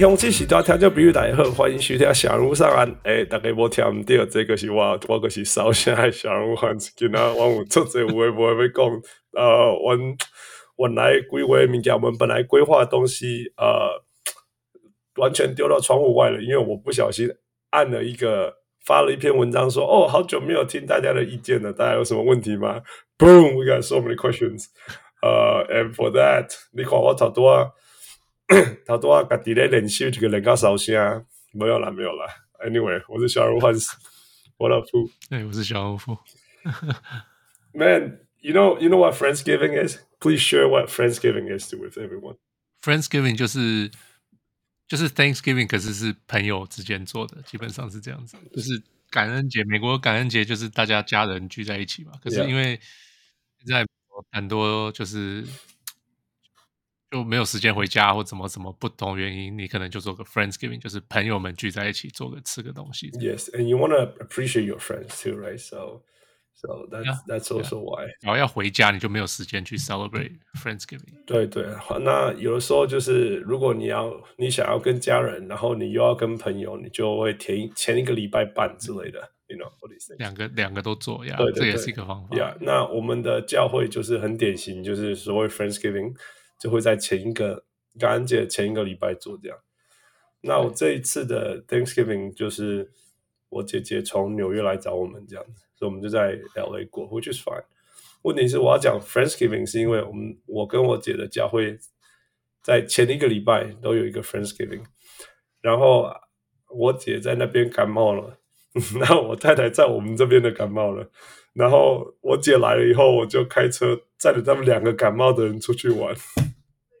各位乡亲、时代听众朋友，大家好，欢迎收听小人物上岸。诶、大家无听唔到，这个是我，我个是烧声的小人物汉子。今仔我有做这有话无话要讲。呃，我本来规划物件，我们本来规划东西，呃，完全丢到窗户外了，因为我不小心按了一个发了一篇文章说，哦，好久没有听大家的意见了，大家有什么问题吗？Boom，we got so many questions。呃，and for that，你看我差多 啊。他多啊，家己咧练习这个人家烧声，没有啦，没有啦。Anyway，我是小人物汉斯，我老夫。哎，我是小人物。 Man，you know，you know what Friendsgiving is? Please share what Friendsgiving is with everyone. Friendsgiving 就是就是 Thanksgiving，可是是朋友之间做的，基本上是这样子。就是感恩节，美国感恩节就是大家家人聚在一起嘛。可是因为在很多就是。 就没有时间回家，或怎么怎么不同原因，你可能就做个 Friendsgiving，就是朋友们聚在一起做个吃个东西。Yes, and you want to appreciate your friends too, right? So, so that's that's also why. 然后要回家，你就没有时间去 celebrate Friendsgiving。对对，那有的时候就是，如果你要你想要跟家人，然后你又要跟朋友，你就会填前一个礼拜半之类的，you know, what is it? 两个两个都做呀，对这也是一个方法。Yeah, 那我们的教会就是很典型，就是所谓 Friendsgiving。就会在前一个感恩节前一个礼拜做这样。那我这一次的 Thanksgiving 就是我姐姐从纽约来找我们这样子，所以我们就在 LA 过，which is fine。问题是我要讲 Friendsgiving 是因为我们我跟我姐的教会在前一个礼拜都有一个 Friendsgiving，然后我姐在那边感冒了，然后我太太在我们这边的感冒了，然后我姐来了以后，我就开车载着他们两个感冒的人出去玩。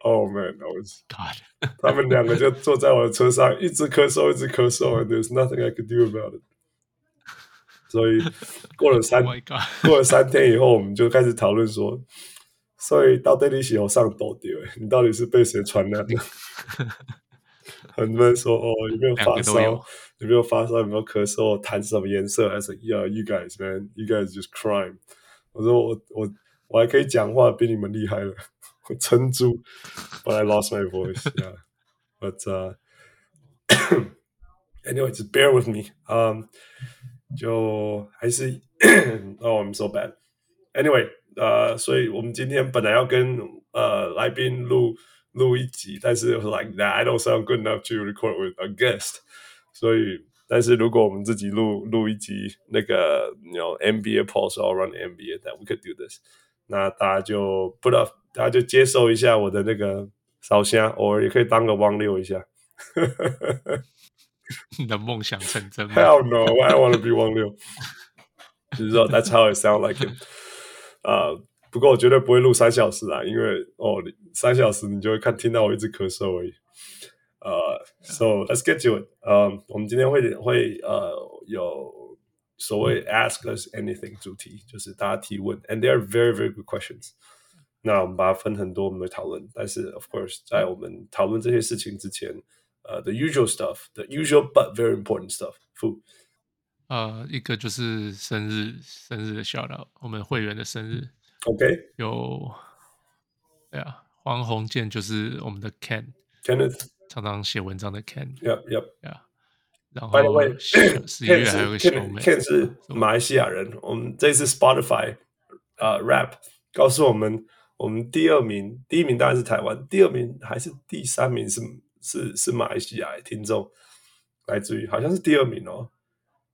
Oh man, I was God！他们两个就坐在我的车上，一直咳嗽，一直咳嗽，and there's nothing I could do about it。所以过了三、oh、过了三天以后，我们就开始讨论说，所以到底你是有上抖掉？你到底是被谁传染的？很多人说哦，有没有发烧？有，没有发烧？有没有咳嗽？痰什么颜色？还是 Yeah，you guys man, you guys just crime。我说我我我还可以讲话，比你们厉害了。撑住，but I lost my voice. Yeah, but uh, anyway, just bear with me. Um, 就还是 Oh, I'm so bad. Anyway, 呃、uh,，所以我们今天本来要跟呃来宾录录一集，但是 like that I don't sound good enough to record with a guest. 所以，但是如果我们自己录录一集那个，you know, NBA pulse all around the NBA, that we could do this. 那大家就 put up。 大家就接受一下我的那个烧香，偶尔也可以当个汪六一下。你的梦想成真吗？Hell no, I don't want to be 汪六。就是说，That's how it sound like him。啊，不过我绝对不会录三小时啊，因为哦，三小时你就会看听到我一直咳嗽而已。呃、uh,，So let's get to it。呃，我们今天会会呃有所谓 Ask Us Anything 主题，就是大家提问，and they are very very good questions。那我们把它分很多，我们会讨论。但是，of course，在我们讨论这些事情之前，呃、uh,，the usual stuff，the usual but very important stuff。呃，一个就是生日，生日的 shout out，我们会员的生日。OK，有，对啊，黄鸿渐就是我们的 Ken，Kenneth，常常写文章的 Ken。Yep，Yep，Yeah。然后十一月还有个小妹，Ken 是马来西亚人。我们这次 Spotify 呃、uh, rap 告诉我们。 我们第二名，第一名当然是台湾，第二名还是第三名是是是马来西亚听众，来自于好像是第二名哦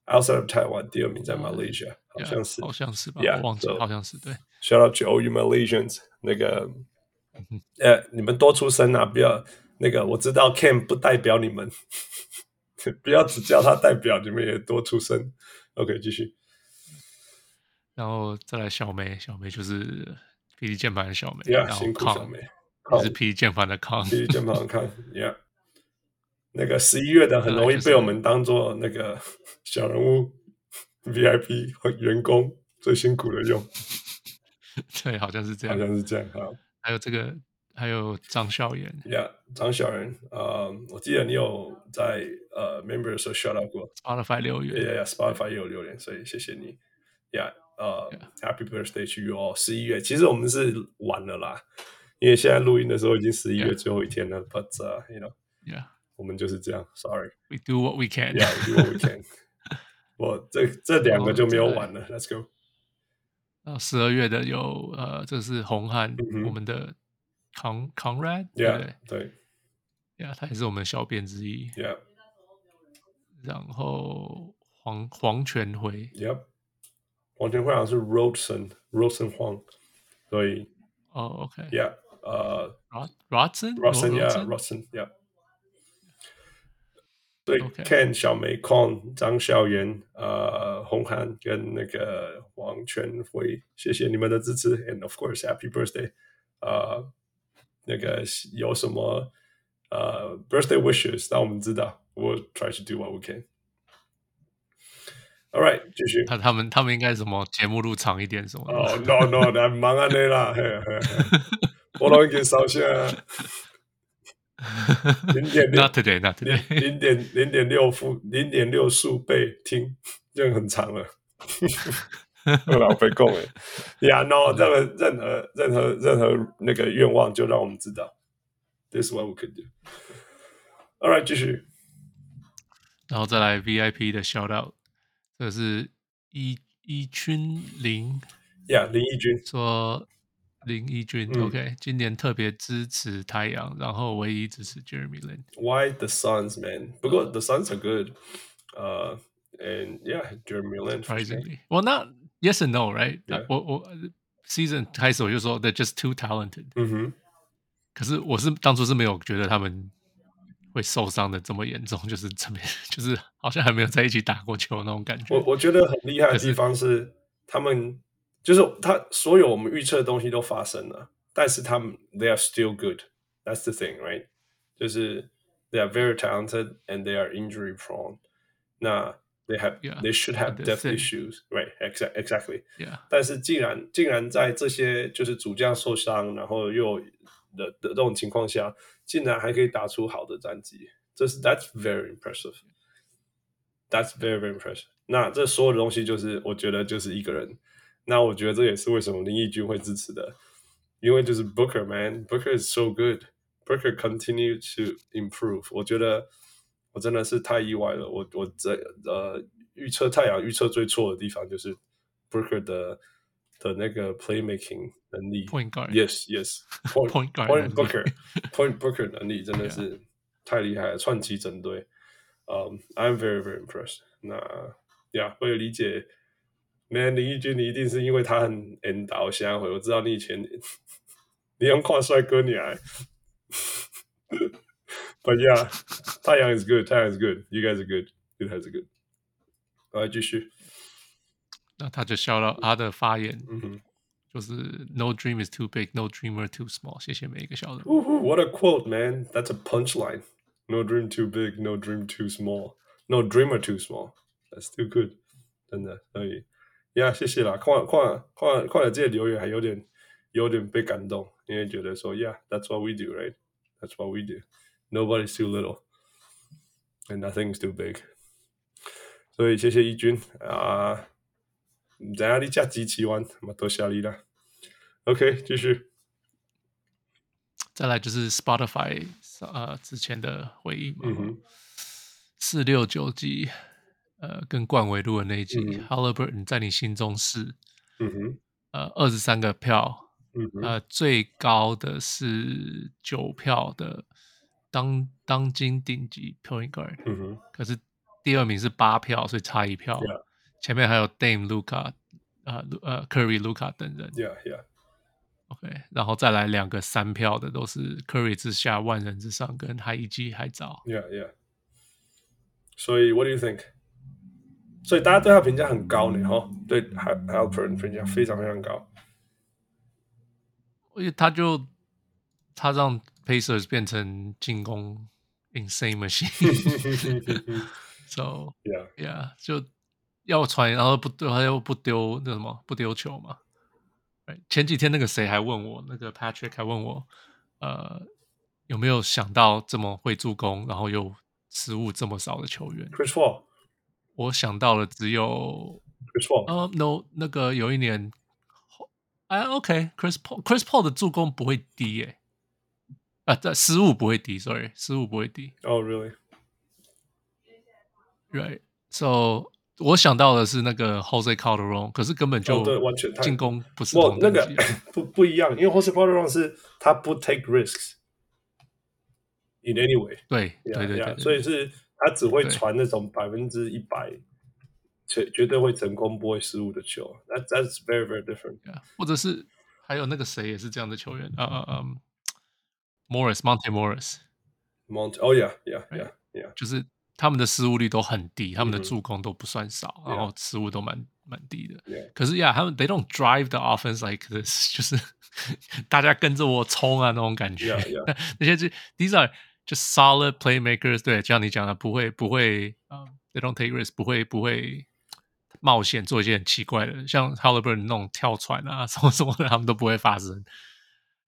，outside of Taiwan，第二名在 Malaysia，、uh, 好像是，好像是吧忘记了，好像是对。Shout out to all you Malaysians，那个，呃，你们多出声啊，不要那个，我知道 Cam 不代表你们，不要只叫他代表，你们也多出声。OK，继续。然后再来小梅，小梅就是。PD 键盘的小梅，yeah, 辛苦小梅，也是 PD 键盘的康，PD 键盘的康，Yeah，那个十一月的很容易被我们当做那个 小人物 VIP 和员工最辛苦的用，对，好像是这样，好像是这样哈。还有这个，还有张笑颜，Yeah，张小人，呃，我记得你有在呃 Member 的时候 shout out 过，Spotify 留言，Yeah，Spotify 也有留言，所以谢谢你，Yeah。呃、uh,，Happy Birthday to you all！十一月，其实我们是晚了啦，因为现在录音的时候已经十一月最后一天了。Yeah. But、uh, you know，Yeah，我们就是这样。Sorry，we do what we can。Yeah，we do what we can。我这这两个就没有晚了。Let's go。然后十二月的有呃，这是红汉，我们的 Con Conrad，对对，Yeah，他也是我们小编之一。Yeah。然后黄黄全辉，Yep。黄全辉好像是 Rodson，Rodson 黄，所以哦，OK，Yeah，呃，Rodson，Rodson，Yeah，Rodson，Yeah。对，Ken 小梅 Con 张孝元，呃，红涵跟那个黄全辉，谢谢你们的支持，and of course Happy Birthday，呃，那个有什么呃 Birthday wishes，让我们知道，We'll try to do what we can。 All right，继续。他他们他们应该什么节目录长一点什么？哦、oh,，no no，那忙啊你啦，我都已经烧下。零点六，Not today，Not today，零点零点六负零点六数倍听，就很长了。老被供哎，呀，no，任何任何任何任何那个愿望，就让我们知道。This is what we could do。All right，继续。然后再来 VIP 的 shout out，这是一一群林，呀，林一君说。林一君、嗯、，OK，今年特别支持太阳，然后唯一支持 Jeremy Lin。Why the Suns, man？不过 the Suns are good，呃、uh,，and yeah，Jeremy Lin。Surprisingly，well not yes and no，right？Yeah. 我我 season 开始我就说 they're just too talented。嗯哼。可是我是当初是没有觉得他们会受伤的这么严重，就是这边就是好像还没有在一起打过球那种感觉。我我觉得很厉害的地方是，他们。就是他所有我们预测的东西都发生了，但是他们 they are still good. That's the thing, right? 就是 they are very talented and they are injury prone. 那 they have yeah, they should have depth issues, right? Exactly, exactly. Yeah. 但是竟然竟然在这些就是主将受伤，然后又的的这种情况下，竟然还可以打出好的战绩，这是 that's very impressive. That's very very impressive. 那这所有的东西就是我觉得就是一个人。那我觉得这也是为什么林毅君会支持的，因为就是 Booker man，Booker is so good，Booker continue to improve。我觉得我真的是太意外了，我我这呃预测太阳预测最错的地方就是 Booker 的的那个 playmaking 能力，Point guard，Yes Yes，Point Point Booker，Point Booker 能力真的是太厉害了，串起整队。嗯、um,，I'm very very impressed。那呀，我也理解。Man，林义君，你一定是因为他很 N 导下回，我知道你以前你用跨帅哥你来，But yeah，太阳 is good，太阳 is good，you guys are good，you guys are good。来继续，那他就笑了，他的发言，嗯哼，就是 No dream is too big，No dreamer too small。谢谢每一个笑的。What a quote, man! That's a punchline. No dream too big, no dream too small, no dreamer too small. That's too good，真的可以。呀、yeah，谢谢啦！看看看看了这些留言，还有点有点被感动，因为觉得说，Yeah，that's what we do，right？That's what we do. Nobody's too little, and nothing's too big. 所以谢谢义军啊！ 在哪里加机器玩？嘛，多谢你啦。OK，继续。再来就是 Spotify 呃之前的回忆嘛，四六九集。呃，跟冠维录的那一集、嗯、，Haliburton 在你心中是，嗯哼，呃，二十三个票，嗯哼，呃，最高的是九票的当当今顶级 point guard，嗯哼，可是第二名是八票，所以差一票，yeah. 前面还有 Dame Luka，呃呃，Curry Luca 等人，Yeah Yeah，OK，然后再来两个三票的都是 Curry 之下万人之上，跟海一季海早，Yeah Yeah，所以 What do you think？所以大家对他评价很高呢，哈，对 Haliburton 评价非常非常高。因为他就他让 Pacers 变成进攻 insane machine，so yeah yeah 就要传，然后不丢，他又不丢那什么不丢球嘛。前几天那个谁还问我，那个 Patrick 还问我，呃，有没有想到这么会助攻，然后又失误这么少的球员？Chris Paul。我想到了，只有 Chris Paul。呃，no，那个有一年，哎，OK，Chris Paul，Chris Paul 的助攻不会低耶。啊，这失误不会低，sorry，失误不会低。Oh, really? Right. So 我想到的是那个 Jose Calderon，可是根本就对，完全进攻不是我那个不不一样，因为 Jose Calderon 是他不 take risks in any way。对对对对，所以是他只会传那种百分之一百，绝绝对会成功不会失误的球。That that's very very different。或者是还有那个谁也是这样的球员啊啊啊！Morris，Monte Morris，Monte，哦，Yeah，Yeah，Yeah，Yeah，就是 他们的失误率都很低，他们的助攻都不算少，然后失误都蛮蛮低的。可是呀，他们 They don't drive the offense like this，就是大家跟着我冲啊那种感觉。那些就 These are just solid playmakers，对，就像你讲的，不会不会啊，They don't take risks，不会不会冒险做一些很奇怪的，像 Haliburton 那种跳船啊什么什么的，他们都不会发生。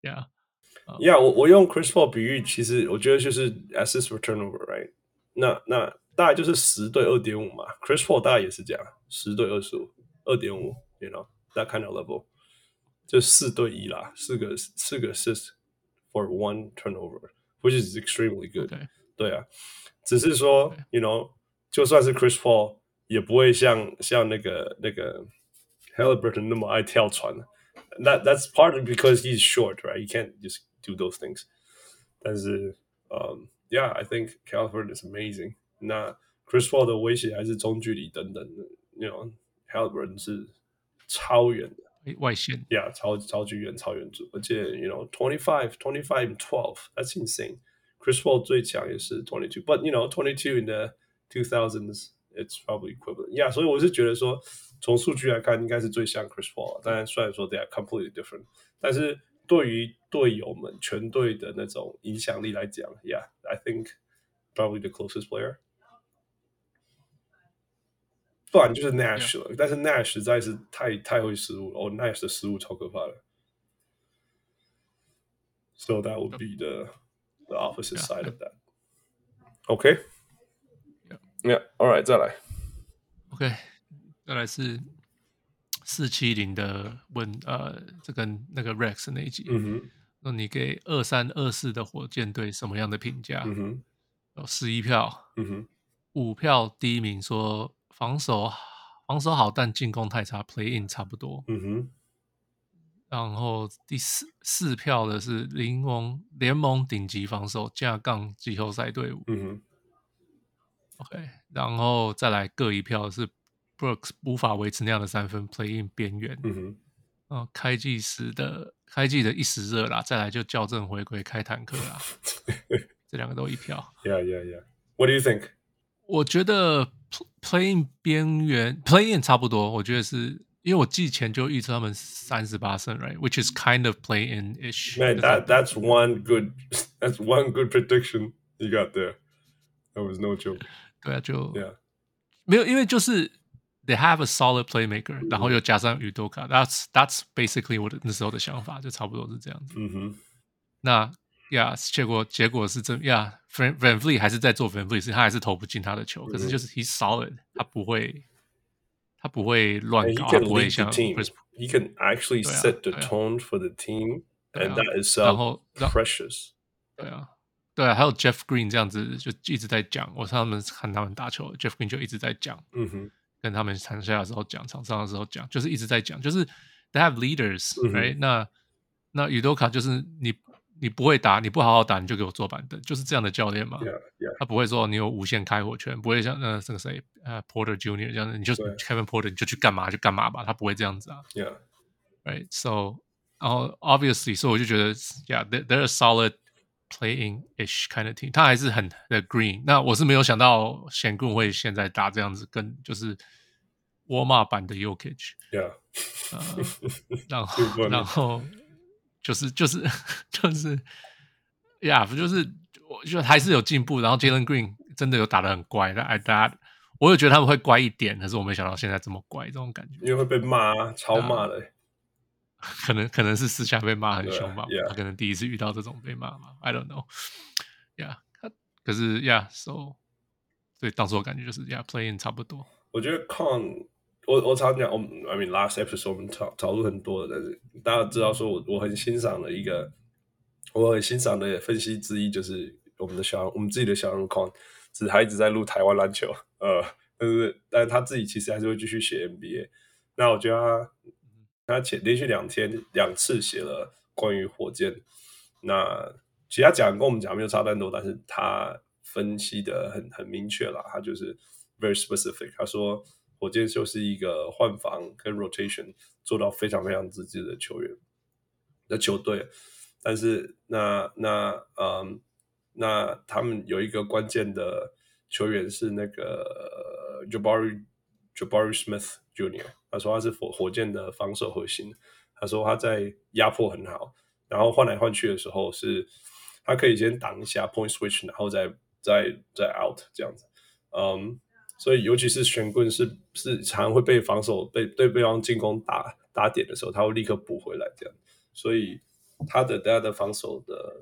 Yeah。Yeah，我我用 Chris Paul 比喻，其实我觉得就是 assist for turnover，right？ 那那大概就是十对二点五嘛。Chris Paul 大概也是这样，十对二十五，二点五，you know，that kind of level，就四对一啦，四个四个 assist for one turnover，which is extremely good。Okay. 对啊，只是说 Okay. you know，就算是 Chris Paul，也不会像像那个那个 Haliburton 那么爱跳船。That that's partly because he's short, right? You can't just do those things. 但是，嗯、 um,，Yeah，I think Calvert is amazing。那 Chris Paul 的威胁还是中距离等等的，You know，Haliburton 是超远的外线，Yeah，超超级远，超远组，而且 You know，twenty five，twenty five and twelve，that's insane。Chris Paul 最强也是 twenty two，but you know，twenty two in the two thousands，it's probably equivalent。Yeah，所以我是觉得说，从数据来看，应该是最像 Chris Paul。当然，虽然说 they are completely different，但是。对于队友们全队的那种影响力来讲 ，Yeah，I think probably the closest player。不然就是 Nash 了，Yeah. 但是 Nash 实在是太太会失误了，哦，Nash 的失误超可怕的。So that would be the the opposite side yeah. of that. OK。Yeah，All right，再来。OK，再来是。四七零的问呃，这个那个 Rex 那一集，嗯哼， 那你给二三二四的火箭队什么样的评价？嗯哼，有十一票，嗯哼，五票第一名说防守防守好，但进攻太差，Play in 差不多，嗯哼，然后第四四票的是联盟联盟顶级防守架杠季后赛队伍，嗯哼，OK，然后再来各一票是。Brooks 无法维持那样的三分，play in 边缘。嗯哼，哦，开季时的开季的一时热啦，再来就校正回归开坦克啦。这两个都一票。Yeah, yeah, yeah. What do you think? 我觉得 playing 边缘 playing 差不多。我觉得是因为我季前就预测他们三十八胜，right? Which is kind of play in ish. Man, that that's one good, that's one good prediction you got there. That was no joke. 对啊，就 Yeah. 没有，因为就是。They have a solid playmaker，然后又加上宇多卡，That's that's basically 我的那时候的想法，就差不多是这样子。嗯哼，那呀，结果结果是真呀，VanVleet 还是在做 VanVleet，他还是投不进他的球，可是就是 He's solid，他不会他不会乱搞，他不会像 He can actually set the tone for the team，and that is so precious。对啊，对啊，还有 Jeff Green 这样子就一直在讲，我他们看他们打球，Jeff Green 就一直在讲。嗯哼。 跟他们场下的时候讲，场上的时候讲，就是一直在讲，就是 they have leaders，right？、那那宇多卡就是你你不会打，你不好好打，你就给我坐板凳，就是这样的教练嘛。Yeah, yeah. 他不会说你有无限开火权，不会像那这个谁呃 Porter Junior 这样子，你就对 Kevin Porter 你就去干嘛就干嘛吧，他不会这样子啊。Yeah，right？So，然后 obviously，所以我就觉得，yeah，they're a solid。Playing ish kind of team，他还是很的 green。那我是没有想到显棍会现在打这样子，跟就是沃尔玛版的 Jokic。Yeah，呃，然后然后就是就是就是，Yeah，不就是我就还是有进步。然后 Jalen Green 真的有打的很乖，但 I that 我有觉得他们会乖一点，可是我没想到现在这么乖，这种感觉。因为会被骂，超骂的。可能可能是私下被骂很凶吧，他可能第一次遇到这种被骂嘛，I don't know。Yeah，可是 Yeah，so，所以当时我感觉就是 Yeah，playing 差不多。我觉得 Con，我我常讲，我 I mean last episode 我们讨讨论很多的，但是大家知道说我我很欣赏的一个我很欣赏的分析之一就是我们的小我们自己的小人矿，只是他一直在录台湾篮球，呃，但是但是他自己其实还是会继续写 NBA。那我觉得他他前连续两天两次写了关于火箭，那其他讲跟我们讲没有差太多，但是他分析的很很明确啦，他就是 very specific。他说火箭就是一个换防跟 rotation 做到非常非常自制的球员的球队。但是那那嗯，那他们有一个关键的球员是那个 Jabari Jabari Smith Jr.，他说他是火火箭的防守核心。他说他在压迫很好，然后换来换去的时候是，他可以先挡一下 point switch，然后再再再 out 这样子。嗯，所以尤其是玄棍是是常会被防守被对对方进攻打打点的时候，他会立刻补回来这样。所以。他的大家的防守的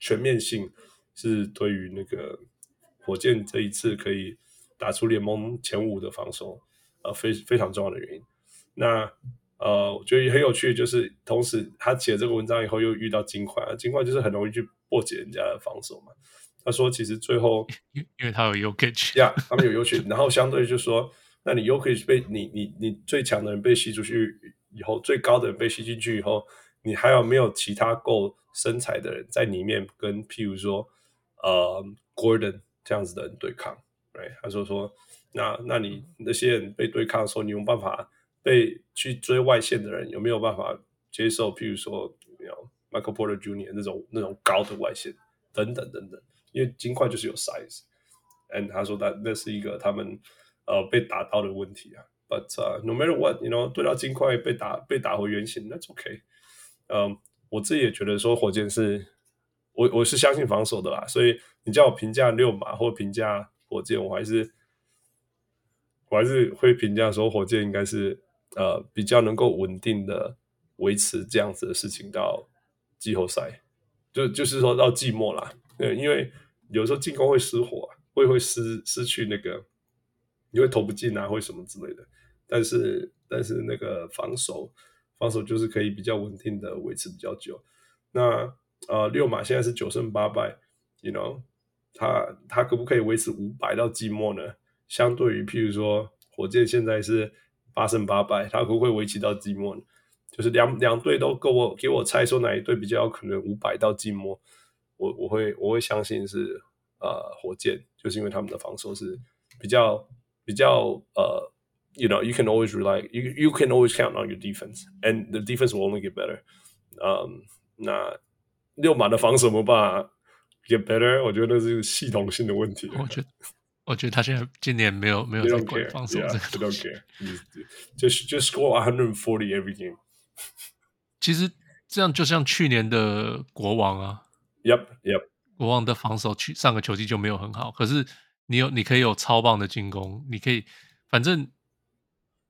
全面性是对于那个火箭这一次可以打出联盟前五的防守，呃，非非常重要的原因。那呃，我觉得也很有趣，就是同时他写这个文章以后又遇到金块，金块就是很容易去破解人家的防守嘛。他说，其实最后 因因为他有呀，他们有 Jokic，然后相对就是说，那你 Jokic 被你你你最强的人被吸出去以后，最高的人被吸进去以后。你还有没有其他够身材的人在里面跟譬如说呃 Gordon 这样子的人对抗？对，他说说那那你那些人被对抗的时候，你有办法被去追外线的人有没有办法接受？譬如说有 Michael Porter Jr. 那种那种高的外线等等等等，因为金块就是有 size。And 他说那那是一个他们呃被打到的问题啊。But、no matter what，you know 对到金块被打被打回原形，That's OK。嗯，我自己也觉得说火箭是，我我是相信防守的啦，所以你叫我评价六马或评价火箭，我还是我还是会评价说火箭应该是呃比较能够稳定的维持这样子的事情到季后赛，就就是说到季末啦，对，因为有时候进攻会失火，会会失失去那个，你会投不进啊，或什么之类的，但是但是那个防守。防守就是可以比较稳定的维持比较久。那呃，六马现在是九胜八败，you know，他他可不可以维持五百到季末呢？相对于譬如说火箭现在是八胜八败，他可不可以维持到季末呢？就是两两队都给我给我猜说哪一队比较有可能五百到季末，我我会我会相信是呃火箭，就是因为他们的防守是比较比较呃。You know, you can always rely, you you can always count on your defense, and the defense will only get better. Um, 那六马的防守没办法 get better，我觉得那是系统性的问题。我觉得，我觉得他现在今年没有没有在管防守这个东西。Just just score 140 every game. 其实这样就像去年的国王啊。Yep, yep. 国王的防守去上个球季就没有很好，可是你有你可以有超棒的进攻，你可以反正。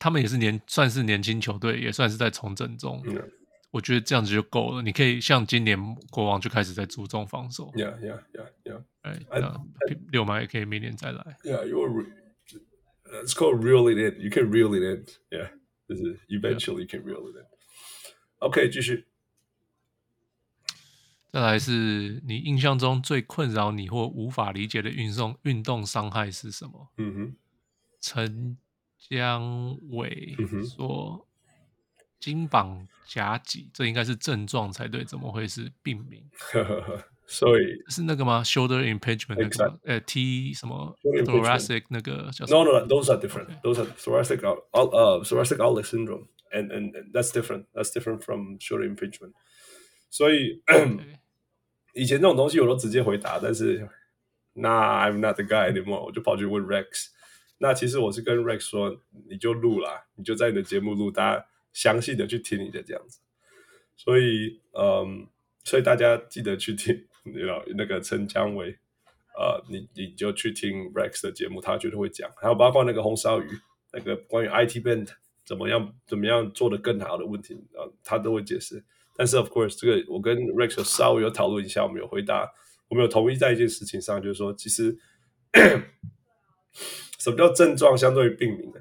他们也是年算是年轻球队，也算是在重整中。Yeah. 我觉得这样子就够了。你可以像今年国王就开始在注重防守。Yeah, yeah, yeah, yeah. 哎，那溜马也可以明年再来。Yeah, you're. It's called reel it in. You can reel it in. Yeah, 就是 eventually you can reel it in. OK，继续。再来是你印象中最困扰你或无法理解的运动运动伤害是什么？嗯哼，陈。江伟说：“肩膀夹挤，这应该是症状才对，怎么会是病名？所以是那个吗？Shoulder impingement 那个？呃，T 什么？Thoracic 那个叫什么？No，no，those are different. Those are thoracic out, uh, thoracic outlet syndrome, and and that's different. That's different from shoulder impingement. 所以以前这种东西我都直接回答，但是 Nah, I'm not the guy anymore. 我就跑去问 Rex。”那其实我是跟 Rex 说，你就录啦，你就在你的节目录，大家详细的去听你的这样子。所以，嗯，所以大家记得去听，你知道那个陈江伟，呃，你你就去听 Rex 的节目，他绝对会讲。还有包括那个红烧鱼，那个关于 IT Band 怎么样怎么样做得更好的问题，啊、呃，他都会解释。但是，of course，这个我跟 Rex 稍微有讨论一下，我们有回答，我们有同意在一件事情上，就是说，其实。什么叫症状相对于病名呢？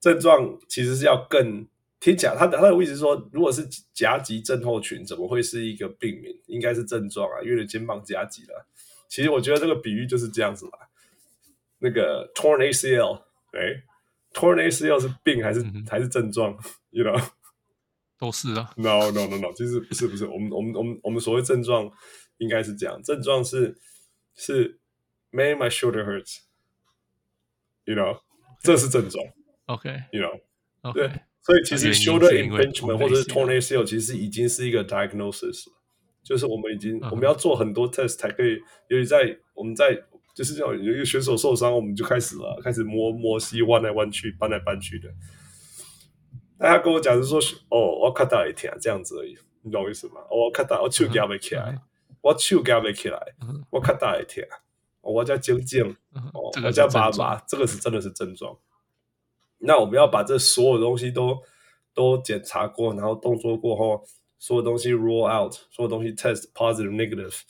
症状其实是要更听起来他的他的意思是说，如果是夹脊症候群，怎么会是一个病名？应该是症状啊，因为肩膀夹脊了。其实我觉得这个比喻就是这样子嘛。那个 torn ACL，哎，torn ACL 是病还是、嗯、还是症状？You know，都是啊。No no no no，其实不是不是，我们我们我们我们所谓症状应该是这样，症状是是 Man my shoulder hurts，You know. 这是症状。OK，You know，okay. 对，所以其实 shoulder impingement 或者是 torn ACL 其实已经是一个 diagnosis，就是我们已经、uh. 我们要做很多 test 才可以，由于在我们在。就是这种有一个选手受伤，我们就开始了，开始摸摸膝，弯来弯去，搬来搬去的。大家跟我讲是说，哦，我看到一天这样子而已，你懂我意思吗？我看到我手夹不起来，我手夹不起来，我看到一天，我叫晶晶，我叫爸爸，这个是真的是症状。那我们要把这所有东西都都检查过，然后动作过后，所有东西 rule out，所有东西 test positive negative。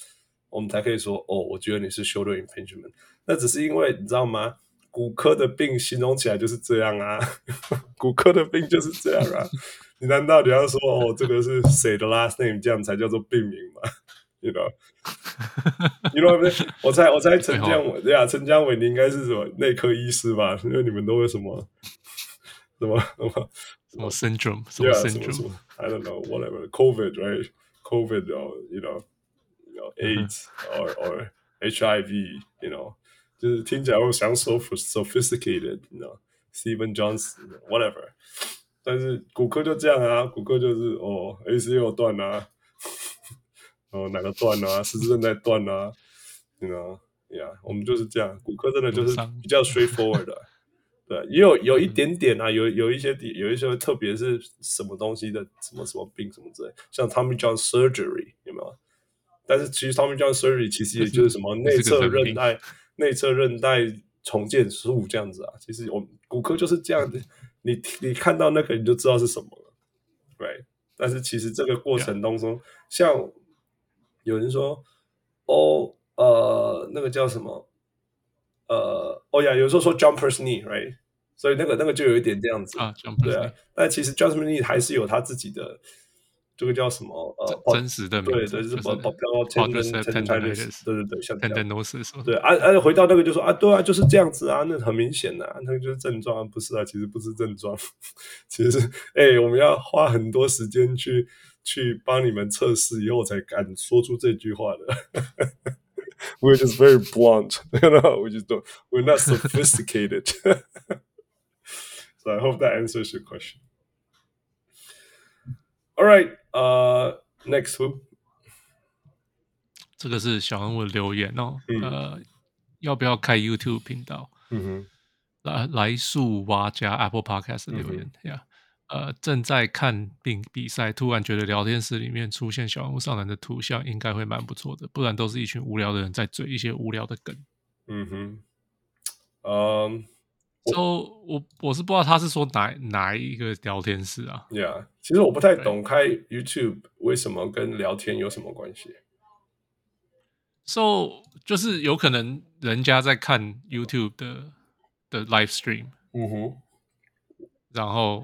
我们才可以说哦，我觉得你是 shoulder impingement。那只是因为你知道吗？骨科的病形容起来就是这样啊，骨科的病就是这样啊。你难道你要说哦，这个是谁的 last name 这样才叫做病名吗？You know，You know，我猜我猜陈江伟对啊，陈江伟你应该是什么内科医师吧？因为你们都会什么什么什么什么 syndrome，什么 syndrome，I don't know，whatever，COVID，right？COVID，you know。AIDS or or HIV，you know，就是听起来会想说 sophisticated，你知道 Stephen Jones whatever，但是骨科就这样啊，骨科就是哦，A C 又断了，哦哪个断了，十字韧带断了，你知道呀？我们就是这样，骨科真的就是比较 straightforward 的，对，也有有一点点啊，有有一些地，有一些特别是什么东西的，什么什么病什么之类，像他们叫 surgery 有没有？但是其实他们叫 surgery，其实也就是什么 内侧韧带。内侧韧带重建术这样子啊。其实我们骨科就是这样的，你你看到那个你就知道是什么了，right？但是其实这个过程当中，像有人说哦呃那个叫什么呃哦呀，有时候说 jumper's knee，right？所以那个那个就有一点这样子啊，对啊。但其实 jumper's knee 还是有他自己的。这个叫什么？呃，真实的对对，是保保镖 tendinosis 对对对，像这样。tendinosis 对，啊啊，回到那个就说啊，对啊，就是这样子啊，那很明显呐、啊，那个就是症状，不是啊，其实不是症状，其实是哎、欸，我们要花很多时间去去帮你们测试，以后才敢说出这句话的。We're just very blunt, you know, we just don't, we're not sophisticated. so I hope that answers your question. All right. 呃、uh,，next who？这个是小人物留言哦。嗯、呃，要不要开 YouTube 频道？嗯哼。来来树蛙加 Apple Podcast 留言呀、嗯。呃，正在看并比赛，突然觉得聊天室里面出现小人物上篮的图像，应该会蛮不错的。不然都是一群无聊的人在追一些无聊的梗。嗯哼。嗯、um,。就、so, 我我是不知道他是说哪哪一个聊天室啊？Yeah，其实我不太懂开 YouTube 为什么跟聊天有什么关系。So 就是有可能人家在看 YouTube 的的 live stream，嗯哼，然后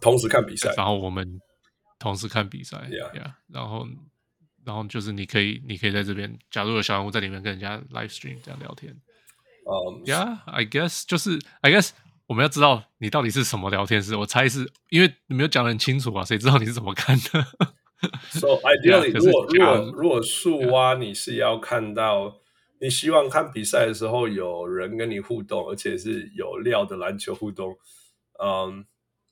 同时看比赛，然后我们同时看比赛，Yeah，, yeah 然后然后就是你可以你可以在这边，假如有小人物在里面跟人家 live stream 这样聊天。嗯、um,，Yeah，I guess 就是 I guess 我们要知道你到底是什么聊天室。我猜是因为你没有讲得很清楚啊，谁知道你是怎么看的？So ideally，、yeah, 如果如果如果树蛙你是要看到.你希望看比赛的时候有人跟你互动，而且是有料的篮球互动。嗯，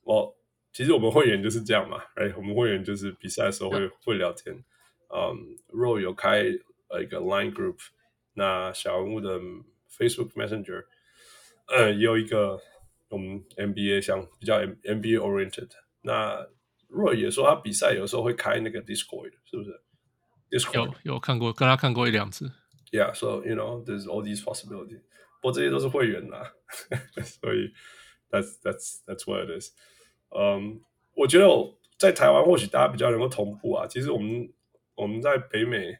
我其实我们会员就是这样嘛，哎，我们会员就是比赛的时候会、yeah. 会聊天。嗯、um,，Roy 有开一个 Line Group，那小人物的。Facebook Messenger，呃，也有一个我们 NBA 像比较 NBA oriented。那 Roy 也说他比赛有时候会开那个 Discord，是不是？Discord 有有看过，跟他看过一两次。Yeah，so you know there's all these possibilities。不过这些都是会员啦，所以 that's that's that's what it is。嗯，我觉得我在台湾或许大家比较能够同步啊。其实我们我们在北美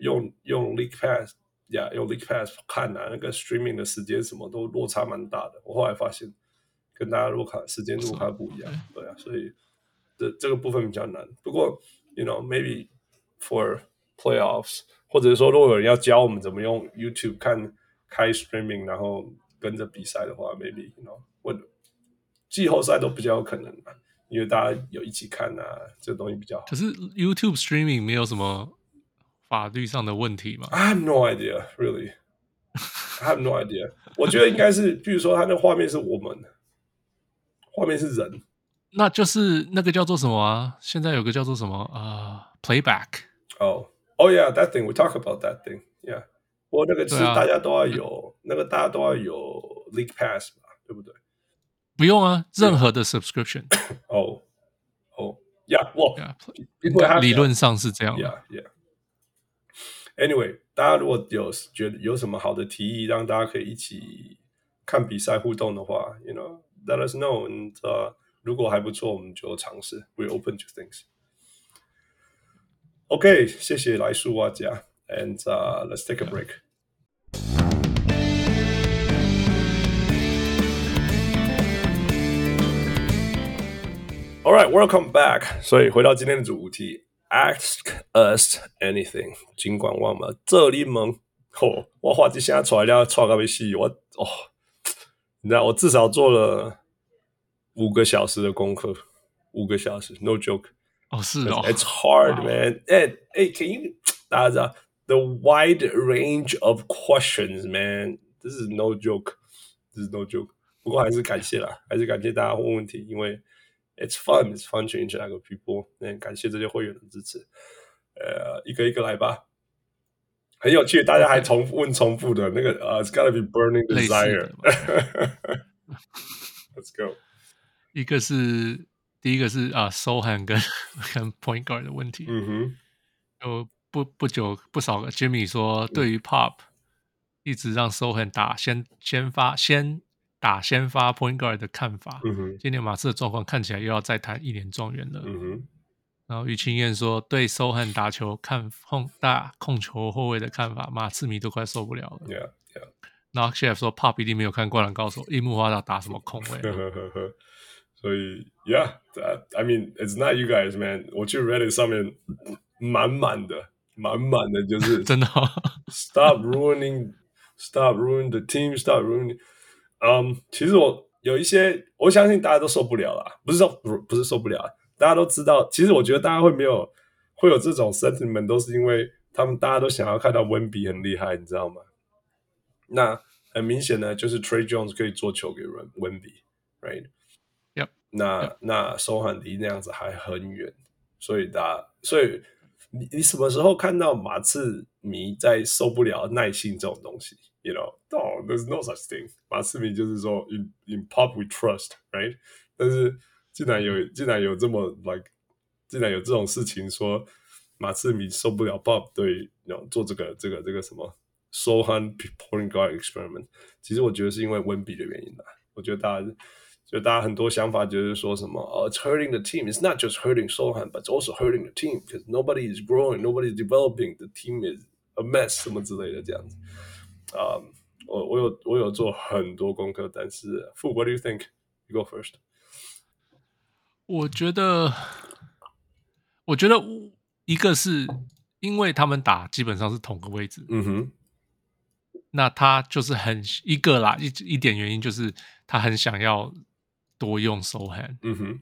用用 League Pass。 呀、yeah，用 League Pass 看啊，那个 streaming 的时间什么都落差蛮大的。我后来发现，跟大家落卡时间落卡不一样，对啊，所以这这个部分比较难。不过，you know maybe for playoffs，或者是说如果有人要教我们怎么用 YouTube 看开 streaming，然后跟着比赛的话，maybe you know 问季后赛都比较有可能嘛，因为大家有一起看啊，这个东西比较好。可是 YouTube streaming 没有什么法律上的问题吗？I have no idea, really. I have no idea. 我觉得应该是，比如说他那画面是我们，画面是人，那就是那个叫做什么啊？现在有个叫做什么啊？Uh，Playback。哦，哦，Yeah, that thing. We talk about that thing. Yeah. 不过那个是大家都要有，啊、那个大家都要有 League Pass 嘛，对不对？不用啊，任何的 subscription。哦，哦，Yeah. 我 Yeah. 理论上是这样。Yeah, yeah. Anyway，大家如果有觉得有什么好的提议，让大家可以一起看比赛互动的话，you know，let us know。呃，如果还不错，我们就尝试。We're open to things。OK，谢谢来树蛙家，and、uh, let's take a break。All right, welcome back。所以回到今天的主题。 Ask us anything，尽管问嘛。这里问，吼，我话就现在出来了，出个微信，我哦，你知道，我至少做了五个小时的功课，五个小时，no joke。哦，是哦，It's hard, man. And hey, can you？大家知道，the wide range of questions, man. This is no joke. This is no joke. 不过还是感谢啦，还是感谢大家问问题，因为。It's fun, it's fun to interact with people。那感谢这些会员的支持。呃，一个一个来吧，很有趣。大家还重复问重复的那个呃、uh,，It's gotta be burning desire。Let's go。一个是第一个是啊，Sochan 跟跟 Point Guard 的问题。嗯哼。有不不久不少个 Jimmy 说，对于 Pop 一直让 Sochan 打先先发先。打先发 point guard 的看法。嗯哼，今年马刺的状况看起来又要再谈一年状元了。嗯然后于清燕说，对收汉打球看控大控球后卫的看法，马刺迷都快受不了了。Yeah. 然后 chef 说，Pop 一定没有看《灌篮高手》，樱木花道打什么控位？所以，Yeah，I mean it's not you guys, man。我去 Reddit 上面，满满的，满满的，就是 真的、Stop ruining, stop ruining the team, stop ruining。嗯，um, 其实我有一些，我相信大家都受不了啦。不是说不不是受不了，大家都知道。其实我觉得大家会没有会有这种 sentiment，都是因为他们大家都想要看到温比很厉害，你知道吗？那很明显呢，就是 Tre Jones 可以做球给温温比，right？Yep. 那 Yep. 那 Sochan 离那样子还很远，所以大家，所以你你什么时候看到马刺迷在受不了耐性这种东西？You know, oh, there's no such thing. 马刺迷就是说，in in pop we trust, right? 但是竟然有竟然有这么 like，竟然有这种事情说，马刺迷受不了 pop 对，you know, 做这个这个这个什么 Sochan point guard experiment。其实我觉得是因为温比的原因啦。我觉得大家就大家很多想法就是说什么，哦、oh,，it's hurting the team. It's not just hurting Sochan, but it's also hurting the team because nobody is growing, nobody is developing. The team is a mess，什么之类的这样子。啊，um, 我我有我有做很多功课，但是傅，What do you think? You go first. 我觉得，我觉得一个是因为他们打基本上是同个位置，嗯哼，那他就是很一个啦，一一点原因就是他很想要 多用 Sochan，嗯哼，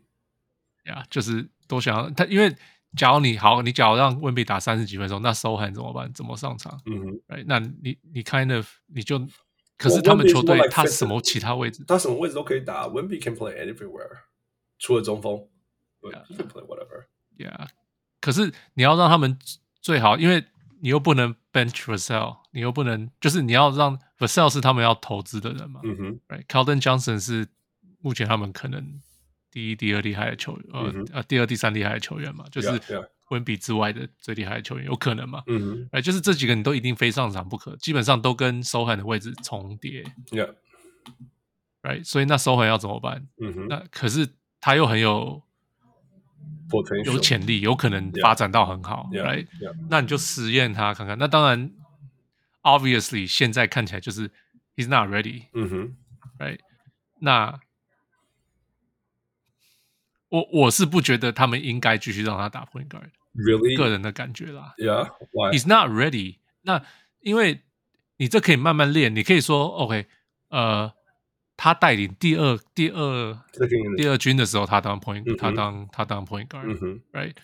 呀，yeah, 就是多想要他，因为。假如你好，你假如让温比打三十几分钟，那 Sochan 怎么办？怎么上场？嗯哼，right, 那你你 kind of 你就，可是他们球队他什么其他位置？他什么位置都可以打。温比 can play everywhere，除了中锋，yeah, he can play whatever。Yeah，可是你要让他们最好，因为你又不能 bench Vassell，你又不能，就是你要让 Vassell 是他们要投资的人嘛。嗯哼，right，Keldon Johnson 是目前他们可能。第一、第二厉害的球员，呃、mm hmm. 呃，第二、第三厉害的球员嘛，就是温比之外的最厉害的球员，有可能嘛？嗯嗯、mm，哎、hmm.，就是这几个你都一定非上场不可，基本上都跟 Sochan 的位置重叠。Yeah，right，所以那 Sochan 要怎么办？嗯哼、mm，hmm. 那可是他又很有有潜力，有可能发展到很好。Right，那你就实验他看看。那当然，obviously 现在看起来就是 he's not ready。嗯哼，right，那。我我是不觉得他们应该继续让他打 point guard。Really？个人的感觉啦。Yeah，Why？He's not ready。那因为你这可以慢慢练，你可以说 OK，呃，他带领第二第二第二军的时候，他当 point，、嗯、他当他当 point guard，right？、嗯、Right?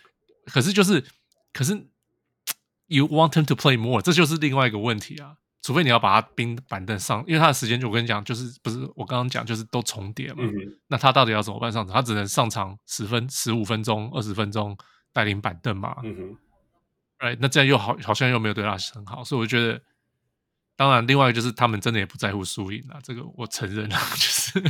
可是就是，可是 you want him to play more，这就是另外一个问题啊。除非你要把他冰板凳上，因为他的时间就我跟你讲，就是不是我刚刚讲，就是都重叠嘛、嗯。那他到底要怎么办上场？他只能上场十分、十五分钟、二十分钟带领板凳嘛。哎，那这样又好，好像又没有对他很好，所以我觉得，当然，另外就是他们真的也不在乎输赢啊，这个我承认啊，就是。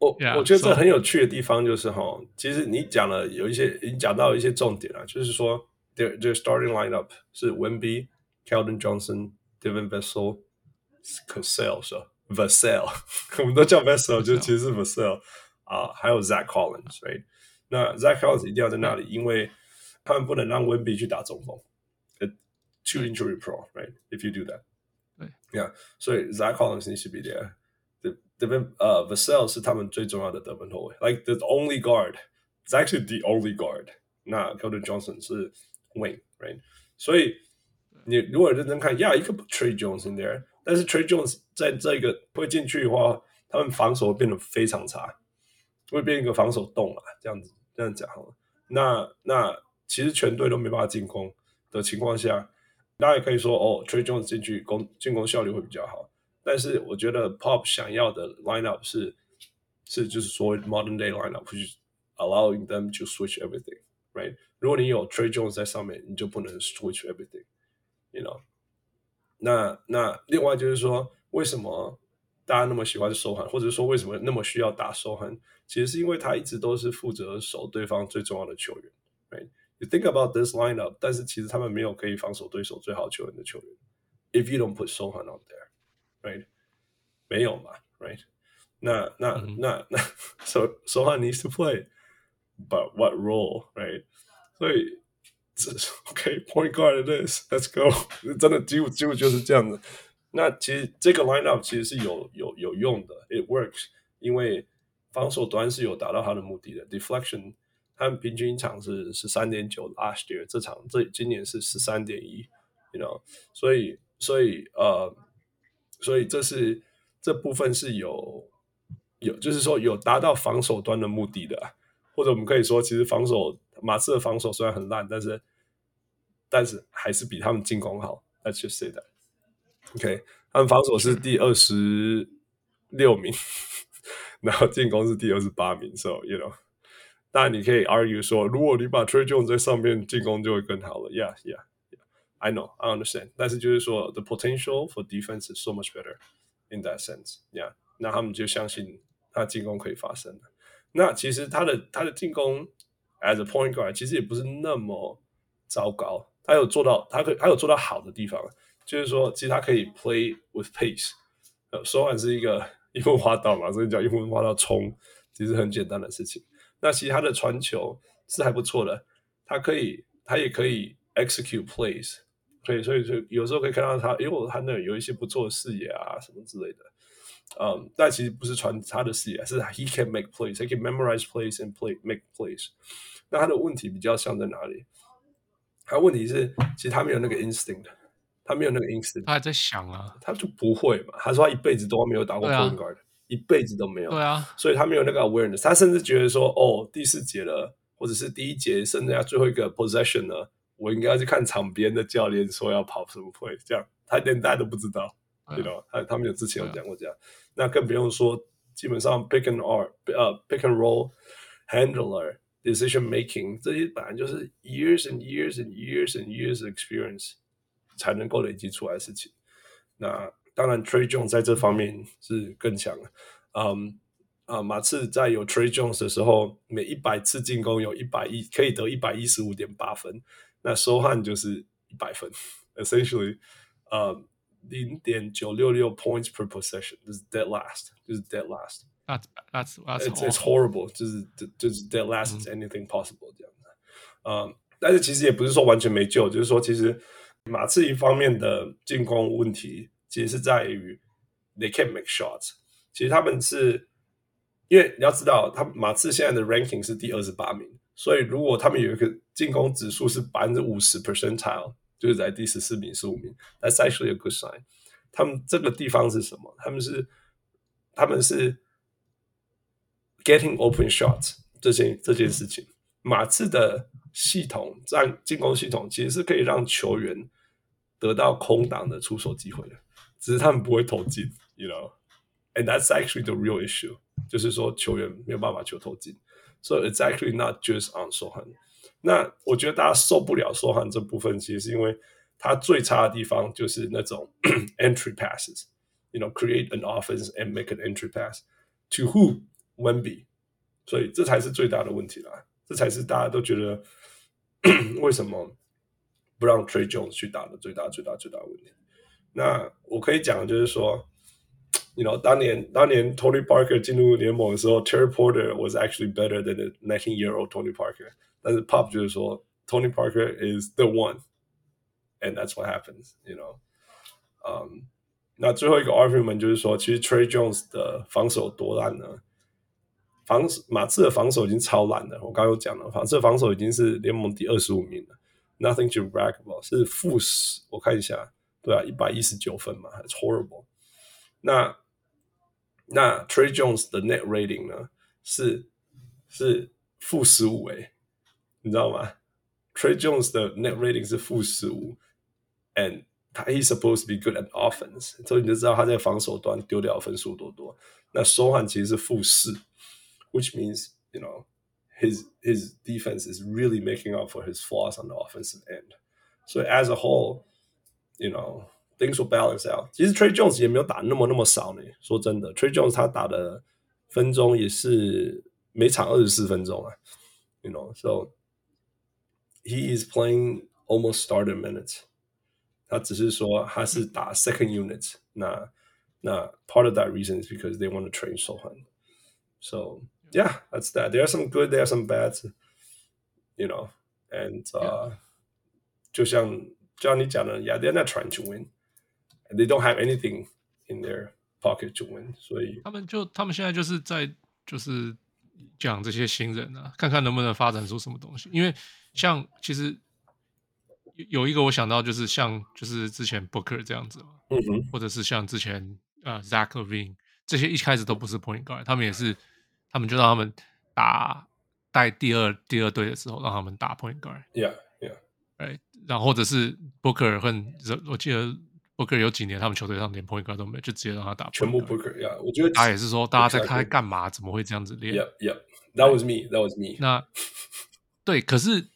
我、yeah, 我觉得这很有趣的地方就是哈其实你讲了有一些，你讲到一些重点啊，就是说，这这 starting lineup 是 Wemby、Keldon Johnson、Devin Vassell、Cassell 是吧？Vassell，我们都叫 Vassell，就其实是 Vassell 啊，还有 Zach Collins，right？那 Zach Collins 一定要在那里，因为他们不能让 Wemby 去打中锋，too injury prone，right？If you do that，对，yeah，所以 Zach Collins needs to be there。这边呃，Vassell 是他们最重要的得分后卫，like the only guard，it's actually the only guard。那 Keldon Johnson 是 wing，right？所以 你如果认真看，yeah，一个 Tre Jones in there，但是 Trey Jones 在这个会进去的话，他们防守会变得非常差，会变一个防守洞啊，这样子这样讲好了。那那其实全队都没办法进攻的情况下，大家也可以说哦，Trey Jones 进去攻进攻效率会比较好。但是我觉得 Pop 想要的 lineup 是是就是说 modern day lineup，就是 allowing them to switch everything，right？如果你有 Trey Jones 在上面，你就不能 switch everything everything，you know？那那另外就是说，为什么大家那么喜欢 Sochan，或者说为什么那么需要打 Sochan？其实是因为他一直都是负责守对方最重要的球员，right？You think about this lineup，但是其实他们没有可以防守对手最好球员的球员。If you don't put Sochan out there。right，没有嘛，right？那那、嗯、那那，so Sochan needs to play，but what role，right？所以 ，OK，point、guard it is，let's go，真的几乎几乎就是这样子。那其实这个 lineup 其实是有有有用的，it works，因为防守端是有达到它的目的的。Deflection，他们平均一场是十三点九，last year 这场这今年是十三点一，you know，所以所以呃。所以这是这部分是有有，就是说有达到防守端的目的的，或者我们可以说，其实防守马刺的防守虽然很烂，但是但是还是比他们进攻好。Let's just say that. OK，他们防守是第二十六名，然后进攻是第二十八名。So you know，当然你可以 argue 说，如果你把 Tre Jones 在上面，进攻就会更好了。Yeah, yeah. I know, I understand，但是就是说，the potential for defense is so much better in that sense. Yeah，那他们就相信他进攻可以发生。那其实他的他的进攻 as a point guard 其实也不是那么糟糕，他有做到，他可他有做到好的地方，就是说，其实他可以 play with pace。呃，说完是一个一分花道嘛，所以叫一分花道冲，其实很简单的事情。那其他的传球是还不错的，他可以，他也可以 execute plays。对，所以就有时候可以看到他，因为他那有一些不错的视野啊，什么之类的。嗯，但其实不是传他的视野，是 he can make plays，he can memorize plays and play make plays。那他的问题比较像在哪里？他问题是，其实他没有那个 instinct，他没有那个 instinct。他还在想啊，他就不会嘛。他说他一辈子都没有打过 point guard，啊，一辈子都没有。对啊，所以他没有那个 awareness。他甚至觉得说，哦，第四节了，或者是第一节剩下最后一个 possession 了。我应该要去看场边的教练说要跑什么会，这样他连带都不知道，对吧？他他们有之前有讲过这样，那更不用说，基本上 pick and roll 呃 pick and roll handler decision making 这些本来就是 years and years and years and years experience 才能够累积出来的事情。那当然 Tre Jones 在这方面是更强了，嗯啊，马刺在有 Tre Jones 的时候，每一百次进攻有一百一可以得一百一十五点八分。那 Sochan 就是一百分，essentially，呃，零点九六六 points per possession，就是 dead last，就是 dead last。That's that's that's it's it's horrible，就是就是 dead last is anything possible 这样的。嗯，但是其实也不是说完全没救，就是说其实马刺一方面的进攻问题，其实是在于 they can't make shots。其实他们是 因为你要知道，他马刺现在的 ranking 是第二十八名，所以如果他们有一个进攻指数是百分之五十 percentile， 就是在第十四名、十五名，that's actually a good sign。他们这个地方是什么？他们是他们是 getting open shots 这件这件事情。马刺的系统在进攻系统其实是可以让球员得到空档的出手机会的，只是他们不会投进，you know，and that's actually the real issue。就是说球员没有办法球投进，所以 it's actually not just on Sochan。那我觉得大家受不了说寒这部分，其实是因为它最差的地方就是那种 entry passes，you know create an offense and make an entry pass to who won't be 所以这才是最大的问题啦，这才是大家都觉得 为什么不让 Trey Jones 去打的最大最大最大问题。那我可以讲的就是说。You know，当年当年 Tony Parker 进入联盟的时候，Terry Porter was actually better than the 19-year-old Tony Parker。但是 Pop 就是说，Tony Parker is the one，and that's what happens。You know，嗯、um，那最后一个 argument 就是说，其实 Tre Jones 的防守多烂呢？防马刺的防守已经超烂了。我刚刚有讲了，马刺的防守已经是联盟第二十五名了，Nothing to brag about，是负十。我看一下，对啊，一百一十九分嘛，It's horrible。那 那 Tre Jones 的 net rating 呢？是是负十五诶，你知道吗？Tre Jones 的 net rating 是负十五，and 他 he's supposed to be good at offense，所以你就知道他在防守端丢掉分数多多。那 Sochan 其实是负四，which means you know his his defense is really making up for his flaws on the offensive end. So as a whole, you know. Things will balance out。其实 Tre Jones 也没有打那么那么少呢。说真的，Tre Jones 他打的分钟也是每场二十四分钟啊。You know, so he is playing almost starter minutes。他只是说他是打 second unit。那那 part of that reason is because they want to train Sochan。So yeah, that's that. There are some good, there are some bad. You know, and uh, 就像就像你讲的，Yeah, they're not trying to win. They don't have anything in their pocket to win，所以他们就他们现在就是在就是讲这些新人啊，看看能不能发展出什么东西。因为像其实有一个我想到就是像就是之前 Booker 这样子嘛，嗯哼，或者是像之前呃 Zach LaVine 这些一开始都不是 Point Guard，他们也是他们就让他们打带第二第二队的时候让他们打 Point Guard，Yeah Yeah，哎，然后或者是 Booker 和我记得。Booker 有几年，他们球队上连 point guard 都没有，就直接让他打。全部 Booker 呀，我觉得他也是说，大家在看干嘛？怎么会这样子练？Yeah, yeah, that was me, that was me。那对，可是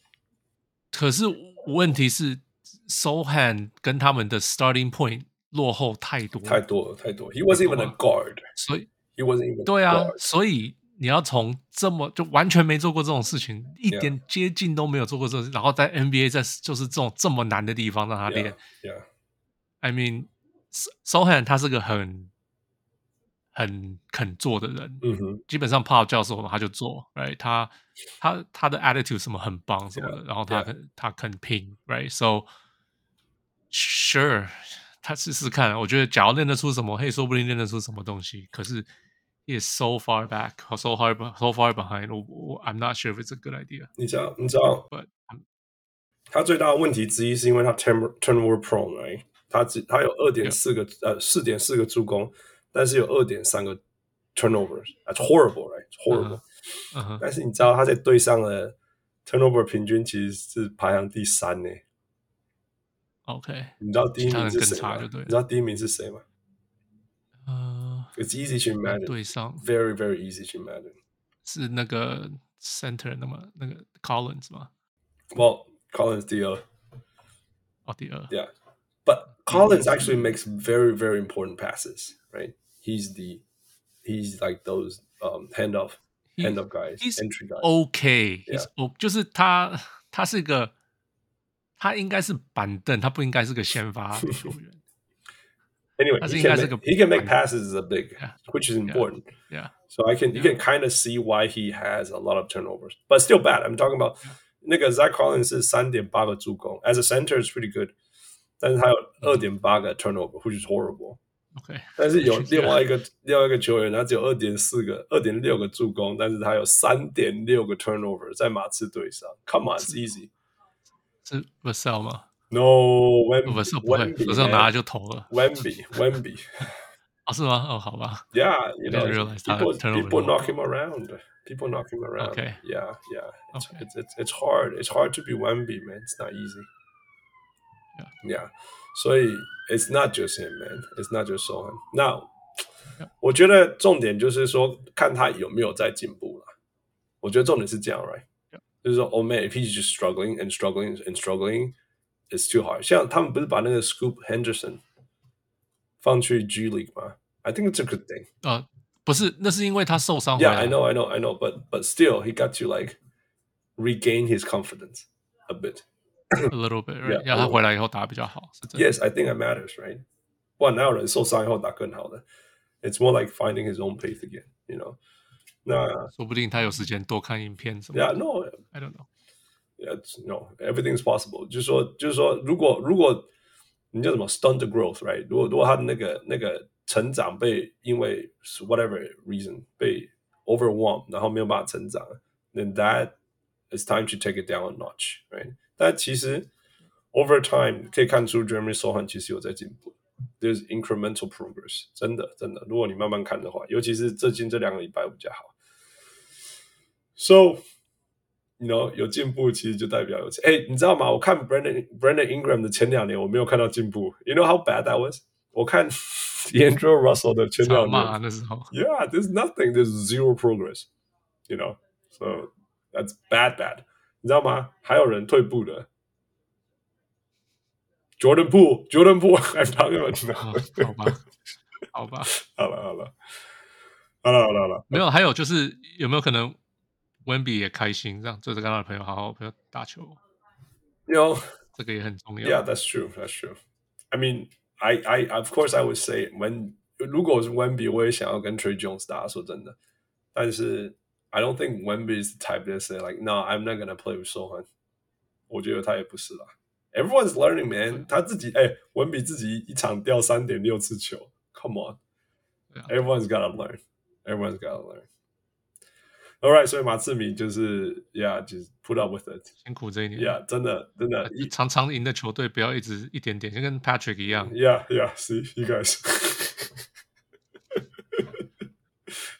可是问题是，Sochan 跟他们的 starting point 落后太多，太多了，太多。He wasn't even a guard，所以 he wasn't even。对啊，所以你要从这么就完全没做过这种事情，一点接近都没有做过这然后在 NBA 在就是这种这么难的地方让他练。I mean, Sochan 他是个很很肯做的人，嗯哼，基本上 Pop 教授他就做，right？他他他的 attitude 什么很棒什么的，yeah, 然后他肯 yeah. 他肯拼，right？So sure，他试试看，我觉得假如练得出什么，嘿，说不定练得出什么东西。可是 he is so far back，so far so far behind，我我 I'm not sure if it's a good idea。你知道你知道，But, 他最大的问题之一是因为他 turn turnover prone，right？ 他只他有二点四个.呃四点四个助攻，但是有二点三个 turnovers，that's horrible，right？It's horrible。Uh huh. 但是你知道他在队上的 turnover 平均其实是排行第三呢。OK，你知道第一名是谁吗？你知道第一名是谁吗？呃、uh,，It's easy to imagine。对上，very very easy to imagine。是那个 center 那么那个 Collins 吗？Well，Collins 第二。哦，第二。Yeah。But Collins actually makes very, very important passes, right? He's the, he's like those um, hand off, hand off guys, he's entry guys. Okay, he's okay. 就是他，他是个，他应该是板凳，他不应该是个先发球员。 anyway, he can, make, he can make passes as a big, yeah. which is important. Yeah. yeah. So I can, yeah. you can kind of see why he has a lot of turnovers, but still bad. I'm talking about 那个 Zach Collins 是三点八个助攻，as a center is pretty good. 但是他有二点八个 turnover，which is horrible。 OK，但是有另外一个另外一个球员，他只有二点四个、二点六个助攻，但是他有三点六个 turnover 在马刺队上。Come on，it's easy。是 Vassell 吗？No，Wemby，不会，Vassell 拿来就投了。Wemby，Wemby，哦，是吗？哦，好吧。Yeah，you know，people people knock him around. People knock him around. Okay. Yeah, yeah. It's, okay. it's, it's, it's hard. It's hard to be Wemby, man. It's not easy. Yeah. Yeah. 所以 it's not just him, man. It's not just Sohan. Now，、yeah. 我觉得重点就是说，看他有没有在进步了。我觉得重点是这样，right？、Yeah. 就是说，Oh man, if he's just struggling and struggling and struggling, it's too hard. 像他们不是把那个 Scoop Henderson 放去 G League 吗？I think it's a good thing. 啊、uh,，不是，那是因为他受伤。Yeah, I know, I know, I know. But but still, he got to like regain his confidence a bit. a little bit, right? 让、yeah, 他回来以后打得比较好。 Yes, I think it matters, right? 不然哪有人受伤以后打更好的？It's more like finding his own pace again, you know? 那说不定他有时间多看影片什么 Yeah, no, I don't know. Yeah, no, everything's possible. 就是说，就是说，如果如果你叫什么 stunt growth, right? 如果如果他的那个那个成长被因为 whatever reason 被 overwhelmed，然后没有办法成长，then that is time to take it down a notch, right? 但其实，over time 可以看出 Jeremy Sochan 其实有在进步，there's incremental progress，真的真的。如果你慢慢看的话，尤其是最近这两个礼拜比较好。So，you know 有进步，其实就代表有。哎，你知道吗？我看 Brandon Brandon Ingram 的前两年，我没有看到进步。You know how bad that was？我看 D'Angelo Russell 的前两年，那时候，Yeah，there's nothing，there's zero progress。You know，so that's bad bad。 你知道吗？还有人退步的，Jordan Poole，Jordan Poole，I'm talking about。好吧，好吧，好了，好了，好了，好了，好了。没有，还有就是有没有可能，Wemby 也开心，这样就是跟他的朋友好好朋友打球。有，这个也很重要。Yeah, that's true, that's true. I mean, I, I, of course, I would say when 如果我是 Wemby，我也想要跟 Tre Jones 打。说真的，但是。I don't think Wemby is the type that say like, no, I'm not gonna play with Sohan。我觉得他也不是啦。Everyone's learning, man。他自己哎，Wemby 自己一场掉三点六次球，Come on。Everyone's gotta learn. Everyone's gotta learn. All right，所以马刺迷就是，Yeah，就是 put up with it。辛苦这一年。Yeah，真的真的，常常赢的球队不要一直一点点，就跟 Patrick 一样。Yeah，Yeah，See you guys。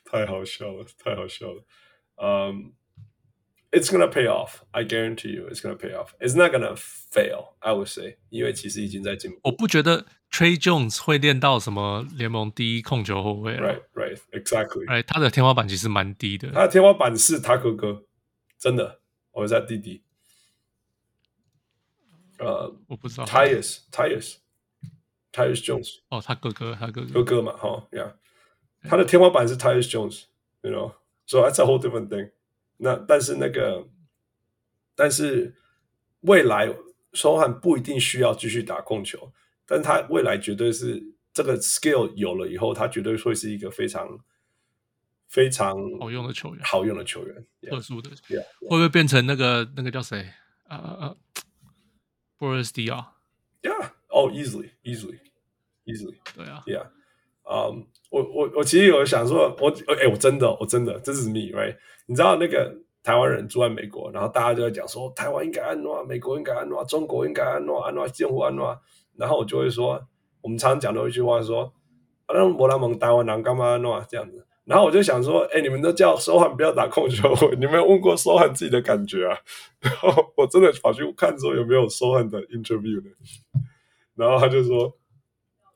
太好笑了，太好笑了。 Um, it's gonna pay off. I guarantee you, it's gonna pay off. It's not gonna fail. I would say，因为其实已经在进步。我不觉得 Tre Jones 会练到什么联盟第一控球后卫。Right, right, exactly. Right，他的天花板其实蛮低的。他的天花板是他哥哥，真的，我是他弟弟。呃，我不知道。Tyus, Tyus, Tyus Jones。哦，他哥哥，他哥哥，哥哥嘛，哈，Yeah。他的天花板是 Tyus Jones，you know。 So that's a whole different thing。那但是那个，但是未来收汉不一定需要继续打控球，但是他未来绝对是这个 skill 有了以后，他绝对会是一个非常非常好用的球员，好用的球员，特殊的，yeah, yeah. 会不会变成那个那个叫谁啊啊？Boris Diaw？Yeah，oh easily，easily，easily，对啊，Yeah。嗯、我我我其实有想说，我哎，我真的我真的，这是 me，right？你知道那个台湾人住在美国，然后大家就在讲说，台湾应该安诺，美国应该安诺，中国应该安诺，安诺政府安诺，然后我就会说，我们常常讲的一句话说，那我来蒙台湾人干嘛安诺这样子？然后我就想说，哎，你们都叫收汉不要打控球，你们有问过收汉自己的感觉啊？然后我真的跑去看说有没有收汉的 interview 呢？然后他就说。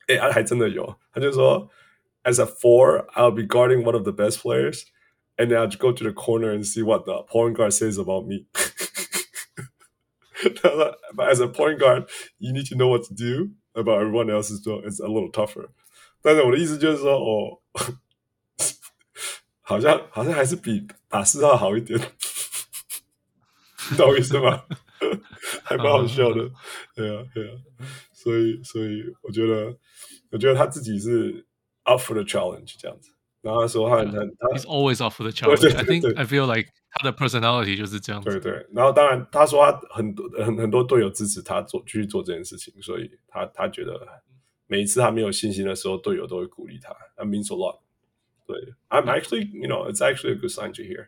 哎、欸，还真的有，他就说，as a four, I'll be guarding one of the best players, and then I'll go to the corner and see what the point guard says about me. 他说，but as a point guard, you need to know what to do about everyone else as well. It's a little tougher. 但是我的意思就是说，哦，好像好像还是比打四号好一点，你懂我意思吗？还蛮好笑的，对啊，对啊， 所以所以我觉得。我觉得他自己是 up for the challenge 这样子，然后他说他很他 he's always up for the challenge。对对对对 I think I feel like 他的 personality 就是这样子。对对，然后当然他说他很多很很多队友支持他做继续做这件事情，所以他他觉得每一次他没有信心的时候，队友都会鼓励他。That means a lot。对，I'm actually, you know, it's actually a good sign to hear.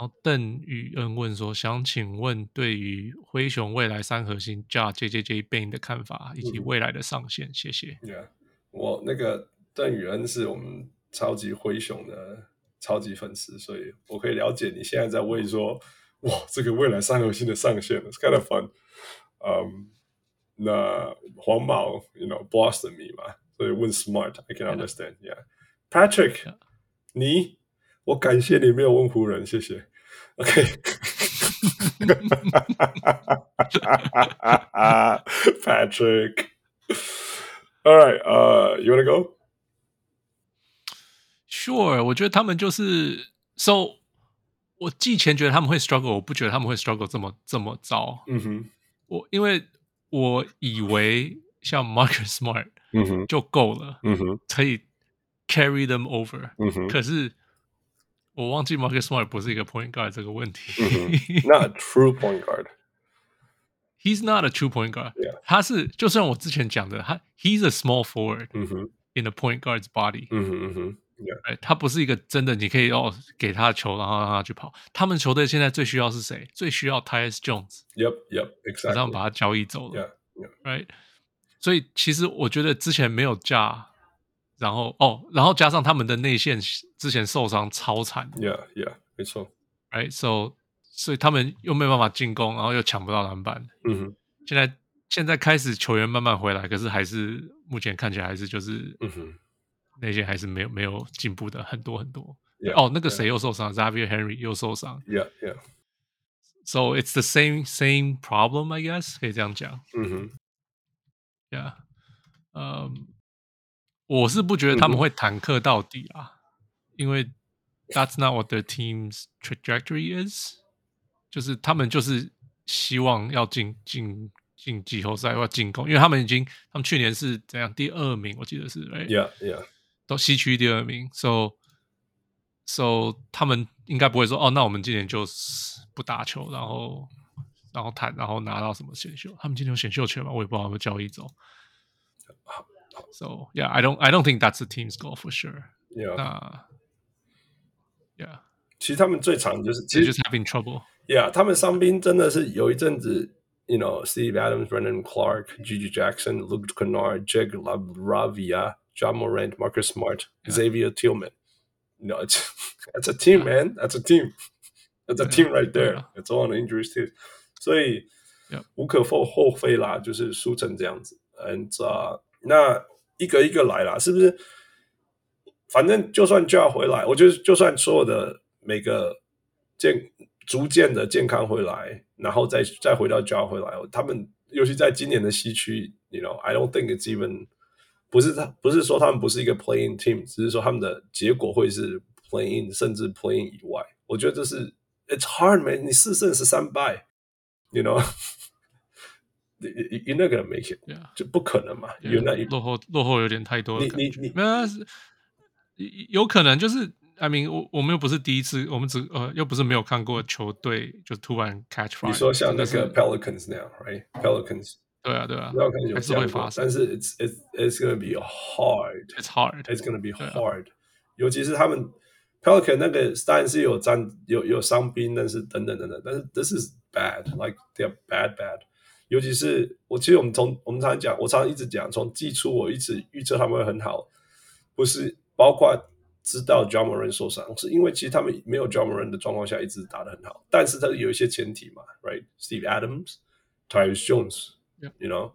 然后邓宇恩问说：“想请问对于灰熊未来三核心 Ja、JJJ、Bane 的看法，以及未来的上限？”谢谢。Yeah，我那个邓宇恩是我们超级灰熊的。超级粉丝，所以我可以了解你现在在问说，哇，这个未来三核心的上限，It's kind of fun。嗯，那黄毛，you know, Boston me 嘛，所以问 Smart，I can understand。Yeah，Patrick，Yeah. 你，我感谢你没有问湖人，谢谢。OK。Patrick。All right，呃、uh,，You wanna go？Sure，我觉得他们就是，So，我季前觉得他们会 struggle，我不觉得他们会 struggle 这么这么糟。嗯哼，我因为我以为像 Marcus Smart，嗯哼，就够了，嗯哼，可以 carry them over。嗯哼，可是 我忘记 Marcus Smart 不是一个 point guard 这个问题。Not a true point guard。He's not a true point guard。他是就像我之前讲的，他 He's a small forward。嗯哼，in a point guard's body。嗯哼嗯哼。哎，他不是一个真的，你可以哦给他球，然后让他去跑。他们球队现在最需要是谁？最需要 Tyus Jones。Yep, yep, exactly。然后把他交易走了。Yeah, yeah. Right。所以其实我觉得之前没有架，然后哦，然后加上他们的内线之前受伤超惨。Yeah, yeah，没错。Right, so 所以他们又没有办法进攻，然后又抢不到篮板。嗯哼。现在现在开始球员慢慢回来，可是还是目前看起来还是就是嗯哼。内线还是没有没有进步的很多很多。Yeah, 哦，那个谁又受伤 yeah. Xavier Henry 又受伤。Yeah, yeah. So it's the same same problem, I guess 可以这样讲。嗯哼。Yeah. 嗯，我是不觉得他们会坦克到底啊，mm hmm. 因为 That's not what their team's trajectory is。就是他们就是希望要进进进季后赛或进攻，因为他们已经他们去年是怎样第二名，我记得是。Yeah, yeah. 都西区第二名，so so 他们应该不会说哦，那我们今年就不打球，然后然后谈，然后拿到什么选秀？他们今年有选秀权吗？我也不知道有没有交易走。So yeah, I don't I don't think that's the team's goal for sure. Yeah. 那 Yeah，其实他们最常就是其实就是 having trouble. Yeah，他们伤兵真的是有一阵子，you know Steve Adams, Brandon Clark, GG Jackson, Luke Kennard, Jake LaRavia Ja Morant, Marcus Smart, yeah. Xavier Tillman. You know, it's that's a team, man. That's a team. That's a team right there. Yeah. It's all on the injuries too. 所以 Yeah. 无可否厚非啦，就是输成这样子。And、uh, 那 一个一个来啦，是不是？反正就算就要回来，我觉得就算所有的每个健逐渐的健康回来，然后再再回到就要回来，他们尤其在今年的西区，You know, I don't think it's even 不是他，不是说他们不是一个 playing team，只是说他们的结果会是 playing，甚至 playing 以外。我觉得这是 it's hard man，你四胜十三败，you know，you're not gonna make it，Yeah. 就不可能嘛。Yeah. Not, 落后落后有点太多了。你你你没有，有可能就是，I mean，我我们又不是第一次，我们只呃又不是没有看过球队就突然 catch fire。你说像那个 Pelicans 那样，right？Pelicans。对啊，对啊，还是会发生，但是 it's it's it's gonna be hard. It's hard. It's gonna be hard. 尤其是他们 Pelican 那个当然是有战有有伤兵，但是等等等等，但是 this is bad. Like they're bad bad. 尤其是我其实我们从我们常常讲，我常常一直讲，从季初我一直预测他们会很好，不是包括知道 Morant 受伤，是因为其实他们没有 Morant 的状况下一直打得很好，但是他有一些前提嘛，Right？Steve Adams, Tyus Jones. You know，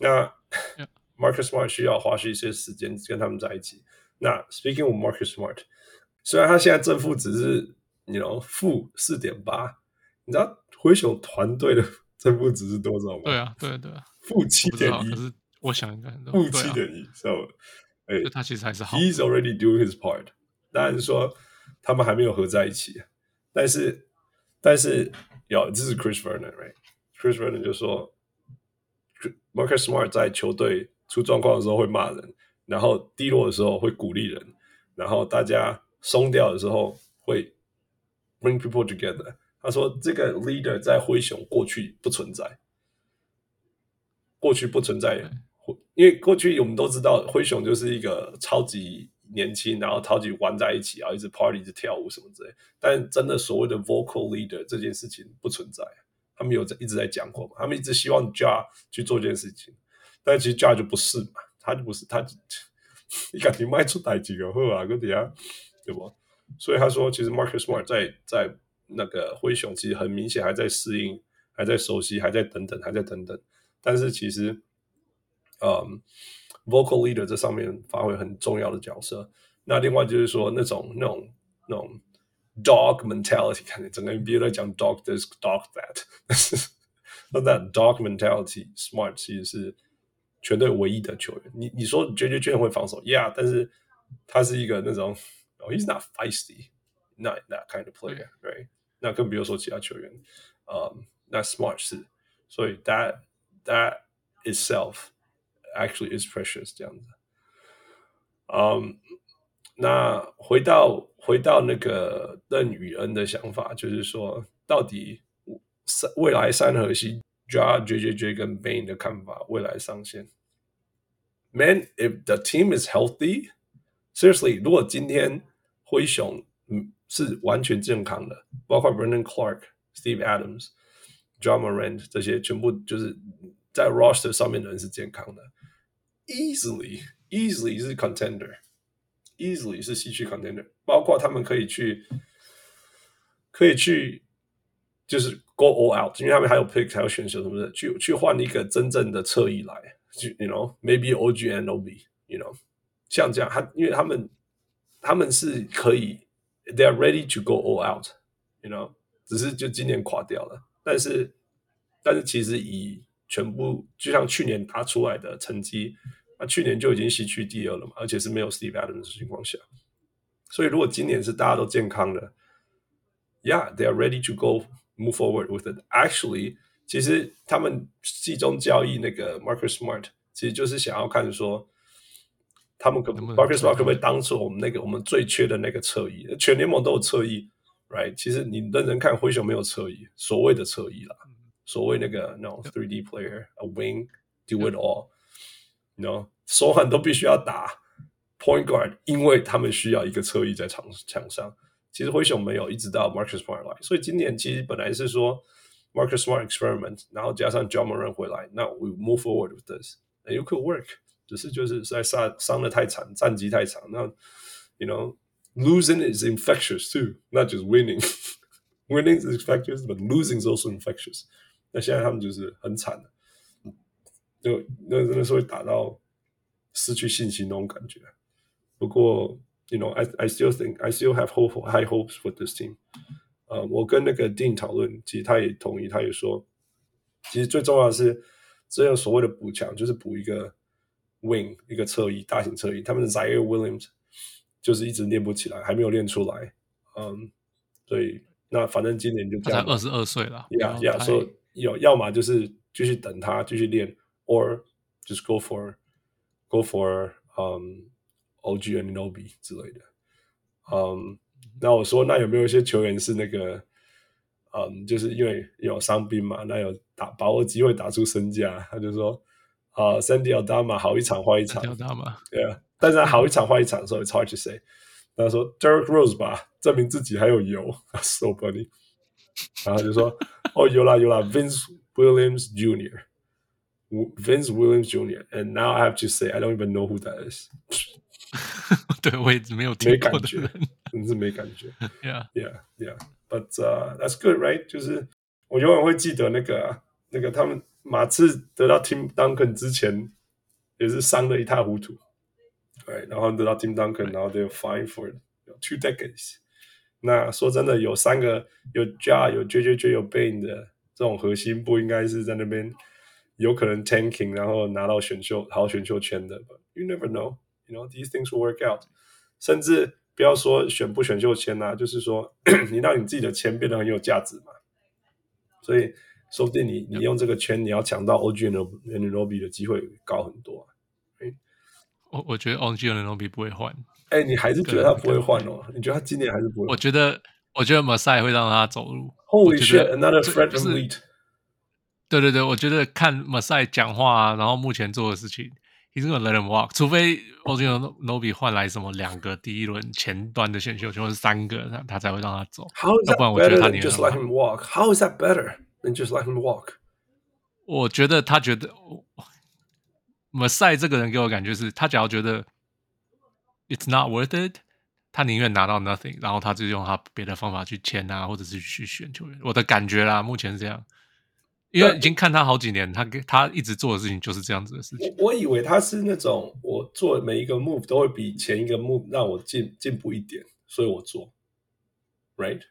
那 Marcus Smart 需要花去一些时间跟他们在一起。那 Speaking of Marcus Smart，虽然他现在正负值是，you know，负四点八，你知道灰熊团队的正负值是多少吗？对啊，对对，啊负七点一。可是我想应该负七点一，so，哎，他其实还是好。He's already doing his part。当然说他们还没有合在一起。但是，但是，有这是 Chris Vernon，right？Chris Vernon 就说，Marcus Smart 在球队出状况的时候会骂人，然后低落的时候会鼓励人，然后大家松掉的时候会 bring people together。他说这个 leader 在灰熊过去不存在，过去不存在，因为过去我们都知道灰熊就是一个超级。年轻，然后超级玩在一起，然后一直 party，一直跳舞什么之类。但真的所谓的 vocal leader 这件事情不存在，他们有在一直在讲过嘛？他们一直希望 Ja 去做这件事情，但其实 Ja 就不是嘛，他就不是他，你赶紧卖出台几个货啊，哥底下对不？所以他说，其实 Marcus Smart 在在那个灰熊，其实很明显还在适应，还在熟悉，还在等等，还在等等。但是其实，嗯。Vocal leader 这上面发挥很重要的角色。那另外就是说，那种那种那种 dog mentality，看整个 NBA 在讲 dog this dog that，那 that dog mentality，Smart 其实是全队唯一的球员。你你说 JJ 居然会防守，Yeah，但是他是一个那种，oh，He's not feisty，not that kind of player，right？那更不用说其他球员，嗯，那 Smart 是，所以 that that itself。Actually, is precious 这样子。嗯，那回到回到那个邓宇恩的想法，就是说，到底三未来三核心，Ja、JJJ 跟 Bane 的看法，未来上限。Man, if the team is healthy, seriously，如果今天灰熊嗯 是完全健康的，包括 Brandon Clark、Steve Adams、Ja Morant 这些，全部就是在 roster 上面的人是健康的。Easily, easily 是 contender，easily 是西区 contender，包括他们可以去，可以去，就是 go all out，因为他们还有 pick，还有选手什么的，去去换一个真正的侧翼来，就 you know maybe OG and O.B. you know 像这样，他因为他们他们是可以 ，they are ready to go all out，you know 只是就今年垮掉了，但是但是其实以全部就像去年打出来的成绩，那去年就已经西区第二了嘛，而且是没有 Steve Adams 的情况下，所以如果今年是大家都健康的，Yeah，they are ready to go move forward with it. Actually，其实他们季中交易那个 Marcus Smart，其实就是想要看说， 他们可不 Marcus Smart 可不可以当做我们那个我们最缺的那个侧翼？全联盟都有侧翼，right？其实你认真看灰熊没有侧翼，所谓的侧翼啦。所谓那个那种 three D player，a wing do it all，you know，手很都必须要打 point guard，因为他们需要一个侧翼在场场上。其实灰熊没有，一直到 Marcus Smart 来，所以今年其实本来是说 Marcus Smart experiment，然后加上 John Morant 回来，那 we move forward with this，and you could work，只是就是在伤伤的太惨，战绩太惨，那 you know losing is infectious too，not just winning，winning is infectious，but losing is also infectious。那现在他们就是很惨的，就那真的是会打到失去信心那种感觉。不过，you know, I I still think I still have hope, high hopes for this team。呃，我跟那个 Dean 讨论，其实他也同意，他也说，其实最重要的是，只有所谓的补强，就是补一个 wing，一个侧翼，大型侧翼。他们的 Ziaire Williams 就是一直练不起来，还没有练出来。嗯，所以那反正今年就这样，二十二岁了，呀呀，说。有，要么就是继续等他继续练，or just go for go for um OG Anunoby 之类的。嗯，那我说，那有没有一些球员是那个，嗯，就是因为有伤兵嘛，那有打把握机会打出身价，他就说啊、呃、Santi Aldama 好一场坏一场，对啊，但是他好一场坏一场，所以 it's hard to say。他说 Derrick Rose 吧，证明自己还有油，so funny。然后就说。哦，有啦有啦，Vince Williams Jr.，Vince Williams Jr.，and now I have to say I don't even know who that is。对，我一直没有听过的人，真是没感觉。Yeah, yeah, yeah. But uh, that's good, right？就是我永远会记得那个那个他们 马刺得到 Tim Duncan 之前也是伤得一塌糊涂，对，然后得到 Tim Duncan，然后 they fine for two decades。那说真的，有三个有 Ja 有 JJJ 有 Bane 的这种核心，不应该是在那边有可能 tanking，然后拿到选秀好选秀签的。But you never know, you know these things will work out。甚至不要说选不选秀签呐、啊，就是说你让你自己的签变得很有价值嘛。所以说不定你你用这个圈，你要抢到 OG 的 Nobby 的机会高很多啊！我我觉得 OG 的 Nobby 不会换，哎，你还是觉得他不会换哦？你觉得他今年还是不会？我觉得，我觉得马赛会让他走路。Holy shit! Another Fred Flint。对对对，我觉得看马赛讲话，然后目前做的事情，He's gonna let him walk。除非 OG 和 Nobby 换来什么两个第一轮前端的选秀权，或是三个，他他才会让他走。How is that better? Just let him walk. How is that better? Than just let him walk？我觉得他觉得。Masai 这个人给我感觉是，他只要觉得 it's not worth it，他宁愿拿到 nothing，然后他就用他别的方法去签啊，或者是去选球员。我的感觉啦，目前是这样，因为已经看他好几年，他他一直做的事情就是这样子的事情。我，我以为他是那种，我做每一个 move 都会比前一个 move 让我进进步一点，所以我做，right？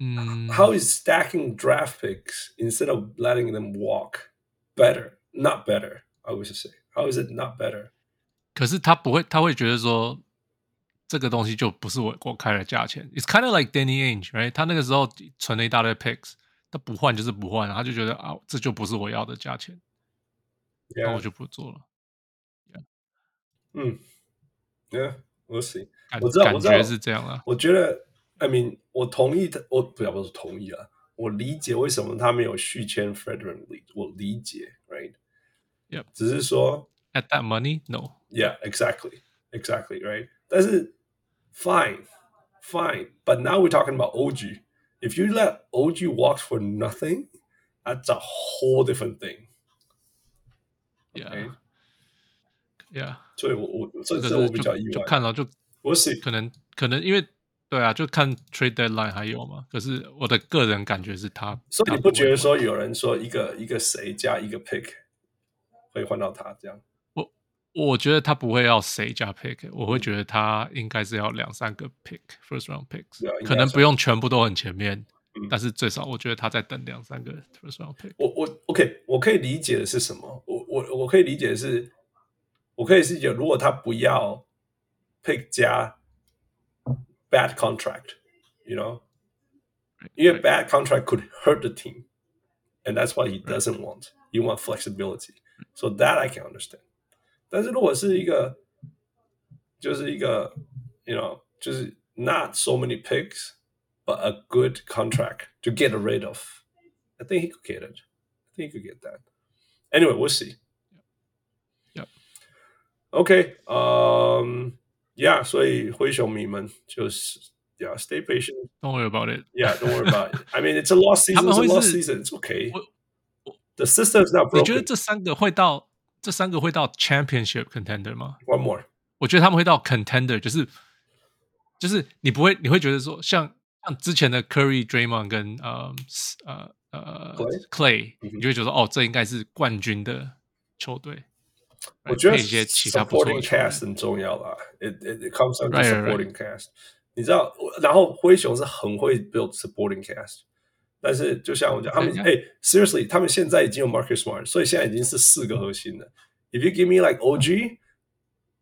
嗯，How is stacking draft picks instead of letting them walk better? Not better. I wish to say, how is it not better？可是他不会，他会觉得说这个东西就不是我我开的价钱。It's kind of like Danny Ainge，right？他那个时候存了一大堆 picks，他不换就是不换，他就觉得啊，这就不是我要的价钱，那 Yeah. 我就不做了。Yeah. 嗯，Yeah，我 see，感我知道，感我知道觉是这样啊。我觉得 ，I mean，我同意他，我不要不是同意啊，我理解为什么他没有续签 Fred VanVleet，我理解，right？Yep. 只是说，at that money, no. Yeah, exactly, exactly, right. 但是，fine, fine. But now we're talking about OG. If you let OG walk for nothing, that's a whole different thing. Yeah, yeah. 所以我我这个是我比较意外。就看了就，我是可能可能因为 对啊，就看 trade deadline 还有嘛。可是我的个人感觉是他，所以你不觉得说有人说一个一个谁加一个 pick？会换到他这样，我我觉得他不会要谁加 pick，我会觉得他应该是要两三个 pick，first round picks，、嗯、可能不用全部都很前面，嗯、但是最少我觉得他在等两三个 first round pick。我我 OK，我可以理解的是什么？我我我可以理解的是，我可以理解如果他不要 pick 加 bad contract，you know，因为 bad contract could hurt the team，and that's what he doesn't want. You want flexibility. So that I can understand，但是如果是一个，就是一个，you know，就是 not so many picks but a good contract to get rid of. I think he could get it. I think he could get that. Anyway, we'll see. Yeah. Okay. Um. Yeah. 所以灰熊迷们就是，Yeah. Stay patient. Don't worry about it. Yeah. Don't worry about it. I mean, it's a lost season. It's a lost season. It's okay. The system is not broken. 你觉得这三个会到这三个会到 championship contender 吗？One more，我觉得他们会到 contender，就是就是你不会你会觉得说像像之前的 Curry、Draymond 跟呃呃呃 Clay，你就会觉得哦，这应该是冠军的球队。 我觉得一些其他 supporting cast 很重要啦。It it it comes down to supporting cast。你知道，然后灰熊是很会 build supporting cast。但是，就像我讲，他们哎，seriously，他们现在已经有 Marcus Smart，所以现在已经是四个核心了。If you give me like OG，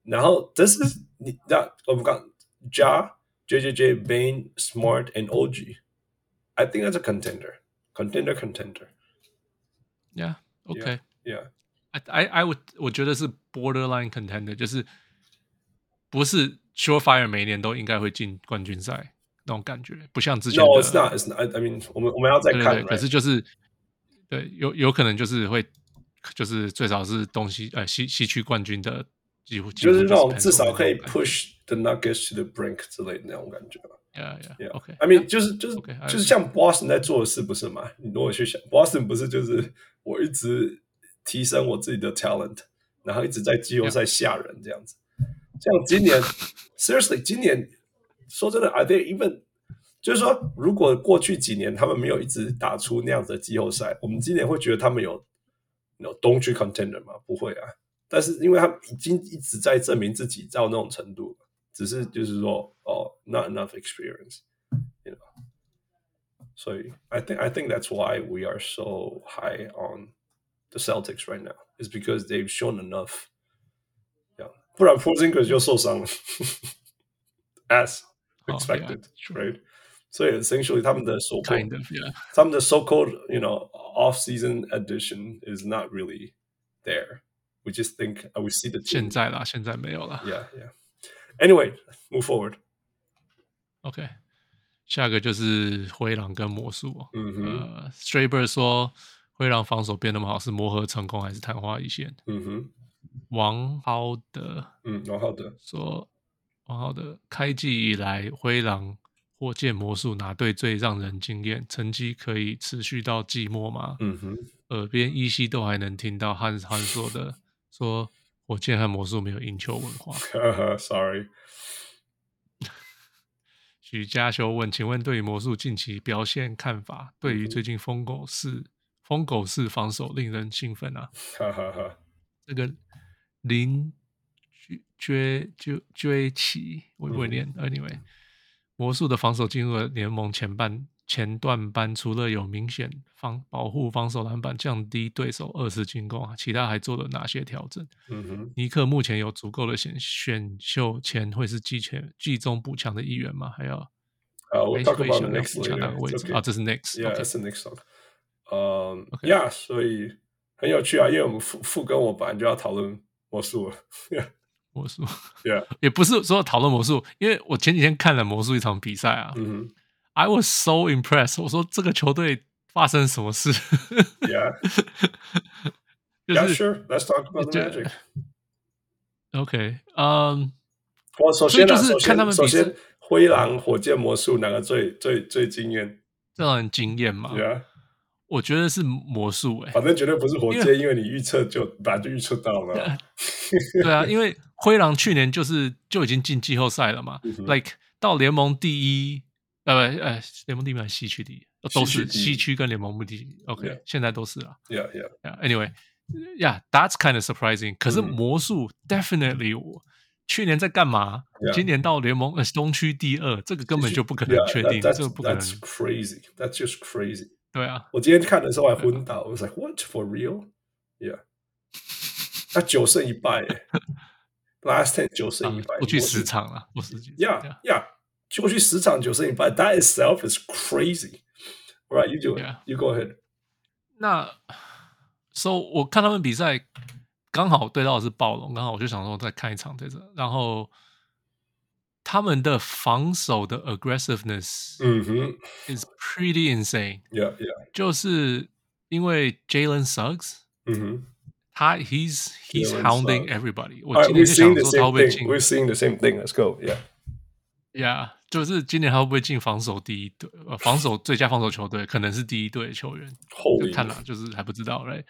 然后这是你那我们讲 Ja、JJJ、Bane、Smart and OG，I think that's a contender，contender contender。Yeah, OK, Yeah. I I would 我觉得是 borderline contender，就是不是 surefire 每一年都应该会进冠军赛。那种感觉不像之前的。No, it's not. It's not. I mean，我们我们要再看。对对对 right? 可是就是，对，有有可能就是会，就是最少是东西呃西西区冠军的几乎，就是那种至少可以 push the Nuggets to the brink 之类的那种感觉吧。Yeah, yeah. OK. I mean，就是就是就是像 Boston 在做的事不是吗？你如果去想，Boston 不是就是我一直提升我自己的 talent，然后一直在季后赛吓人这样子。Yeah. 像今年，Seriously，今年。说真的，Are they even？就是说，如果过去几年他们没有一直打出那样子的季后赛，我们今年会觉得他们有有东区 contender 吗？不会啊。但是因为他们已经一直在证明自己到那种程度，只是就是说，哦，not enough experience，you know。所以，I think I think that's why we are so high on the Celtics right now. Is because they've shown enough。不然 Porzingis 就受伤了。 as expected, oh, yeah, right? So essentially, 他们的 so kind of yeah，他们的 so called you know off season addition is not really there. We just think uh, we see the 现在啦，现在没有啦。Yeah, yeah. Anyway, move forward. OK，下一个就是灰狼跟魔术。嗯哼。呃，Straber 说 灰狼防守变那么好，是磨合成功还是昙花一现？嗯哼。王浩德，嗯，王浩德说，王浩德开季以来灰狼。火箭魔术哪队最让人惊艳？成绩可以持续到季末吗？嗯哼，耳边依稀都还能听到汉汉说的，说火箭和魔术没有赢球文化。Sorry。许家修问：请问对于魔术近期表现看法？对于最近疯狗式疯狗式防守令人兴奋啊！哈哈哈，这个林追追追奇，我不会念。Anyway。魔术的防守进入了联盟前半前段班，除了有明显防保护防守篮板，降低对手二次进攻啊，其他还做了哪些调整？嗯哼，尼克目前有足够的选选秀前会是季前季中补强的一员吗？还要啊，我 talk about the Knicks 补强哪个位置啊？这是 Knicks，yeah，这是 Knicks。嗯，yeah，所以很有趣啊，因为我们副副跟我本来就要讨论魔术了。魔术，Yeah，也不是说讨论魔术，因为我前几天看了魔术一场比赛啊，嗯哼，I was so impressed。我说这个球队发生什么事？Yeah，就是 Yeah, sure. Let's talk about the magic. OK，嗯，我首先就是看他们首先灰狼、火箭、魔术哪个最最最惊艳？这让人惊艳嘛？Yeah，我觉得是魔术诶，反正绝对不是火箭，因为你预测就本来就预测到了。对啊，因为。灰狼去年就是就已经进季后赛了嘛、嗯、，like 到联盟第一，呃呃，联盟第一还是西区第一，都是西区跟联盟第一，OK，、yeah. 现在都是了。Yeah, yeah, yeah. Anyway，yeah，that's kind of surprising、嗯。可是魔术 definitely 我去年在干嘛？Yeah. 今年到联盟呃东区第二，这个根本就不可能确定，yeah, 这个不可能。That's crazy，that's just crazy。对啊，我今天看的时候还昏倒，我 was like what for real？Yeah，他九胜一败。Last ten 九胜一败，过去十场了，不是？Yeah, yeah，过去十场九胜一败，That itself is crazy. Right, you do it. You go ahead. 那，So 我看他们比赛，刚好对到的是暴龙，刚好我就想说再看一场这个，然后他们的防守的 aggressiveness，嗯哼，is pretty insane. Yeah, yeah，就是因为 Jalen Suggs，嗯哼。他 he's he's hounding everybody。我 right, 今年就想说他会不会进？We're seeing the same thing. Let's go. Yeah. Yeah，就是今年他会不会进防守第一队？呃，防守最佳防守球队可能是第一队的球员。就看了，就是还不知道嘞。Right?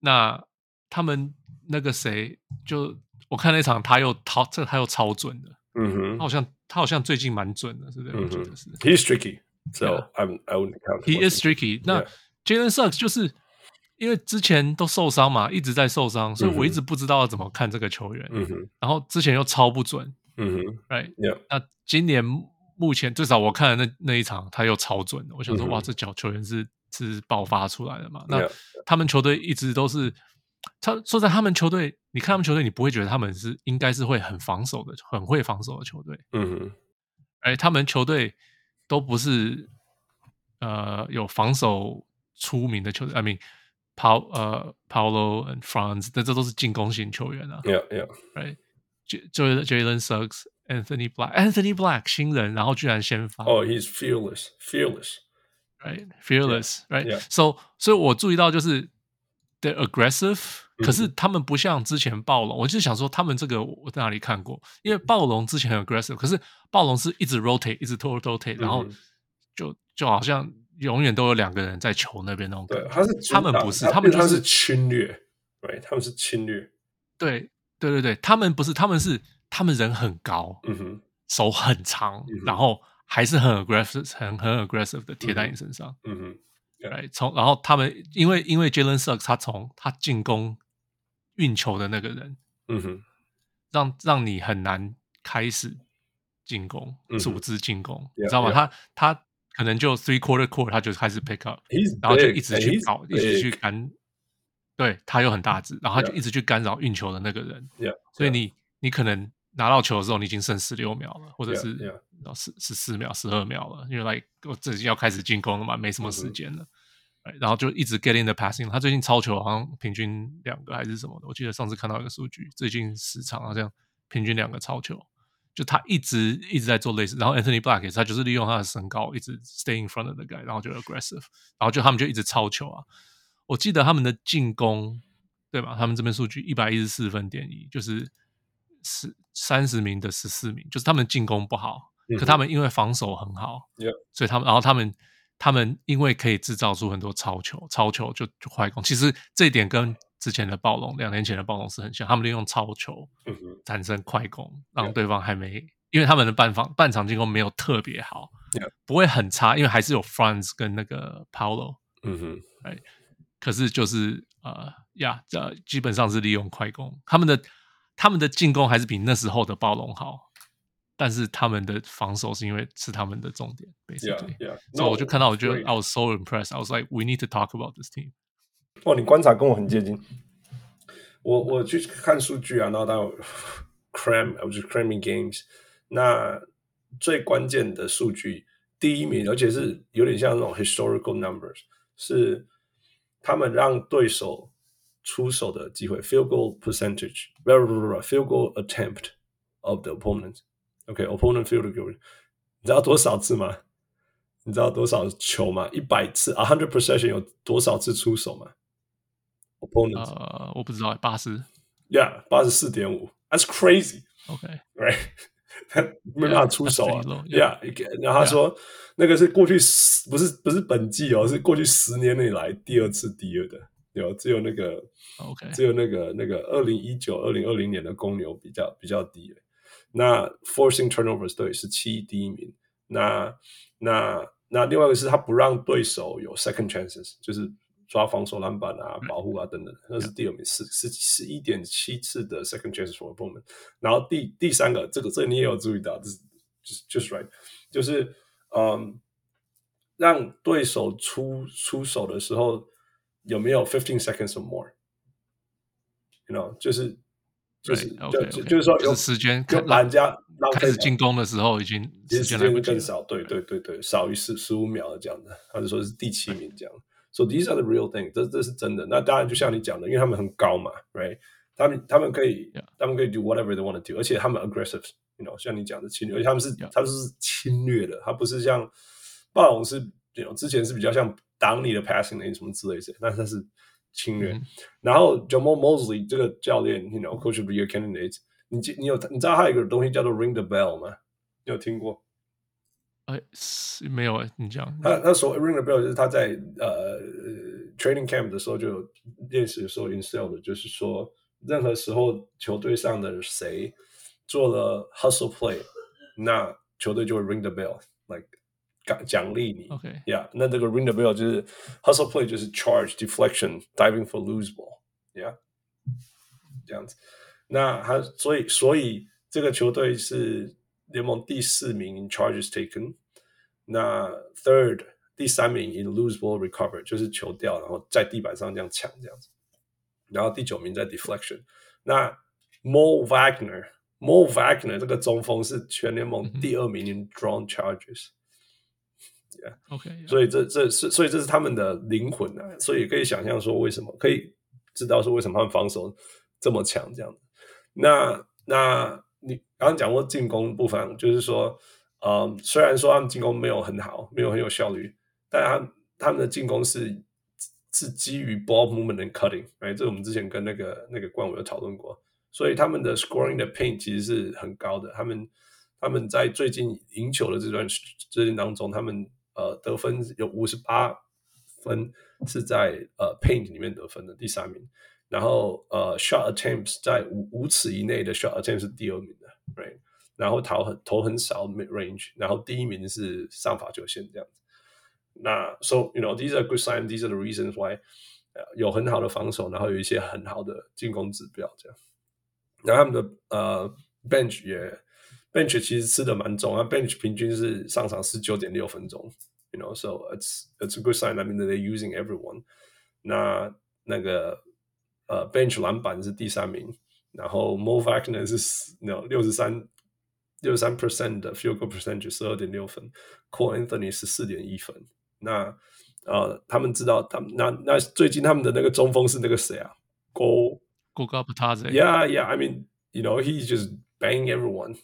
那他们那个谁，就我看那场他又超，这他又超准的。 嗯哼，他好像他好像最近蛮准的，是不是？嗯、我觉得是。He's tricky, so. I'm I wouldn't count. He is tricky. 那 Jalen Suggs 就是。因为之前都受伤嘛，一直在受伤，所以我一直不知道要怎么看这个球员。嗯哼，然后之前又超不准。嗯哼，right，、yeah. 那今年目前至少我看的那那一场，他又超准的。我想说，嗯、哇，这脚球员是是爆发出来的嘛？那他们球队一直都是，他说在他们球队，你看他们球队，你不会觉得他们是应该是会很防守的，很会防守的球队。嗯哼，哎，他们球队都不是呃有防守出名的球队。I mean。Paul 呃，Paolo and Franz，但这都是进攻型球员啊。Yeah, yeah. Right. Jalen Jalen Suggs, Anthony Black, Anthony Black 新人，然后居然先发。Oh, he's fearless, fearless. Right, fearless. Right. So, 所以我注意到就是 the aggressive，、嗯、可是他们不像之前暴龙。我就想说，他们这个我在哪里看过？因为暴龙之前很 aggressive，可是暴龙是一直 rotate，一直 rotate，、嗯、然后就就好像。永远都有两个人在球那边那种感觉，对，他是他们不是，他们、就是、他是侵略，对，他们是侵略，对，对对对，他们不是，他们是他们人很高，嗯哼，手很长，嗯、然后还是很 aggressive，很很 aggressive 的贴在你身上，嗯哼，对，从然后他们因为因为 Jalen Suggs 他从他进攻运球的那个人，嗯哼，让让你很难开始进攻，嗯、组织进攻你知道吗？他他。可能就 three quarter court，他就开始 pick up，然后就一直去搞，一直去干。对，他又很大只，然后他就一直去干扰运球的那个人。所以你你可能拿到球的时候你已经剩十六秒了，或者是.十十四秒、十二秒了，因为 like 我自己要开始进攻了嘛，没什么时间了。Mm -hmm. 然后就一直 get in the passing。他最近超球好像平均两个还是什么的，我记得上次看到一个数据，最近十场好像平均两个超球。就他一直一直在做类似，然后 Anthony Black 也是，他就是利用他的身高一直 stay in front of the guy，然后就 aggressive，然后就他们就一直超球啊。我记得他们的进攻，对吧？他们这边数据一百一十四分点一，就是十三十名的十四名，就是他们进攻不好，嗯，可他们因为防守很好.所以他们，然后他们他们因为可以制造出很多超球，超球就就快攻。其实这一点跟之前的暴龙，两年前的暴龙是很像，他们利用超球产生快攻，嗯、让对方还没.因为他们的半防半场进攻没有特别好.不会很差，因为还是有 Franz 跟那个 Paulo，嗯哼，哎，可是就是呃呀，这基本上是利用快攻，他们的他们的进攻还是比那时候的暴龙好，但是他们的防守是因为是他们的重点，basically，所以、yeah, yeah. no, 我就看到我觉得 I was so impressed，I was like we need to talk about this team。哦，你观察跟我很接近。我我去看数据啊，然后到 cram，我就是 cramming games。那最关键的数据，第一名，而且是有点像那种 historical numbers，是他们让对手出手的机会，field goal percentage，不不不不，field goal attempt of the opponent。OK，opponent field goal，你知道多少次吗？你知道多少球吗？一百次，a hundred possession 有多少次出手吗？opponent，呃，我不知道，八十，yeah，八十四点五，that's crazy，OK，right，、他没办法出手啊 yeah,，yeah，然后他说、那个是过去十，不是不是本季哦，是过去十年以来第二次第二的，有只有那个，OK，只有那个那个二零一九、二零二零年的公牛比较比较低，那 forcing turnovers 对是七第一名，那那那另外一个是他不让对手有 second chances，就是。抓防守篮板啊，保护啊等等，那是第二名，十十十一点七次的 second chance for opponent。然后第第三个，这个这个你也有注意到，就是就是 just right，就是嗯，让对手出出手的时候有没有 fifteen seconds or more？You know，就是就是就 okay. 就就是说有时间，把人家开始进攻的时候已经时间会更少，对对对对，少于十十五秒的这样的，他就说是第七名这样。So these are the real thing，这这是真的。那当然就像你讲的，因为他们很高嘛，right？他们他们可以.他们可以 do whatever they want to do，而且他们 aggressive，you know，像你讲的侵略，而且他们是.他们是侵略的，他不是像暴龙是，you know，之前是比较像挡你的 passing 那什么之类的，那他是侵略。Mm -hmm. 然后 Jamahl Mosley 这个教练，you know，coach of the year candidate，你你有你知道他有一个东西叫做 ring the bell 吗？你有听过？哎，是没有哎，你讲。他他所谓 ring the bell 就是他在呃 training camp 的时候就有练习的时候 instill 的，就是说任何时候球队上的谁做了 hustle play，那球队就会 ring the bell，like 奖奖励你。OK，yeah，那这个 ring the bell 就是 hustle play 就是 charge deflection diving for lose ball，yeah，这样子。那他所以所以这个球队是。联盟第四名 in charges taken，那 third 第三名 in lose ball recover 就是球掉，然后在地板上这样抢这样子，然后第九名在 deflection。那 Mo Wagner，Mo Wagner 这个中锋是全联盟第二名 in drawn charges。 OK，所以这这是所以这是他们的灵魂啊，所以可以想象说为什么可以知道说为什么他们防守这么强这样子。那那。你刚刚讲过进攻部分，就是说，嗯，虽然说他们进攻没有很好，没有很有效率，但他他们的进攻是是基于 ball movement and cutting，哎，这我们之前跟那个那个冠伟有讨论过，所以他们的 scoring 的 paint 其实是很高的。他们他们在最近赢球的这段时间当中，他们呃得分有五十八分是在呃 paint 里面得分的第三名。然后呃，shot attempts 在五五尺以内的 shot attempts 是第二名的，right？然后投很投很少 mid range，然后第一名是上罚球线这样子。那 so you know these are good signs, these are the reasons why、呃、有很好的防守，然后有一些很好的进攻指标这样。然后他们的呃 bench 也 bench 其实吃的蛮重啊，bench 平均是上场十九点六分钟 ，you know，so it's it's a good sign. I mean they're using everyone。那那个。呃，bench 篮板是第三名， 然后 Mo Wagner 是 no 六十三六十三 percent 的 field goal percentage 十二点六分，Cole Anthony 十四点一分。那呃，他们知道他们那那最近他们的那个中锋是那个谁啊？Go Goga Bitadze。Yeah, yeah. I mean, you know, he's just banging everyone,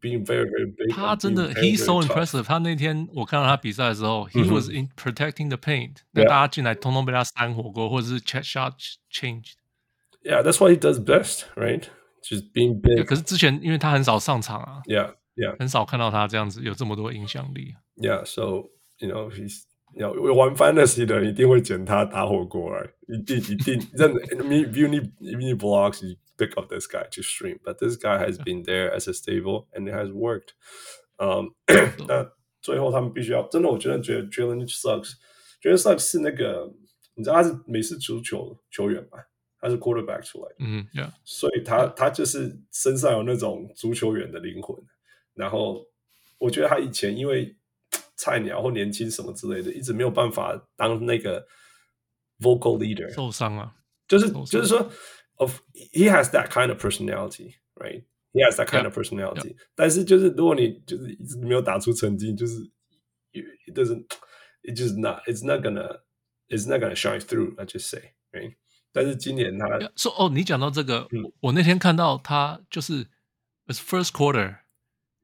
being very, very big. 他真的 he's so impressive。他那天我看到他比赛的时候，he was in protecting the paint。那大家进来通通被他扇火锅，或者是 check shot changed。Yeah, that's what he does best, right? Just being big. 可是之前因为他很少上场啊，Yeah, yeah，很少看到他这样子有这么多影响力。Yeah, so you know he's. 要玩 fantasy 的一定会捡他打火锅啊！一定一定，认 if you need if you need blocks, you pick up this guy to stream. But this guy has been there as a stable and it has worked. Um，那最后他们必须要真的，我觉得觉得 Jalen Suggs，Jalen Suggs 是那个你知道他是美式足球球员嘛？他是 quarterback 出来的，嗯，Yeah，所以他他就是身上有那种足球员的灵魂。然后我觉得他以前因为菜鸟或年轻什么之类的，一直没有办法当那个 vocal leader，受伤啊，就是就是说 ，of he has that kind of personality，right？He has that kind of personality。但是就是如果你就是一直没有打出成绩，就是 it doesn't，it just not，it's not gonna，it's not gonna shine through，I just say，right？但是今年他说哦，你讲到这个，我那天看到他就是 it's first quarter。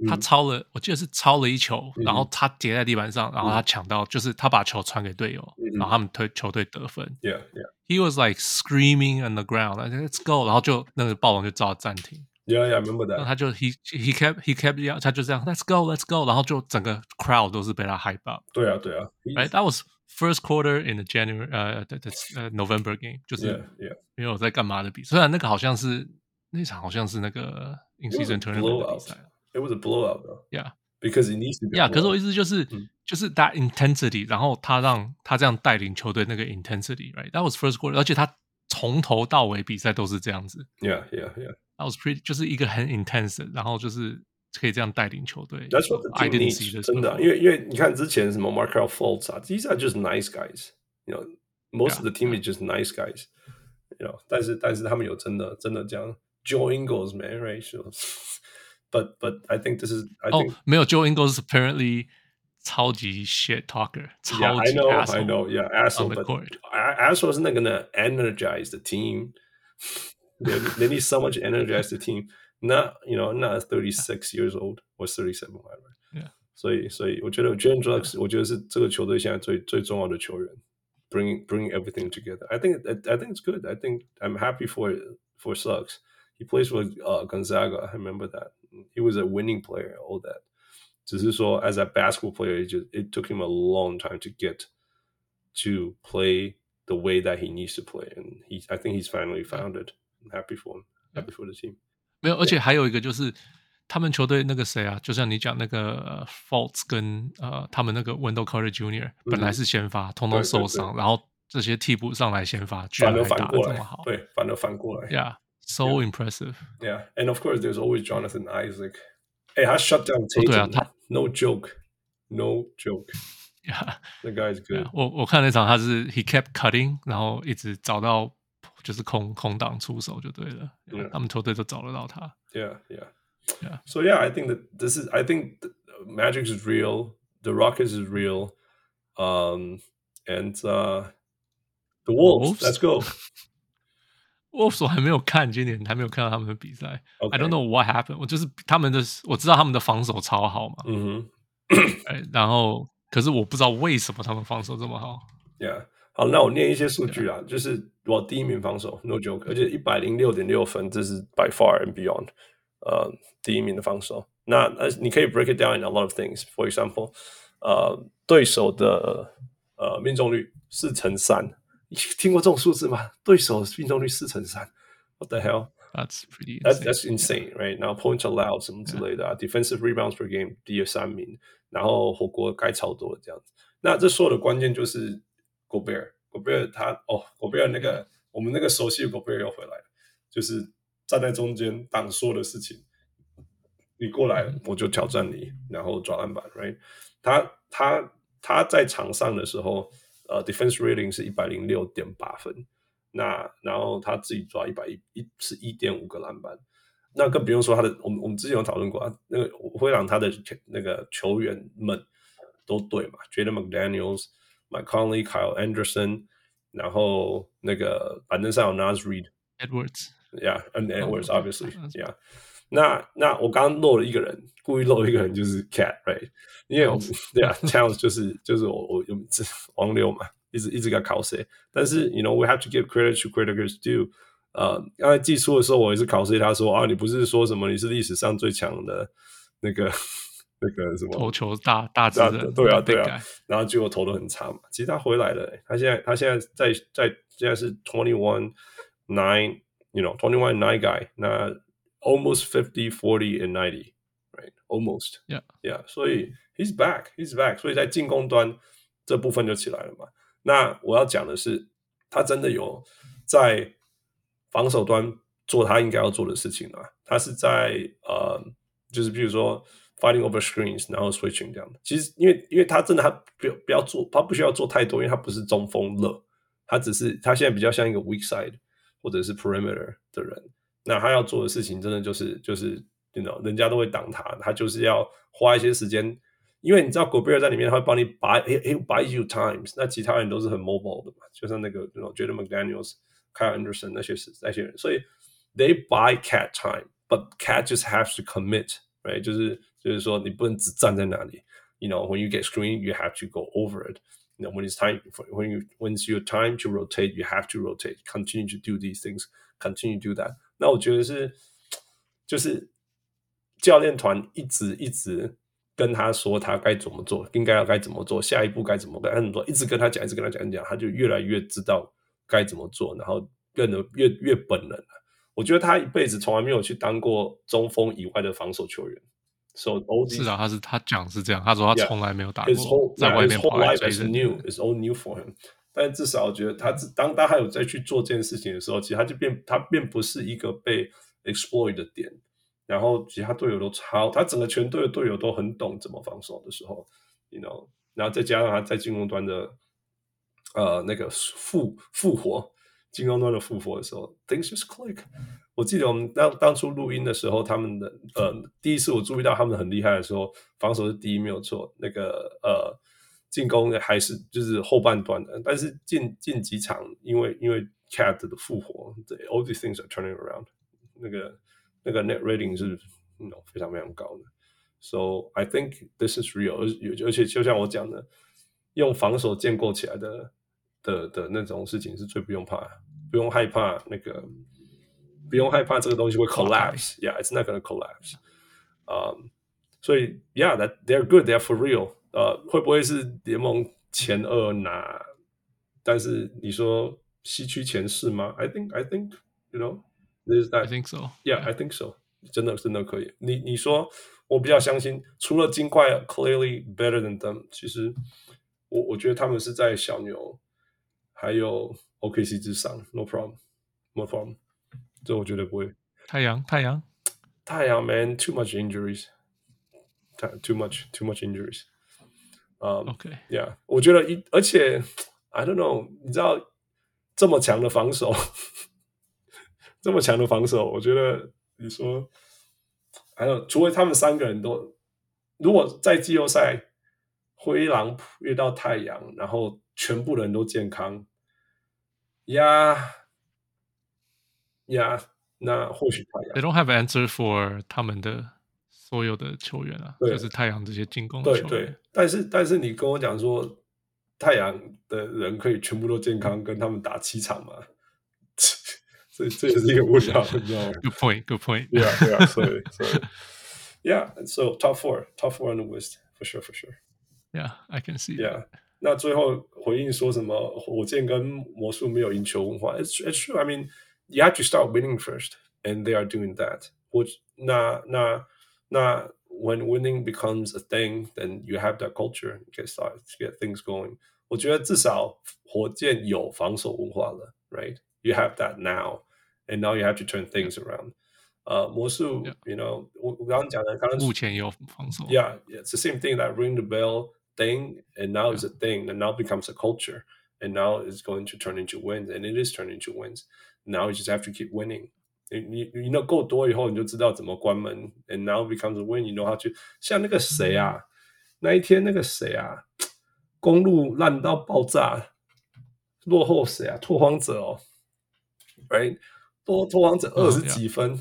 他抄了，我记得是抄了一球，然后他跌在地板上，然后他抢到，就是他把球传给队友，然后他们推球队得分。Yeah, yeah. He was like screaming on the ground, "Let's go!" 然后就那个暴龙就照暂停。Yeah, yeah, remember that. 他就 he he kept he kept 他就这样，"Let's go, let's go!" 然后就整个 crowd 都是被他 hype up。对啊，对啊。Right, that was first quarter in the January 呃的的呃 November game，就是没有在干嘛的比赛。虽然那个好像是那场好像是那个 in season tournament 的比赛。It was a blowout, though. Yeah, because it needs to be. Yeah，可是我意思就是，就是 that intensity，然后他让他这样带领球队那个 intensity，right？That was first quarter，而且他从头到尾比赛都是这样子。Yeah, yeah, yeah. That was pretty，就是一个很 intense，然后就是可以这样带领球队。That's what the team needs，真的，因为因为你看之前什么 Markelle Fultz 啊，these are just nice guys，you know。Most of the team is just nice guys，you know。但是但是他们有真的真的这样，Joe Ingles man，right？So But but I think this is I think 没有 Joe Ingles apparently 超级 shit talker，超级 asshole. Yeah, I know, I know, yeah, asshole. But asshole is not gonna energize the team. they, they need someone to energize the team. Not you know, not 36 years old or 37, whatever. Yeah. 所以所以我觉得 Jalen Suggs 我觉得是这个球队现在最最重要的球员。Bring bring everything together. I think I, I think it's good. I think I'm happy for for Suggs. He plays for uh, Gonzaga. I remember that. He was a winning player, all that. 只是说 as a basketball player, it, just, it took him a long time to get to play the way that he needs to play. And he, I think he's finally found it. I'm happy for him. Happy for the team. 没有，而且还有一个就是他们球队那个谁啊，就像你讲那个 Fultz 跟呃他们那个 Wendell Carter Jr. 本来是先发，通通受伤，然后这些替补上来先发，居然还打得这么好。对，反而反过来。Yeah. So impressive. Yeah, and of course, there's always Jonathan Isaac. Hey, 他 shut down Tatum. No joke, no joke. Yeah, the guy's good. 我我看那场他是 he kept cutting，然后一直找到就是空空档出手就对了。他们球队都找得到他。Yeah, yeah, yeah. So yeah, I think that this is. I think Magic is real. The Rockets is real. Um, and uh, the Wolves. Let's go. 我所还没有看，今年还没有看到他们的比赛。I don't know what happened。我就是他们的，我知道他们的防守超好嘛。嗯哼。然后，可是我不知道为什么他们防守这么好。Yeah。好，那我念一些数据啊，就是我第一名防守，no joke，而且一百零六点六分，这是 by far and beyond，呃，第一名的防守。那呃，你可以 break it down in a lot of things。For example，呃，对手的呃命中率四成三。你听过这种数字吗？对手命中率四成三，What the hell? That's pretty. That's that's insane, right? 然后 points allowed 什么之类的啊 Yeah.，defensive rebounds per game 第二三名，然后火锅盖超多这样子。那这所有的关键就是 Gobert，Gobert 他哦，Gobert 那个我们那个熟悉的 Gobert 又回来了，就是站在中间挡所有的事情。你过来，我就挑战你，然后抓篮板，right？他他他在场上的时候。呃、uh,，defense rating 是一百零六点八分，那然后他自己抓一百一一十一点五个篮板，那更不用说他的，我们我们之前有讨论过啊，那个灰狼他的那个球员们都对嘛，Jaden McDaniels、Mike Conley、Kyle Anderson，然后那个板凳上有 Nas Reed、Edwards，yeah，and Edwards，obviously，Yeah。那那我刚刚漏了一个人，故意漏一个人就是 Cat，right？因为对啊，Towns 就是就是我我用王六嘛，一直一直给他考谁？但是 you know we have to give credit to credit is due。呃，刚才寄出的时候，我也是考谁？他说啊，你不是说什么你是历史上最强的那个那个什么投球大大只的？对啊对啊，然后结果投的很差嘛。其实他回来了，他现在他现在在在现在是 twenty one nine，you know twenty one nine guy 那。Almost fifty, forty, and ninety, right? Almost, yeah, yeah. 所以 he's back, he's back. 所以在进攻端这部分就起来了嘛。那我要讲的是，他真的有在防守端做他应该要做的事情啊。他是在呃，就是比如说 fighting over screens，然后 switching 这样的。其实因为因为他真的他不不要做，他不需要做太多，因为他不是中锋了，他只是他现在比较像一个 weak side 或者是 perimeter 的人。那他要做的事情，真的就是就是，you know，人家都会挡他，他就是要花一些时间，因为你知道，Gobert 在里面，他会帮你 buy，哎哎，buy you times。那其他人都是很 mobile 的嘛，就像那个那种 Jaden McDaniels、Kyle Anderson 那些是那些人，所以 they buy Cat time，but Cat just has to commit，right？就是就是说，你不能只站在那里，you know，when you get screen，you have to go over it。You know, when it's time for，when you when it's your time to rotate，you have to rotate，continue to do these things，continue to do that。 那我觉得是，就是教练团一直一直跟他说他该怎么做，应该要该怎么做，下一步该怎么该怎么做一直跟他讲，一直跟他讲讲，他就越来越知道该怎么做，然后变得越越本能了。我觉得他一辈子从来没有去当过中锋以外的防守球员。So all these, 是啊，他是他讲是这样，他说他从来没有打过在外面跑来追人。It's new, it's all new for him. 但至少我觉得他当当他有再去做这件事情的时候，其实他就变他并不是一个被 exploit 的点。然后其他队友都超，他整个全队的队友都很懂怎么防守的时候，you know，然后再加上他在进攻端的呃那个复复活，进攻端的复活的时候，things just click。我记得我们当当初录音的时候，他们的呃第一次我注意到他们很厉害的时候，防守是第一没有错，那个呃。进攻还是就是后半段的，但是进进几场，因为因为 Cat 的复活，对，all these things are turning around，那个那个 net rating 是那种非常非常高的，so I think this is real，而而且就像我讲的，用防守建构起来的的的那种事情是最不用怕，不用害怕那个，不用害怕这个东西会 collapse，yeah，it's not gonna collapse，啊、um，所以 yeah，that they're good，they're for real。呃，会不会是联盟前二拿？但是你说西区前四吗？I think, I think, you know, there's that. I think so. Yeah, I think so. 真的真的可以。你你说，我比较相信，除了金块 clearly better than them，其实我我觉得他们是在小牛还有 OKC 之上。No problem, no problem。这我觉得不会。太阳，太阳，太阳，man, too much injuries. Too much, too much injuries. 啊、um,，OK，Yeah，我觉得一，而且 I don't know，你知道这么强的防守，这么强的防守，我觉得你说还有，除非他们三个人都，如果在季后赛灰狼遇到太阳，然后全部人都健康，呀呀，那或许太阳。They don't have answer for 他们的。所有的球员啊，就是太阳这些进攻球员。对对，但是但是你跟我讲说，太阳的人可以全部都健康，跟他们打七场嘛？这这也是一个无聊，你知道吗？Good point, good point. Yeah, yeah. So, so, yeah. So top four, top four on the West for sure, for sure. Yeah, I can see. Yeah. 那最后回应说什么？火箭跟魔术没有赢球文化？It's it's true. I mean, you have to start winning first, and they are doing that. 我那那。那 when winning becomes a thing, then you have that culture, you get started to get things going. 我觉得至少火箭有防守文化了，right? You have that now, and now you have to turn things around. 呃，魔术，you know，我我刚刚讲的，刚刚目前有防守。Yeah, it's the same thing that ring the bell thing, and now it's a thing, and now becomes a culture. and now it's going to turn into wins, and it is turning into wins. Now you just have to keep winning. 你你你 know 够多以后，你就知道怎么关门。And now becomes when You know how to 像那个谁啊，那一天那个谁啊，公路烂到爆炸，落后谁啊？拓荒者哦，right？多拓荒者二十几分、oh,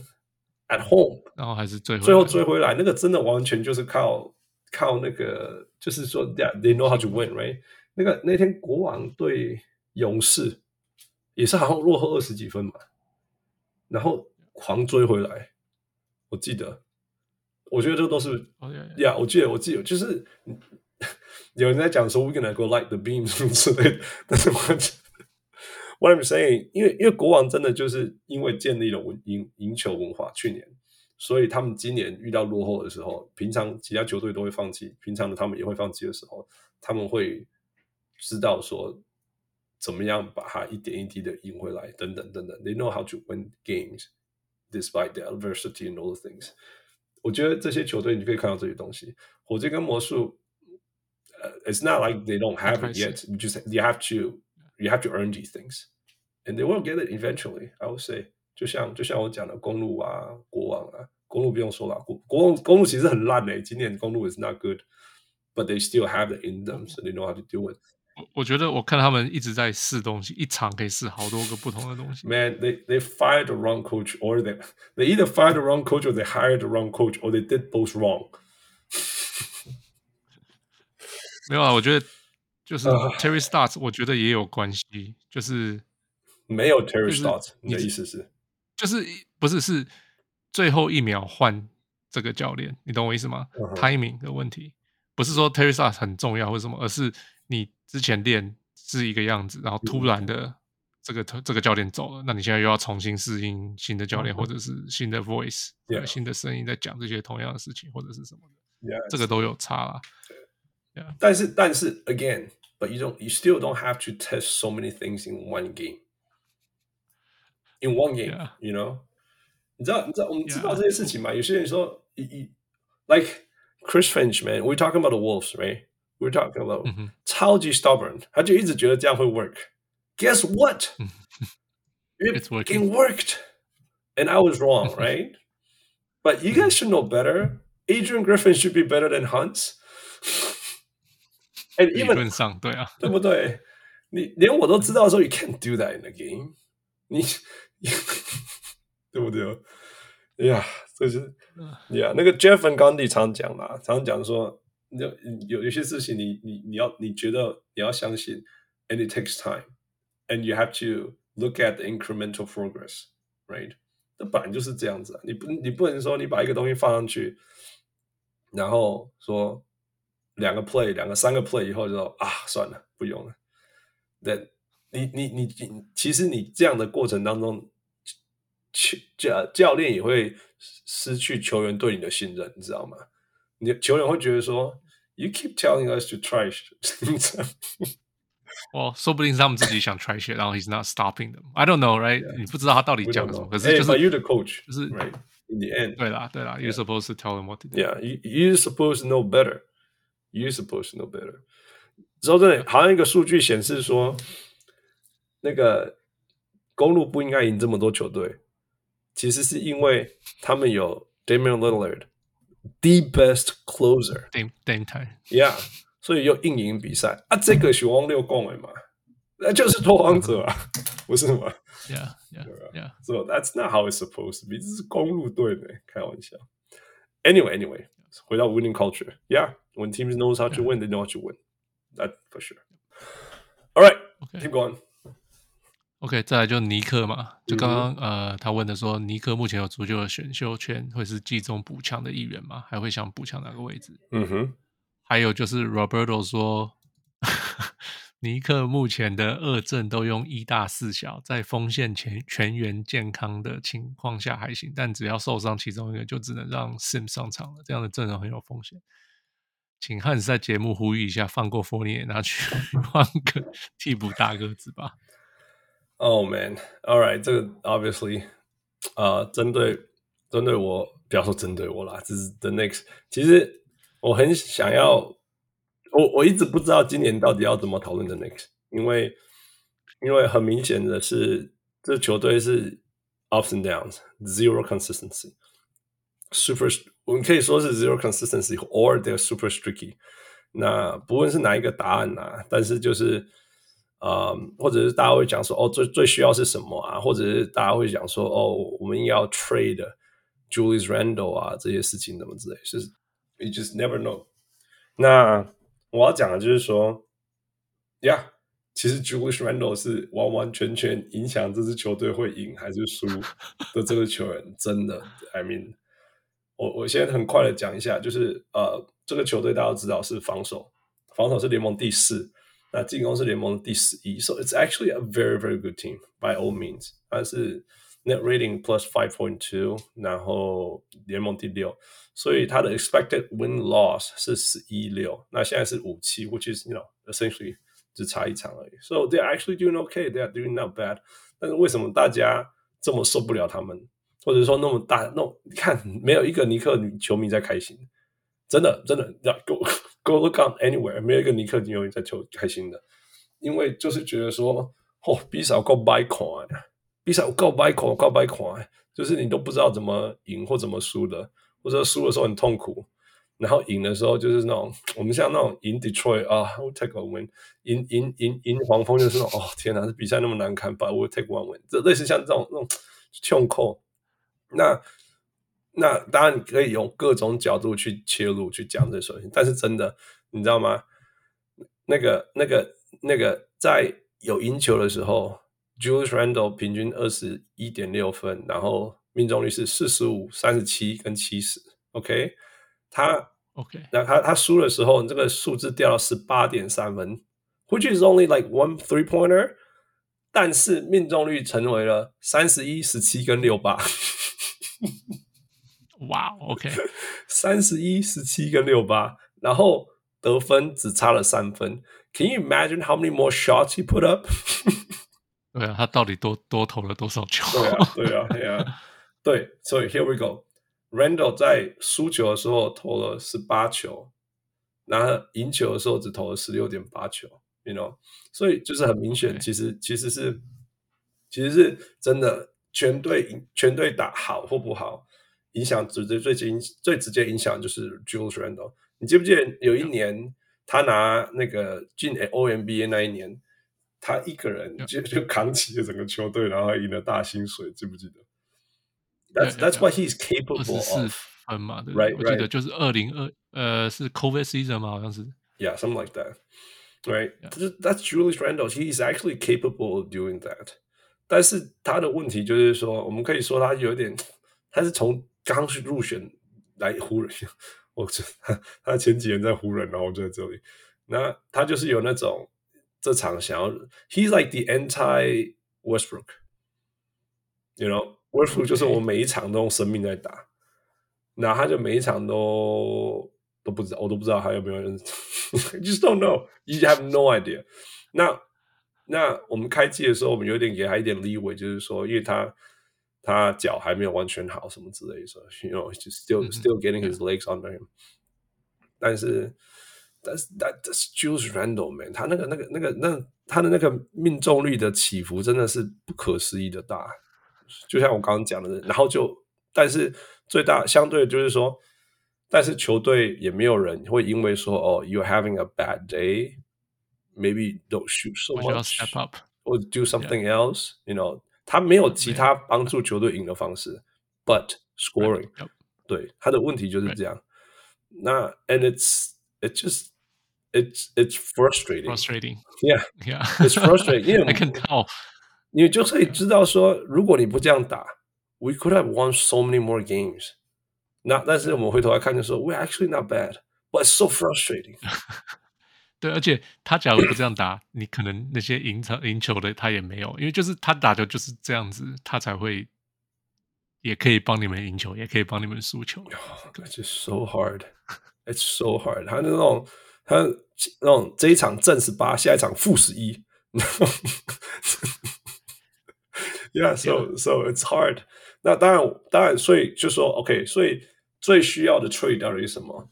at home，然后还是最后最后追回来，那个真的完全就是靠靠那个，就是说，yeah, they know how to win，right？那个那天国王对勇士也是好像落后二十几分嘛。然后狂追回来，我记得，我觉得这都是，呀、oh, yeah, 我记得，我记得，就是 有人在讲说，we're gonna go light the beams 之类的，但是我，what I'm saying，因为因为国王真的就是因为建立了赢赢球文化，去年，所以他们今年遇到落后的时候，平常其他球队都会放弃，平常的他们也会放弃的时候，他们会知道说。怎么样把它一点一滴的赢回来，等等等等。They know how to win games despite the adversity and all the things。我觉得这些球队你可以看到这些东西。火箭跟魔术，呃、uh,，It's not like they don't have it yet. You just you have to you have to earn these things, and they will get it eventually. I would say，就像就像我讲的公路啊，国王啊，公路不用说了，国国王公路其实很烂诶、欸，今年公路 is not good, but they still have it in them, so they know how to do it. 我觉得我看他们一直在试东西，一场可以试好多个不同的东西。Man, they they fired the wrong coach, or they they either fired the wrong coach, or they hired the wrong coach, or they did both wrong. 没有啊，我觉得就是 Terry Stotts，我觉得也有关系，就是没有 Terry Stotts，你的意思是，就是不是是最后一秒换这个教练，你懂我意思吗？Timing 的问题，不是说 Terry Stotts 很重要或者什么，而是你。之前练是一个样子，然后突然的这个这个教练走了，那你现在又要重新适应新的教练，或者是新的 voice. 新的声音在讲这些同样的事情，或者是什么的这个都有差啦。Yeah. 但是但是 again，but you don't you still don't have to test so many things in one game. In one game, yeah. you know，你知道你知道我们知道这些事情吗？Yeah. 有些人说，like Chris Finch, man, we're talking about the Wolves, right? We're talking about、mm -hmm. 超级 stubborn，他就一直觉得这样会 work。Guess what? It, It's working. It worked, and I was wrong, right? but you guys should know better. Adrian Griffin should be better than Hunt. and even 上对啊，对不对？你连我都知道的时候，you can't do that in the game 你。你对不对？呀、yeah,，这是呀，那个 Jeff Van Gundy 常讲嘛，常讲说。 有有有些事情你，你你要你觉得你要相信，and it takes time，and you have to look at the incremental progress，right？那本来就是这样子啊，你不你不能说你把一个东西放上去，然后说两个 play 两个三个 play 以后就说啊算了不用了，对你你你你其实你这样的过程当中，教教练也会失去球员对你的信任，你知道吗？你球员会觉得说，You keep telling us to try shit，哦，说不定是他们自己想 try shit，然后 he's not stopping them。I don't know, right？、Yeah. 你不知道他到底讲什么，可是就是 hey, you the coach，就是 right in the end。对啦，对啦，You're supposed to tell them what to do。Yeah，you you supposed to know better。You supposed to know better。之后真的好像一个数据显示说，那个公路不应该赢这么多球队，其实是因为他们有 Damian Lillard。 The best closer, Dame Dame time, yeah，所以又硬赢比赛啊！这个是王六共的嘛，那就是拓荒者啊，不是吗？Yeah, yeah, yeah. So that's not how it's supposed to be. 这是公路队的，开玩笑。Anyway, anyway，回到 winning culture. Yeah, when teams knows how to win, they know how to win. That for sure. All right, keep going. OK，再来就尼克嘛，就刚刚、嗯、呃，他问的说，尼克目前有足球的选秀权，会是季中补强的一员吗？还会想补强哪个位置？嗯哼。还有就是 Roberto 说，尼克目前的二阵都用一大四小，在锋线全全员健康的情况下还行，但只要受伤其中一个，就只能让 Sim 上场了。这样的阵容很有风险，请汉斯在节目呼吁一下，放过 Fournier，拿去 换个替补大个子吧。Oh man, all right，这个 obviously 啊、呃，针对针对我，不要说针对我啦，这是 the next。其实我很想要，我我一直不知道今年到底要怎么讨论 the next。因为因为很明显的是，这球队是 ups and downs，zero consistency，super，我们可以说是 zero consistency，or they're super streaky。那不论是哪一个答案啊，但是就是。啊、或者是大家会讲说，哦，最最需要是什么啊？或者是大家会讲说，哦，我们要 trade Julius Randle 啊，这些事情怎么之类，是 you just never know。那我要讲的就是说，呀，其实 Julius Randle 是完完全全影响这支球队会赢还是输的这个球员，真的，I mean，我我先很快的讲一下，就是呃，这个球队大家都知道是防守，防守是联盟第四。那进攻是联盟第十一，so it's actually a very very good team by all means。它是 net rating plus five point two，然后联盟第六，所以它的 expected win loss 是十一六，那现在是五七，which is you know essentially 只差一场而已。So they're actually doing okay, they're doing not bad。但是为什么大家这么受不了他们，或者说那么大那种，你看没有一个尼克女球迷在开心，真的真的要给我。 Go look on anywhere，没有一个尼克球迷在球开心的，因为就是觉得说，哦，比赛够歹看，比赛够歹看，够歹看，就是你都不知道怎么赢或怎么输的，或者输的时候很痛苦，然后赢的时候就是那种，我们像那种赢 Detroit 啊，we'll take a win，赢赢赢赢黄蜂就是那种，哦天哪，这比赛那么难看，but we'll take one win，这类似像这种那种 痛扣，那。那当然你可以用各种角度去切入去讲这事情，但是真的，你知道吗？那个、那个、那个，在有赢球的时候，Julius Randle 平均二十一点六分，然后命中率是四十五、三十七跟七十。OK，他 OK，那他他输的时候，这个数字掉到十八点三分，which is only like one three pointer，但是命中率成为了三十一、十七跟六八。哇、wow，OK，三十一、十七跟六八，然后得分只差了三分。Can you imagine how many more shots he put up？对啊，他到底多多投了多少球？对啊，对啊，对啊，对。所以 here we go。Randall 在输球的时候投了十八球，然后赢球的时候只投了十六点八球。You know，所以就是很明显，其实其实是其实是真的，全队赢，全队打好或不好。影响直接最近最直接影响就是 Julius Randle。你记不记得有一年他拿那个进 All NBA 那一年，他一个人就就扛起了整个球队，然后赢了大薪水，记不记得？That's that's what he's capable of。分嘛，对 right. 我记得就是二零二呃是 COVID season 吗？好像是。Yeah, something like that. Right. Yeah. That's Julius Randle. He is actually capable of doing that. 但是他的问题就是说，我们可以说他有点，他是从刚去入选来湖人，我他他前几年在湖人，然后就在这里。那他就是有那种这场想要，He's like the anti Westbrook，you know，Westbrook 就是我每一场都用生命在打，那他就每一场都都不知道，我都不知道还有没有人，just don't know，you have no idea 那。那那我们开季的时候，我们有点给他一点 leeway，就是说，因为他。他脚还没有完全好，什么之类的，所以，you know，just still still getting his legs under him。但是，但是，但是，Julius Randle man，他那个、那个、那个、那他的那个命中率的起伏真的是不可思议的大。就像我刚刚讲的，然后就，但是最大相对的就是说，但是球队也没有人会因为说，哦，you're having a bad day，maybe don't shoot so much，step up，or do something else，you know。 他没有其他帮助球队赢的方式，but scoring，对，他的问题就是这样。那 and it's it's just it's it's frustrating，frustrating，yeah，yeah，it's frustrating，因为 I can tell，你就可以知道说，如果你不这样打，we could have won so many more games。那但是我们回头来看，就说 we're actually not bad，but it's so frustrating。 对，而且他假如不这样打，你可能那些赢场赢球的他也没有，因为就是他打球就是这样子，他才会也可以帮你们赢球，也可以帮你们输球。It's just so hard, it's so hard。他那种他那种这一场正十八，下一场负十一。Yeah, so so it's hard。那当然当然，所以就说 OK，所以最需要的 trade 到底是什么？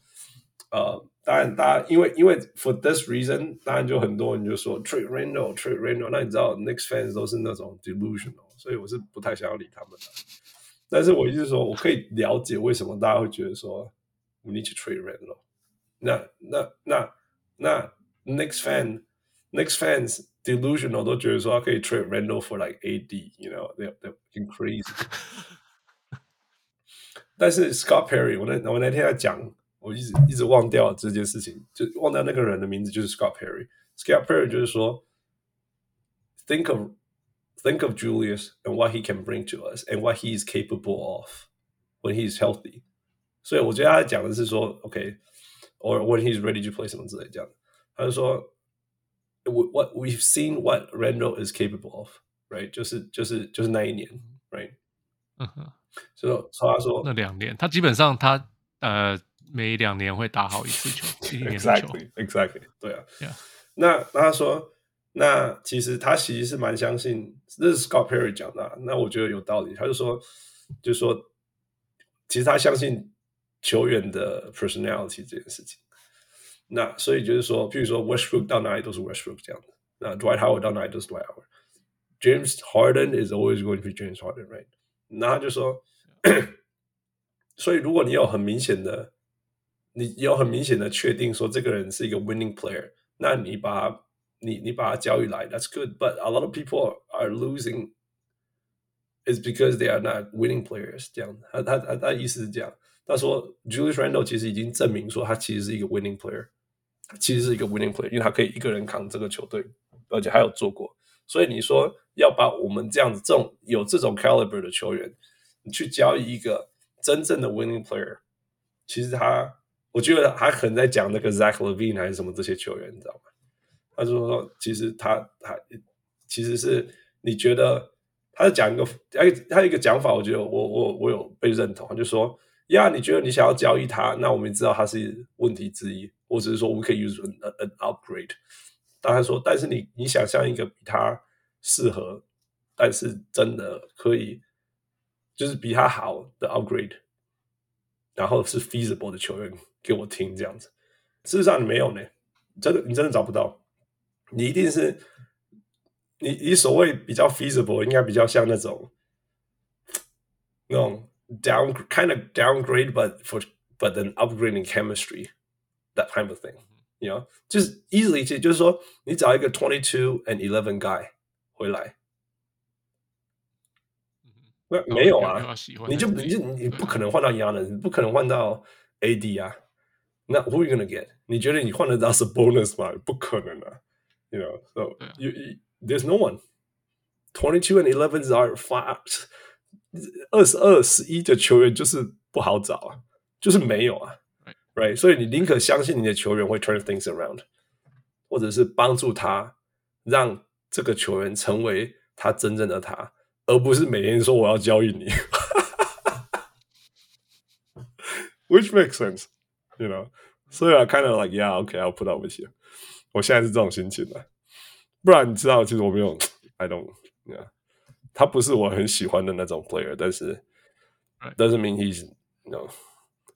呃。当然，大家因为因为 for this reason，当然就很多人就说 trade Randle，trade Randle。那你知道 Knicks fans 都是那种 delusional，所以我是不太想要理他们的。但是我意思是说，我可以了解为什么大家会觉得说 we need to trade Randle。那那那那 Knicks fan，Knicks fans delusional 都觉得说他可以 trade Randle for like AD，you know，they they increase。但是 Scott Perry，我那我那天在讲， 我一直一直忘掉这件事情，就忘掉那个人的名字，就是 Scott Perry。Scott Perry 就是说，think of think of Julius and what he can bring to us and what he is capable of when he is healthy。所以我觉得他讲的是说，OK，or、okay, when he's ready to play 什么之类这样。他就说，what we've seen what Randle is capable of，right？就是就是就是那一年，right？嗯哼。所以他说那两年，他基本上他呃 每两年会打好一次球，一年球，exactly exactly 对啊。那那他说，那其实他其实是蛮相信，这是 Scott Perry 讲的，啊，那我觉得有道理。他就说，就说其实他相信球员的 personality 这件事情。那所以就是说，譬如说 Westbrook 到哪里都是 Westbrook 这样的，那 Dwight Howard 到哪里都是 Dwight Howard。James Harden is always going to be James Harden, right? 那他就说，所以如果你有很明显的，你有很明显的确定说这个人是一个 winning player，那你把你你把他交易来，that's good。But a lot of people are losing is because they are not winning players。这样，他他他他意思是这样。他说，Julius Randle 其实已经证明说他其实是一个 winning player，其实是一个 winning player，因为他可以一个人扛这个球队，而且还有做过。所以你说要把我们这样子这种有这种 caliber 的球员，你去交易一个真正的 winning player，其实他我觉得还很在讲那个 Zach Levine 还是什么这些球员，你知道吗？他就说其实他他其实是你觉得他在讲一个哎他一个讲法，我觉得我我我有被认同，他就说呀，你觉得你想要交易他，那我们知道他是问题之一，我只是说我们可以 use an, an upgrade。他说：“但是你，你想象一个比他适合，但是真的可以，就是比他好的 upgrade，然后是 feasible 的球员给我听这样子。事实上你没有呢，真的你真的找不到。你一定是你你所谓比较 feasible，应该比较像那种那种 down kind of downgrade，but for but an upgrade in chemistry that kind of thing。” You know, 就是 easily，就是说，你找一个 twenty two and eleven guy 回来，没没有啊？你就你就你不可能换到 Giannis，你不可能换到 AD 啊。 那 who are you gonna get？你觉得你换得到是 bonus 吗？不可能啊。You know, so you, you there's no one. Twenty two and eleven are far. 二十二、十一的球员就是不好找啊，就是没有啊。Right，所以你宁可相信你的球员会 turn things around，或者是帮助他让这个球员成为他真正的他，而不是每天说我要交易你。 Which makes sense, you know? So I kind of like, yeah, okay, I'll put up with you. 我现在是这种心情的，不然你知道，其实我没有，I don't, yeah. 他不是我很喜欢的那种 player，但是 doesn't mean he's, you know.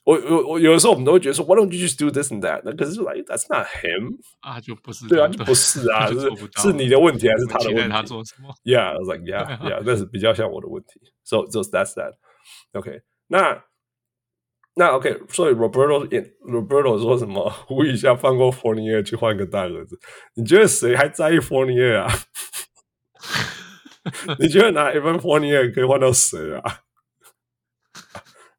我我我有的时候我们都会觉得说，Why don't you just do this and that？那可是 like that's not him 啊，就不是对啊，就不是啊，就是是你的问题还是他的问题？他做什么？Yeah，I was like yeah，yeah，那是比较像我的问题。So just that's that。OK，那 那 OK，所以 Roberto Roberto 说什么？呼吁一下放过 Fournier 去换个大儿子。你觉得谁还在意 Fournier 啊？你觉得拿 Evan Fournier 可以换到谁啊？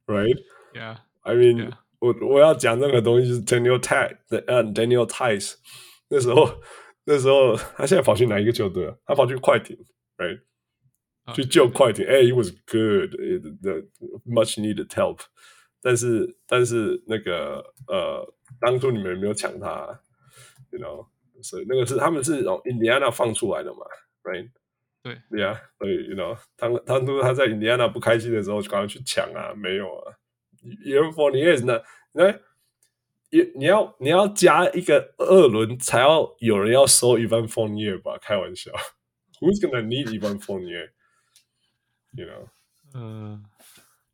Right？Yeah。I mean，、yeah. 我我要讲这个东西就是 Daniel Theis，嗯，Daniel Theis，那时候那时候他现在跑去哪一个球队？他跑去快艇，right？、Oh, 去救快艇，哎、hey, he was good，the much needed help。 但是但是那个呃，当初你们没有抢他，you know，所以那个是他们是从印第安纳放出来的嘛，right？对，对呀，所以 you know，当当初他在印第安纳不开心的时候，就赶快去抢啊，没有啊。Evan Fournier 呢？那你你要你要加一个二轮才要有人要收 Evan Fournier 吧？开玩笑，Who's gonna need Evan Fournier？You know？嗯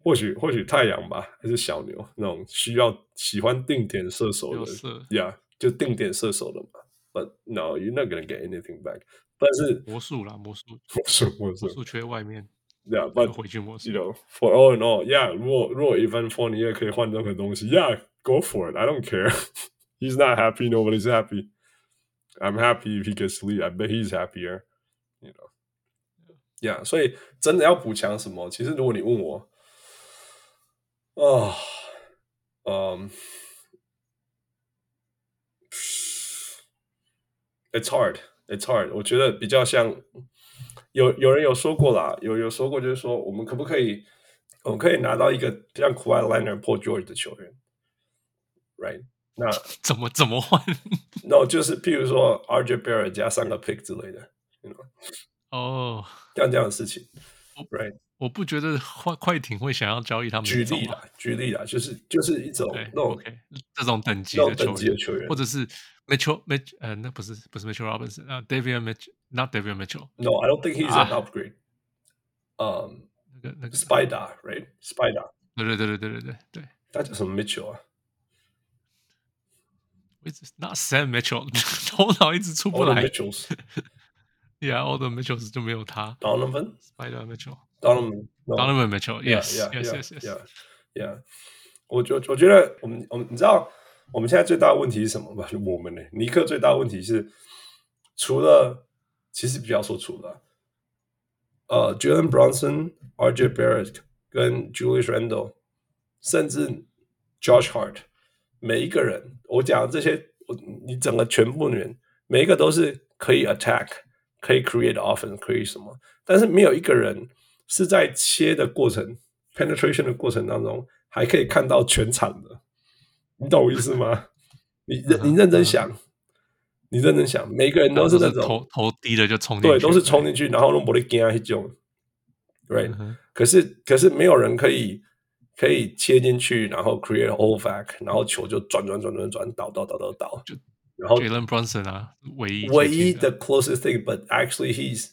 或许或许太阳吧，还是小牛那种需要喜欢定点射手的，Yeah，就定点射手的嘛。But no, you're not gonna get anything back。但是魔术啦，魔术，魔术，魔术，魔术缺外面。Yeah，but 回去魔术，You know，for all in all，Yeah，如果如果 Evan Fournier 可以换任何东西，Yeah，go for it，I don't care。He's not happy, nobody's happy. I'm happy if he gets sleep. I bet he's happier. You know. Yeah，所以真的要补强什么？其实如果你问我。啊，嗯，It's hard, it's hard。我觉得比较像有有人有说过啦，有有说过就是说，我们可不可以，我们可以拿到一个像 Kawhi Leonard、Paul George 的球员，right？那怎么怎么换？那、no, 就是譬如说 RJ Barrett 加三个 pick 之类的，you know？哦，像这样的事情，right？我不觉得快快艇会想要交易他们。举例啦，举例啦，就是就是一种那种 okay, 这种等级的球员，球员或者是 Mitchell Mitch 呃，那不是不是 Mitchell Robinson 啊，Davion Mitchell，not Davion Mitchell。No，I don't think he's an upgrade。嗯，那个那个 Spider，right？Spider。对对对对对对对对。他叫什么 Mitchell 啊？It's not Sam Mitchell，头脑一直出不来。Mitchells。Yeah，all the Mitchells 就没有他。Donovan，Spider Mitchell。Donovan Mitchell，Yes，Yes，Yes，Yes，Yeah。我觉我觉得我们我们你知道我们现在最大的问题是什么吗？我们呢？尼克最大的问题是除了其实不要说除了呃，Jalen Brunson、RJ Barrett 跟 Julius Randle，甚至 Josh Hart，每一个人我讲的这些，我你整个全部人每一个都是可以 attack， 可以 create offense，可以什么，但是没有一个人。是在切的过程，penetration 的过程当中，还可以看到全场的，你懂我意思吗？你认你认真想，你认真想，每个人都是那种头头低的就冲进去，对，都是冲进去，然后用玻璃镜去救，right？可是可是没有人可以可以切进去，然后 create all back，然后球就转转转转转倒倒倒倒倒，就然后 Jalen Brunson 啊，唯一唯一的 closest thing，but actually he's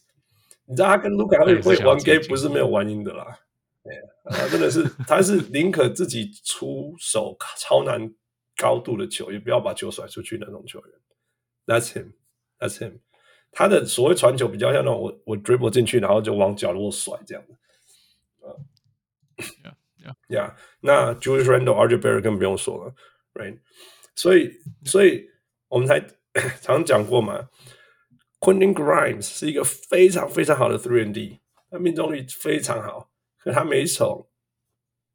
你知道他跟卢卡会会玩 game 不是没有玩赢的啦，对啊，真的是他是宁可自己出手超难高度的球，也不要把球甩出去那种球员。That's him, that's him。他的所谓传球比较像那种我我 dribble 进去，然后就往角落甩这样的。Yeah, yeah, yeah。那 Julius Randle、RJ Barrett 更不用说了，right？所以，所以我们才常讲过嘛。Quentin Grimes 是一个非常非常好的 three and D，他命中率非常好，可他每一场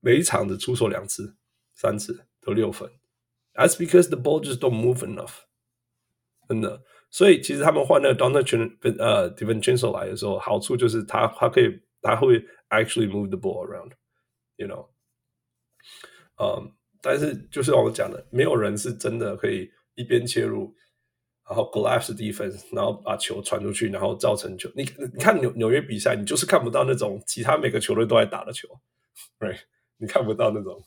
每一场只出手两次、三次都六分。That's because the ball just don't move enough，真的。所以其实他们换那个 Donte 呃 DiVincenzo 来的时候，好处就是他他可以他会 actually move the ball around，you know。嗯，但是就是我们讲的，没有人是真的可以 一边切入。然后 collapse defense，然后把球传出去，然后造成球。你你看纽纽约比赛，你就是看不到那种其他每个球队都在打的球，right？你看不到那种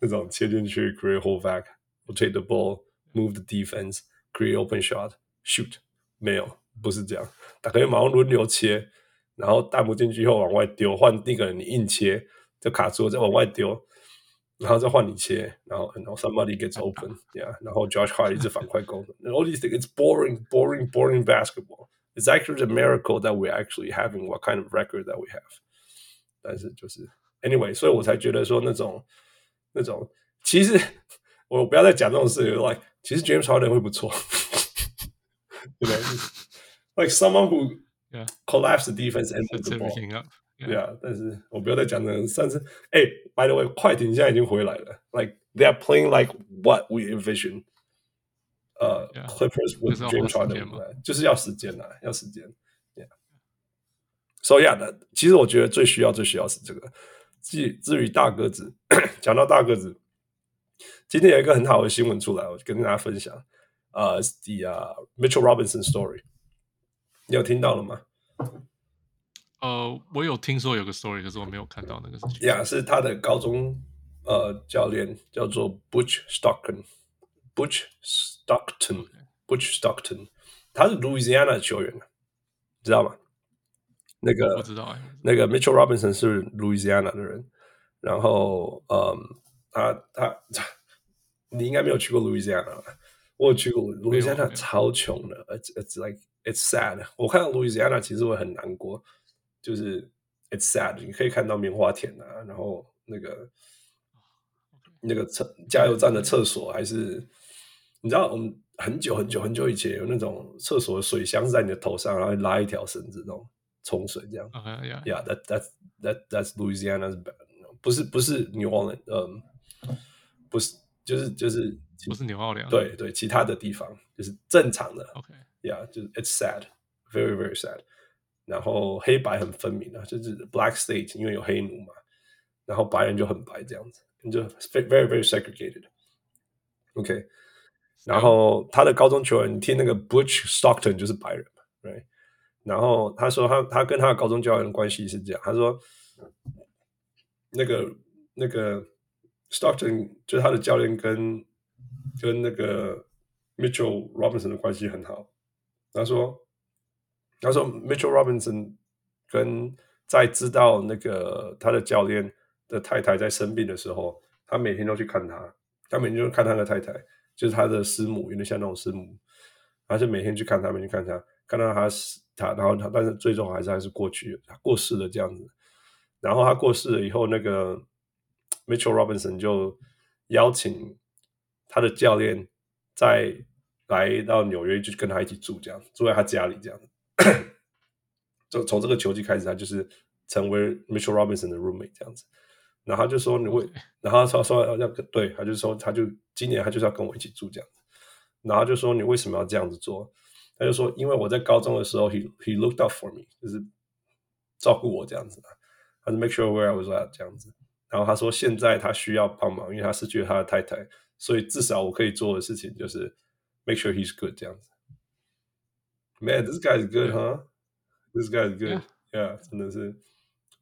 那种切进去 create hold back，rotate the ball，move the defense，create open shot，shoot，没有，不是这样。打可以马上轮流切，然后带不进去以后往外丢，换那个人你硬切就卡住，再往外丢。然后再换你切，然后然后 somebody gets open，yeah，然后 Josh Hart 一直反快攻，all these things，it's boring, boring, boring basketball. It's actually a miracle that we're actually having what kind of record that we have. 但是就是 anyway，所以我才觉得说那种那种，其实我不要再讲这种事情，like 其实 James Harden 会不错，you know，like someone who collapse the defense and move the ball. 对啊，但是我不要再讲了。上次，哎，by the way，快艇现在已经回来了。Like they are playing like what we envision。呃，Clippers with James Harden，就是要时间啊，要时间。Yeah。So yeah，的，其实我觉得最需要、最需要是这个。至至于大个子，讲到大个子，今天有一个很好的新闻出来，我跟大家分享。呃，the Mitchell Robinson story，你有听到了吗？呃，我有听说有个 story，可是我没有看到那个事情。呀，yeah, 是他的高中呃教练叫做 Butch Stockton，Butch Stockton，Butch Stockton，他是 Louisiana 球员，知道吗？那个不知道哎。那个 Mitchell Robinson 是 Louisiana 的人，然后嗯，他他你应该没有去过 Louisiana 吧，我有去过 Louisiana，超穷的，it's it's like it's sad。我看到 Louisiana 其实会很难过，就是 it's sad。你可以看到棉花田啊，然后那个那个厕加油站的厕所还是，你知道我们很久很久很久以前有那种厕所的水箱在你的头上，然后拉一条绳子那种冲水这样。Okay, yeah，that that that that's Louisiana's bad。不是不是 New Orleans，嗯，不是，就是就是不是纽奥良，对对，其他的地方就是正常的。OK，Yeah，就是 It's sad，very very sad。然后黑白很分明啊，就是 Black State，因为有黑奴嘛，然后白人就很白这样子，你就 very very segregated。OK，然后他的高中球员，你听那个 Butch Stockton 就是白人嘛，Right？然后他说他他跟他的高中教练的关系是这样，他说。那个那个 Stockton 就是他的教练跟跟那个 Mitchell Robinson 的关系很好。他说他说 Mitchell Robinson 跟在知道那个他的教练的太太在生病的时候，他每天都去看他，他每天就看他的太太，就是他的师母，有点像那种师母，他就每天去看他，每天看他，看到他死他，然后他但是最终还是还是过去了，他过世了这样子。然后他过世了以后，那个 Mitchell Robinson 就邀请他的教练再来到纽约，就跟他一起住，这样住在他家里，这样。就从这个球季开始，他就是成为 Mitchell Robinson 的 roommate 这样子。然后他就说你会，然后他说要对，他就说他就今年他就是要跟我一起住这样子。然后就说你为什么要这样子做？他就说因为我在高中的时候，he he looked out for me，就是照顾我这样子。他就 make sure where I was at 这样子，然后他说现在他需要帮忙，因为他失去了他的太太，所以至少我可以做的事情就是 make sure he's good 这样子。Man, this guy is good, huh? This guy is good. Yeah, 真的是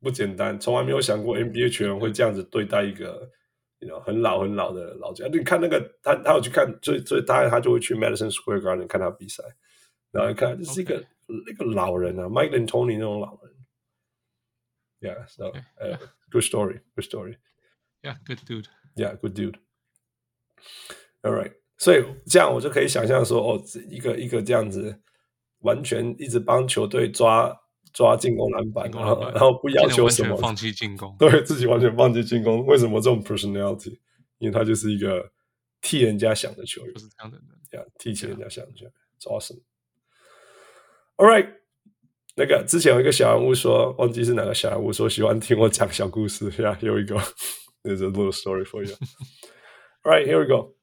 不简单，从来没有想过 NBA 球员会这样子对待一个，you know，很老很老的老将。你看那个他，他有去看，所以所以大概他就会去 Madison Square Garden 看他比赛，然后一看这是一个那个老人啊，Mike D'Antoni 那种老人。Yeah, so, okay, uh, yeah. good story, good story. Yeah, good dude. Yeah, good dude. All right. 所以这样我就可以想象说，哦，一个一个这样子， 完全一直帮球队抓抓进攻篮板，然后然后不要求什么，放弃进攻，对自己完全放弃进攻。为什么这种 personality？因为他就是一个替人家想的球员，不是这样的人。Yeah, 替替人家想的球员，It's awesome. All right. 那个之前有一个小人物说，忘记是哪个小人物说喜欢听我讲小故事。Yeah, here we go. There's a little story for you. All right, here we go.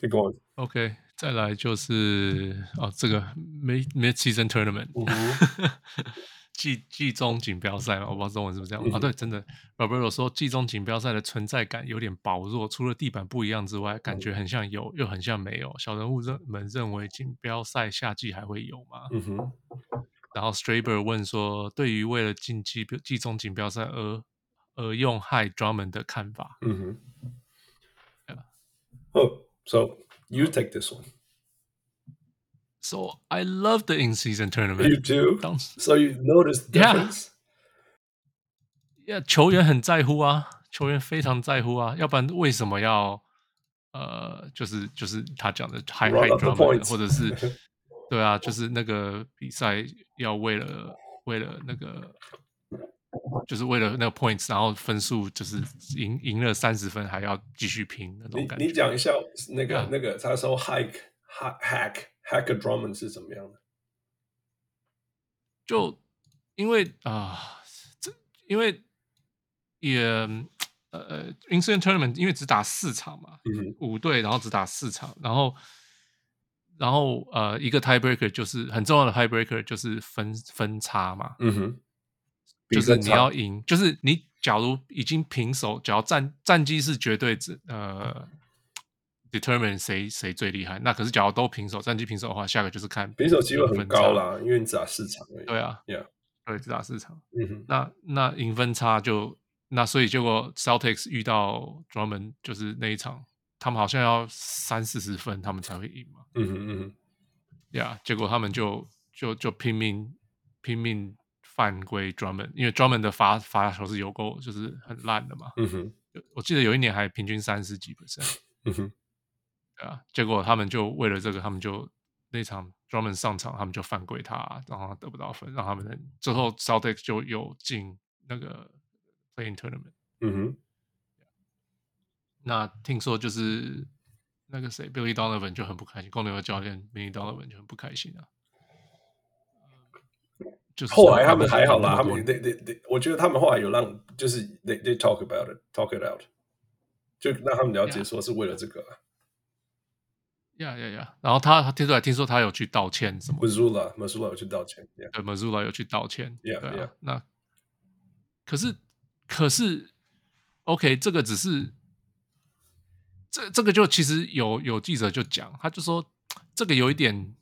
Keep going. OK，再来就是哦，这个 Mid-Season Tournament，季季中锦标赛嘛，我不知道中文是不是这样。啊、嗯哦，对，真的，Roberto 说季中锦标赛的存在感有点薄弱，除了地板不一样之外，感觉很像有，又很像没有。小人物认们认为锦标赛夏季还会有吗？嗯哼。然后 Straber 问说：“对于为了进季季中锦标赛而而用 High Drummond 的看法。”嗯哼。Yeah. Oh, so you take this one. So I love the in-season tournament. You do. So you notice the difference? Yeah. Yeah. 球员很在乎啊，球员非常在乎啊，要不然为什么要呃，就是就是他讲的 High High Drummond，或者是。对啊，就是那个比赛要为了为了那个， 就是为了那个 points，然后分数就是赢赢了三十分还要继续拼那种感觉。你你讲一下那个.那个他说 hack hack hack a Drummond 是怎么样的？就因为啊，这因为也呃 in-season tournament 因为只打四场嘛，嗯、五队然后只打四场，然后。然后呃，一个 tiebreaker 就是很重要的 tiebreaker 就是分分差嘛，嗯哼，就是你要赢，就是你假如已经平手，只要战战绩是绝对值，呃，determine 谁谁最厉害，那可是假如都平手，战绩平手的话，下个就是看平手机会很高啦，因为你只打四场而已，对啊，Yeah，对，只打四场，嗯哼，那那赢分差就那所以结果 Celtics 遇到 Drummond 就是那一场。他们好像要三四十分，他们才会赢嘛。嗯哼嗯哼，呀，结果他们就就就拼命拼命犯规 Drummond，因为 Drummond 的罚罚球是有够就是很烂的嘛。嗯哼，我记得有一年还平均三十几 percent。嗯哼，对啊，结果他们就为了这个，他们就那场 Drummond 上场，他们就犯规他，然后他得不到分，让他们最后 Celtics 就有进那个 Playing Tournament。嗯哼，那听说就是那个谁 Billy Donovan 就很不开心，公牛的教练 Billy Donovan 就很不开心啊。就是后来他们还好啦，他们对对对，我觉得他们后来有让，就是 they they talk about it，talk it out，就让他们了解说是为了这个。呀呀呀！然后他他听出来，听说他有去道歉什么？Mazzulla，Mazzulla 有去道歉。对，Mazzulla 有去道歉。Yeah, 对啊。yeah. 那可是可是，OK，这个只是这这个就其实有有记者就讲，他就说这个有一点。